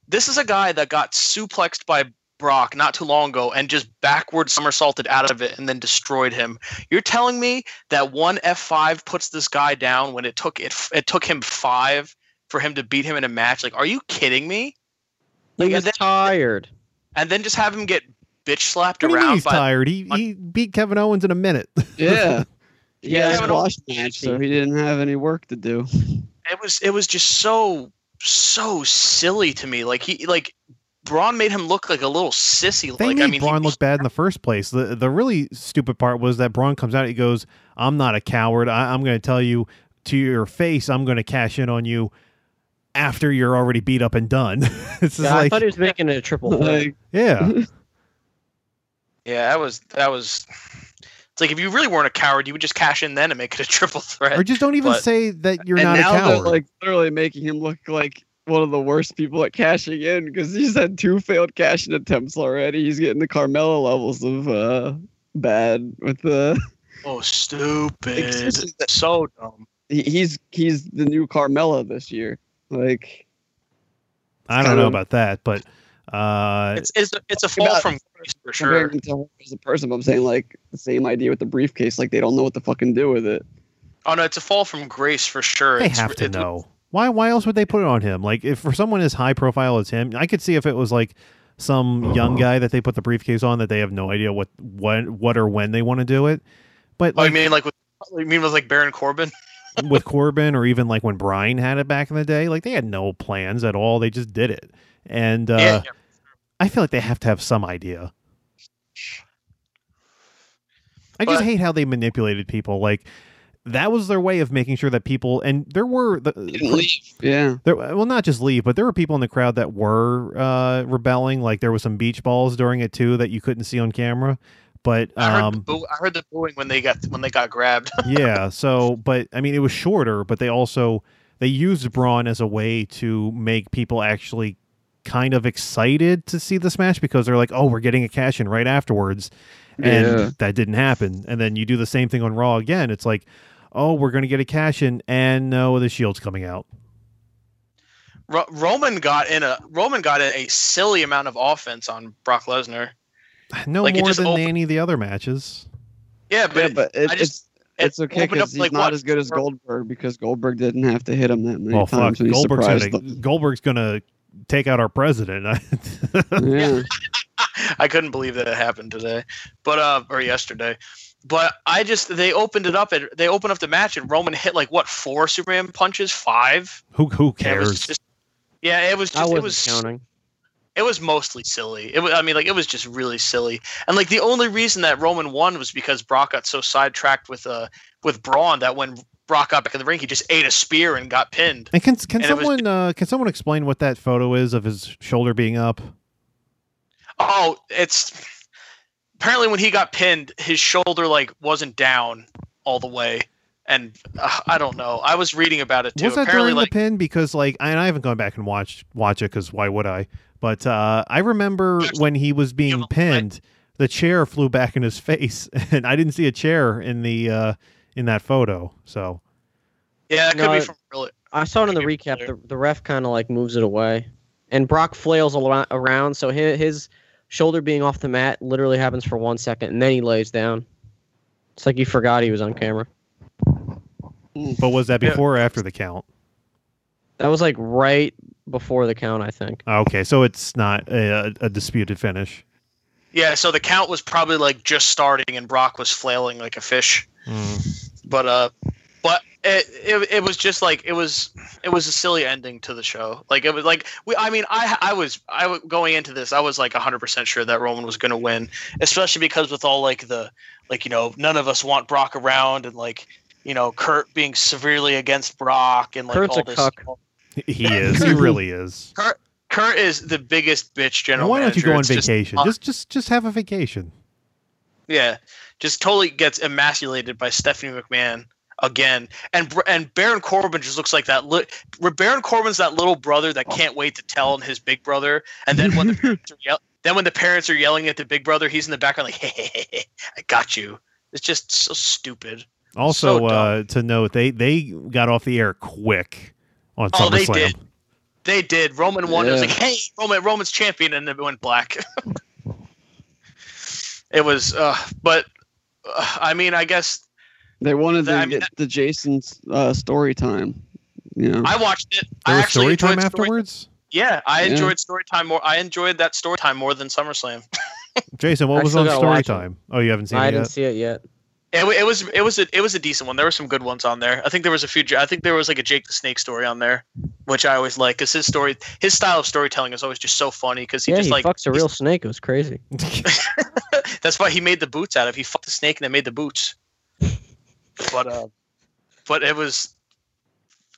this is a guy that got suplexed by Brock not too long ago and just backward somersaulted out of it and then destroyed him. You're telling me that one F5 puts this guy down when it took it it took him 5 for him to beat him in a match? Like are you kidding me? Like, was and then- tired. and then just have him get bitch slapped What do you mean around he's by tired? He he beat Kevin Owens in a minute. yeah. Yeah, Yeah, but- squash match, so he didn't have any work to do. it was it was just so so silly to me. Like he like Braun made him look like a little sissy. They like made I mean, Braun he, look bad in the first place. The the really stupid part was that Braun comes out. He goes, "I'm not a coward. I, I'm going to tell you to your face. I'm going to cash in on you after you're already beat up and done." it's just Yeah, I thought he was making it a triple. Like, yeah, yeah, that was that was. It's like if you really weren't a coward, you would just cash in then and make it a triple threat. or just don't even But- say that you're and not a now they're coward. like literally making him look like one of the worst people at cashing in because he's had two failed cashing attempts already. He's getting the Carmelo levels of uh bad with the. oh, stupid! Excuse so dumb. He's he's the new Carmelo this year. Like I don't know of- about that, but uh, It's it's a, it's a fall about- from grace for sure. him to her as a person, but I'm saying like the same idea with the briefcase. Like they don't know what to fucking do with it. Oh no, it's a fall from grace for sure. they It's- have to it- know. Why? Why else would they put it on him? Like, if for someone as high profile as him, I could see if it was like some young guy that they put the briefcase on that they have no idea what what what or when they want to do it. But Oh, you like mean like with you mean with like Baron Corbin? with Corbin or even like when Bryan had it back in the day, like they had no plans at all. They just did it, and uh, yeah, I feel like they have to have some idea. I just hate how they manipulated people. Like that was their way of making sure that people and there were the, didn't leave. Yeah. there, well, not just leave, but there were people in the crowd that were uh, rebelling. Like there was some beach balls during it too that you couldn't see on camera. But I heard, the um, boo- I heard the booing when they got when they got grabbed. yeah, so but I mean, it was shorter, but they also they used Braun as a way to make people actually kind of excited to see this match because they're like, oh, we're getting a cash in right afterwards, and Yeah. that didn't happen. And then you do the same thing on Raw again. It's like, oh, we're gonna get a cash in, and no, the Shield's coming out. Ro- Roman got in a Roman got in a silly amount of offense on Brock Lesnar. No Like, more than opened- any of the other matches. Yeah, but, Yeah, but it, I it's just it's it okay because he's like, not what, as good as Goldberg because Goldberg didn't have to hit him that many Well, fuck, times. when he Goldberg's surprised gonna. Goldberg's gonna take out our president. Yeah. I couldn't believe that it happened today, but uh, or yesterday. But I just they opened it up and they opened up the match and Roman hit like what four Superman punches, five. who who And it cares? just- yeah, it was I just wasn't it was counting. it was mostly silly. It was, I mean, like it was just really silly. And like the only reason that Roman won was because Brock got so sidetracked with uh with Braun that when Brock got back in the ring, he just ate a spear and got pinned. And can can And it was- someone uh, can someone explain what that photo is of his shoulder being up? Oh, it's apparently when he got pinned, his shoulder like wasn't down all the way, and uh, I don't know. I was reading about it too. Was that Apparently, during like the pin? Because like, and I haven't gone back and watched watch it because why would I? But uh, I remember when he was being pinned, the chair flew back in his face, and I didn't see a chair in the uh, in that photo. So yeah, it could be from really. I saw it in the recap. The, the ref kind of like moves it away, and Brock flails around, around. So his, his shoulder being off the mat literally happens for one second, and then he lays down. It's like he forgot he was on camera. but was that Yeah. before or after the count? That was like right before the count, I think. Okay, so it's not a, a disputed finish. Yeah, so the count was probably like just starting, and Brock was flailing like a fish. Mm. But uh, but it, it it was just like it was it was a silly ending to the show. Like it was like we. I mean, I I was I w- going into this. I was like hundred percent sure that Roman was going to win, especially because with all like the like you know none of us want Brock around and like you know Kurt being severely against Brock and like Kurt's all a this. cuck. He is. He really is. Kurt Kurt is the biggest bitch general. why don't you go on It's just- vacation? Just just just have a vacation. Yeah, just totally gets emasculated by Stephanie McMahon again, and and Baron Corbin just looks like that. Li- Baron Corbin's that little brother that can't wait to tell on his big brother, and then when the parents are yell- then when the parents are yelling at the big brother, he's in the background like, "Hey, hey, hey, hey, I got you." It's just so stupid. Also, So uh, to note, they they got off the air quick on Oh, they did. They did. Roman won. It was Yeah. like, "Hey, Roman, Roman's champion," and then it went black. it was, uh, but I mean, I guess They wanted to I mean, get the Jason's uh, story time. You know, I watched it. There I was actually story time enjoyed story- afterwards. Yeah, I Yeah. enjoyed story time more. I enjoyed that story time more than SummerSlam. Jason, what I was on story watch it. time? Oh, you haven't seen I it I didn't yet. see it yet. It, it was it was a it was a decent one. There were some good ones on there. I think there was a few. I think there was like a Jake the Snake story on there, which I always like because his story, his style of storytelling is always just so funny because he yeah, just he like fucks a real snake. It was crazy. that's why he made the boots out of. He fucked the snake and they made the boots. But uh, but it was.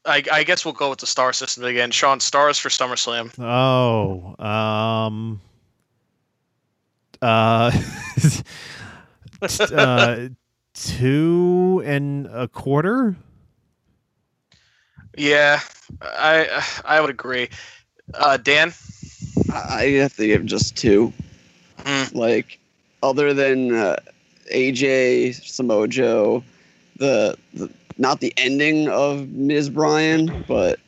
I, I guess we'll go with the star system again. Sean, stars for SummerSlam. Oh, um, uh, uh, two and a quarter. Yeah, I I would agree. Uh, Dan, I I have to give just two. Mm. Like, other than uh, AJ Samoa Joe, the, the not the ending of Miz Bryan, but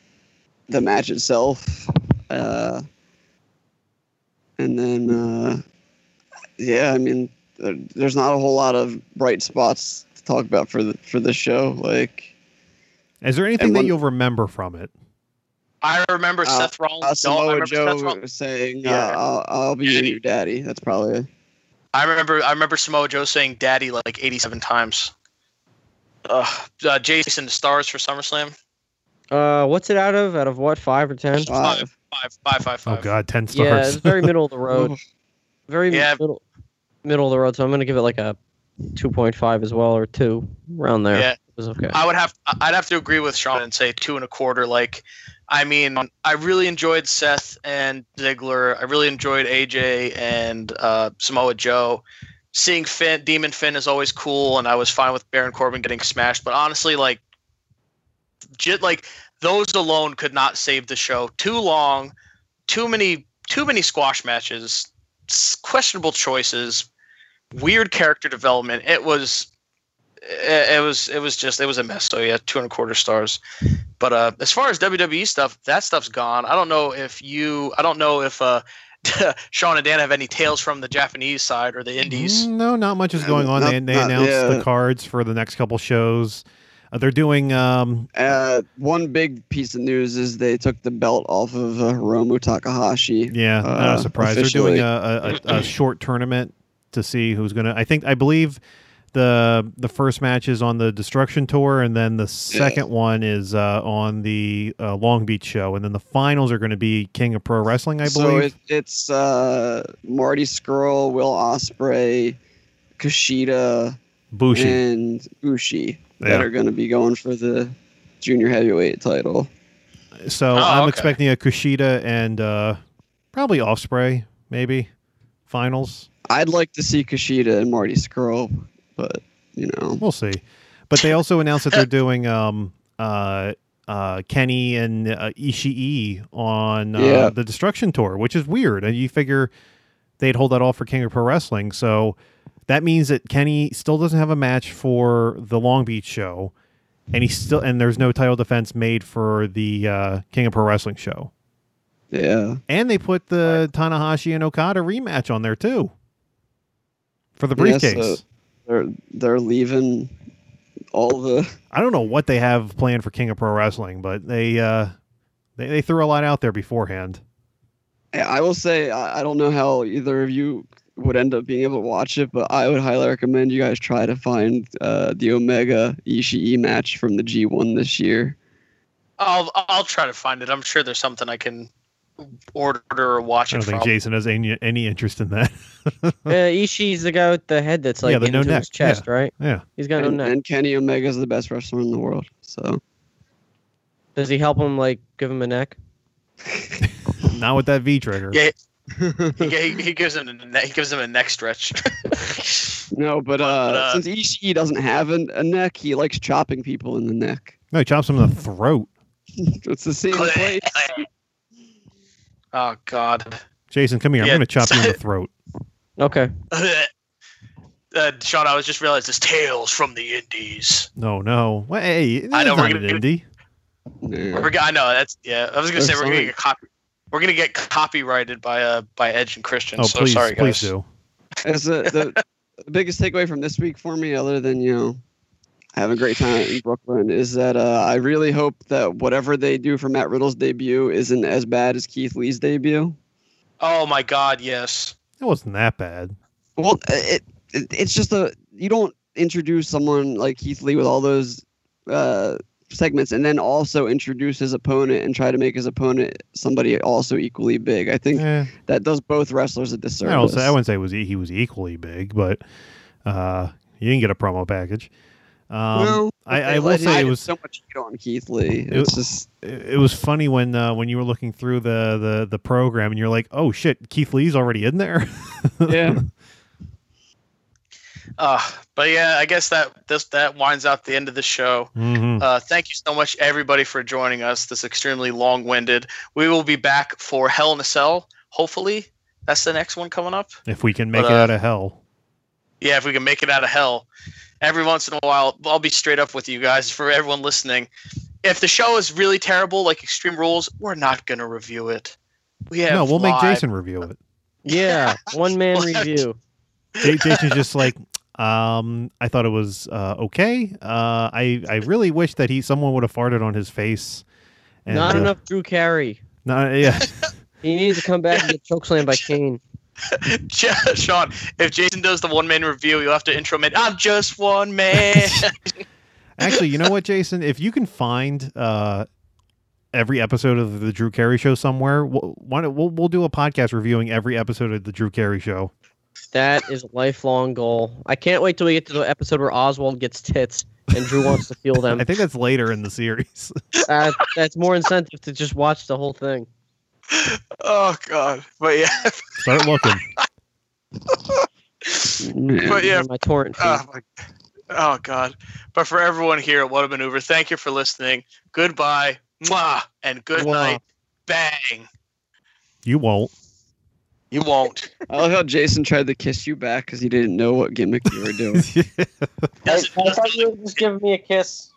the match itself. Uh, and then, uh, yeah, I mean, there, there's not a whole lot of bright spots to talk about for the for this show. Like, Is there anything And that you'll remember from it? I remember Uh, Seth Rollins. uh, I Samoa remember Joe Seth Rollins. saying, Yeah. uh, I'll, "I'll be Daddy. your daddy." That's probably It. I remember I remember Samoa Joe saying "Daddy" like 87 times. Uh, uh, Jason, the stars for SummerSlam. Uh, what's it out of? Out of what? Five or ten? five. Five, five, five, Oh five. God, ten stars. Yeah, stars. it's very middle of the road. Very Yeah. middle, middle of the road. So I'm gonna give it like a 2.5 as well, or two around there. Yeah. It was okay. I would have I'd have to agree with Sean and say two and a quarter. Like, I mean, I really enjoyed Seth and Ziggler. I really enjoyed AJ and uh, Samoa Joe. Seeing Finn, Demon Finn is always cool, and I was fine with Baron Corbin getting smashed. But honestly, like, j- like those alone could not save the show. Too long, too many, too many squash matches, questionable choices, weird character development. It was it, it was it was just it was a mess. So yeah, two and a quarter stars. But uh, as far as WWE stuff, that stuff's gone. I don't know if you, I don't know if uh, Sean and Dan have any tales from the Japanese side or the Indies. Mm, No, not much is going on. they Not- they not- announced the cards for the next couple shows. Uh, they're doing um, Uh, one big piece of news is they took the belt off of uh, Hiromu Takahashi. Yeah, not uh, a surprise. They're doing a, a, a, a short tournament to see who's gonna. I think I believe the the first match is on the Destruction Tour, and then the second one is uh, on the uh, Long Beach show, and then the finals are going to be King of Pro Wrestling, I So believe. it, it's uh, Marty Scurll, Will Ospreay, Kushida, Bushi. and Bushi that Yeah. are going to be going for the junior heavyweight title. so Oh, I'm okay. expecting a Kushida and uh, probably Ospreay, maybe finals. I'd like to see Kushida and Marty Scurll, but you know, We'll see. But they also announced that they're doing um uh uh Kenny and uh, Ishii on uh, Yeah. the Destruction Tour, which is weird. And you figure they'd hold that all for King of Pro Wrestling, so that means that Kenny still doesn't have a match for the Long Beach show, and he's still and there's no title defense made for the uh, King of Pro Wrestling show. Yeah. And they put the Tanahashi and Okada rematch on there too. For the Yeah, so- briefcase. They're they're leaving all the I don't know what they have planned for King of Pro Wrestling, but they uh they, they threw a lot out there beforehand. I will say I, I don't know how either of you would end up being able to watch it, but I would highly recommend you guys try to find uh, the Omega Ishii match from the G1 this year. I'll I'll try to find it. I'm sure there's something I can order or watch I don't it think from. Jason has any any interest in that. Uh, Ishii's the guy with the head that's like Yeah, the into no his neck, chest, right? yeah. He's got no neck. and Kenny Omega's the best wrestler in the world. So Does he help him like give him a neck? Not with that V trigger. Yeah, he, he, he gives him a ne- he gives him a neck stretch. no, but uh, uh, since Ishii doesn't have an, a neck, he likes chopping people in the neck. No, he chops them in the throat. It's the same place. Oh God. Jason, come here. Yeah. I'm gonna chop you in the throat. Okay. Uh, Sean, I was just realized this Tales from the Indies. No, no. Well, hey, I know, not we're an gonna- indie. Yeah. We're, go- I know that's yeah. I was gonna say They're we're gonna get copy. We're gonna get copyrighted by uh by Edge and Christian. Oh, so please, sorry please do. As a, the, the biggest takeaway from this week for me, other than you know, have a great time in Brooklyn, is that uh, I really hope that whatever they do for Matt Riddle's debut isn't as bad as Keith Lee's debut. Oh my God, yes. It wasn't that bad. Well, it, it it's just a you don't introduce someone like Keith Lee with all those uh, segments and then also introduce his opponent and try to make his opponent somebody also equally big. I think Eh, that does both wrestlers a I, don't disservice. say, I wouldn't say it was he was equally big, but uh, you didn't get a promo package. Um, Well, I, I they will say it was so much heat on Keith Lee. It- It's just it it was funny when uh, when you were looking through the, the the program and you're like, oh shit, Keith Lee's already in there. yeah. Uh, but yeah, I guess that this that winds out the end of the show. Mhm. Uh, thank you so much, everybody, for joining us. This extremely long-winded. We will be back for Hell in a Cell. Hopefully, that's the next one coming up. If we can make But, it uh, out of hell. Yeah, if we can make it out of hell. Every once in a while, I'll be straight up with you guys for everyone listening. If the show is really terrible, like Extreme Rules, we're not gonna review it. We have No, we'll make Jason review it. Yeah, one man review. J- Jason's just like, um, I thought it was uh, okay. Uh, I I really wish that he someone would have farted on his face. And, Not uh, enough Drew Carey. Not yeah. He needs to come back and get chokeslammed by Kane. Sean, if Jason does the one man review, you'll have to intro me. I'm just one man. Actually, you know what, Jason? If you can find uh, every episode of the Drew Carey Show somewhere, we'll, don't, we'll we'll do a podcast reviewing every episode of the Drew Carey Show. That is a lifelong goal. I can't wait till we get to the episode where Oswald gets tits and Drew wants to feel them. I think that's later in the series. Uh, that's more incentive to just watch the whole thing. Oh God, but yeah, Start looking. but yeah. My torrent. Oh, my, oh God. But for everyone here at What a Maneuver, thank you for listening. Goodbye, mwah, and good Mwah. night. Bang. You won't. You won't. I love how Jason tried to kiss you back because he didn't know what gimmick you were doing. Does it- does it- you were just giving me a kiss.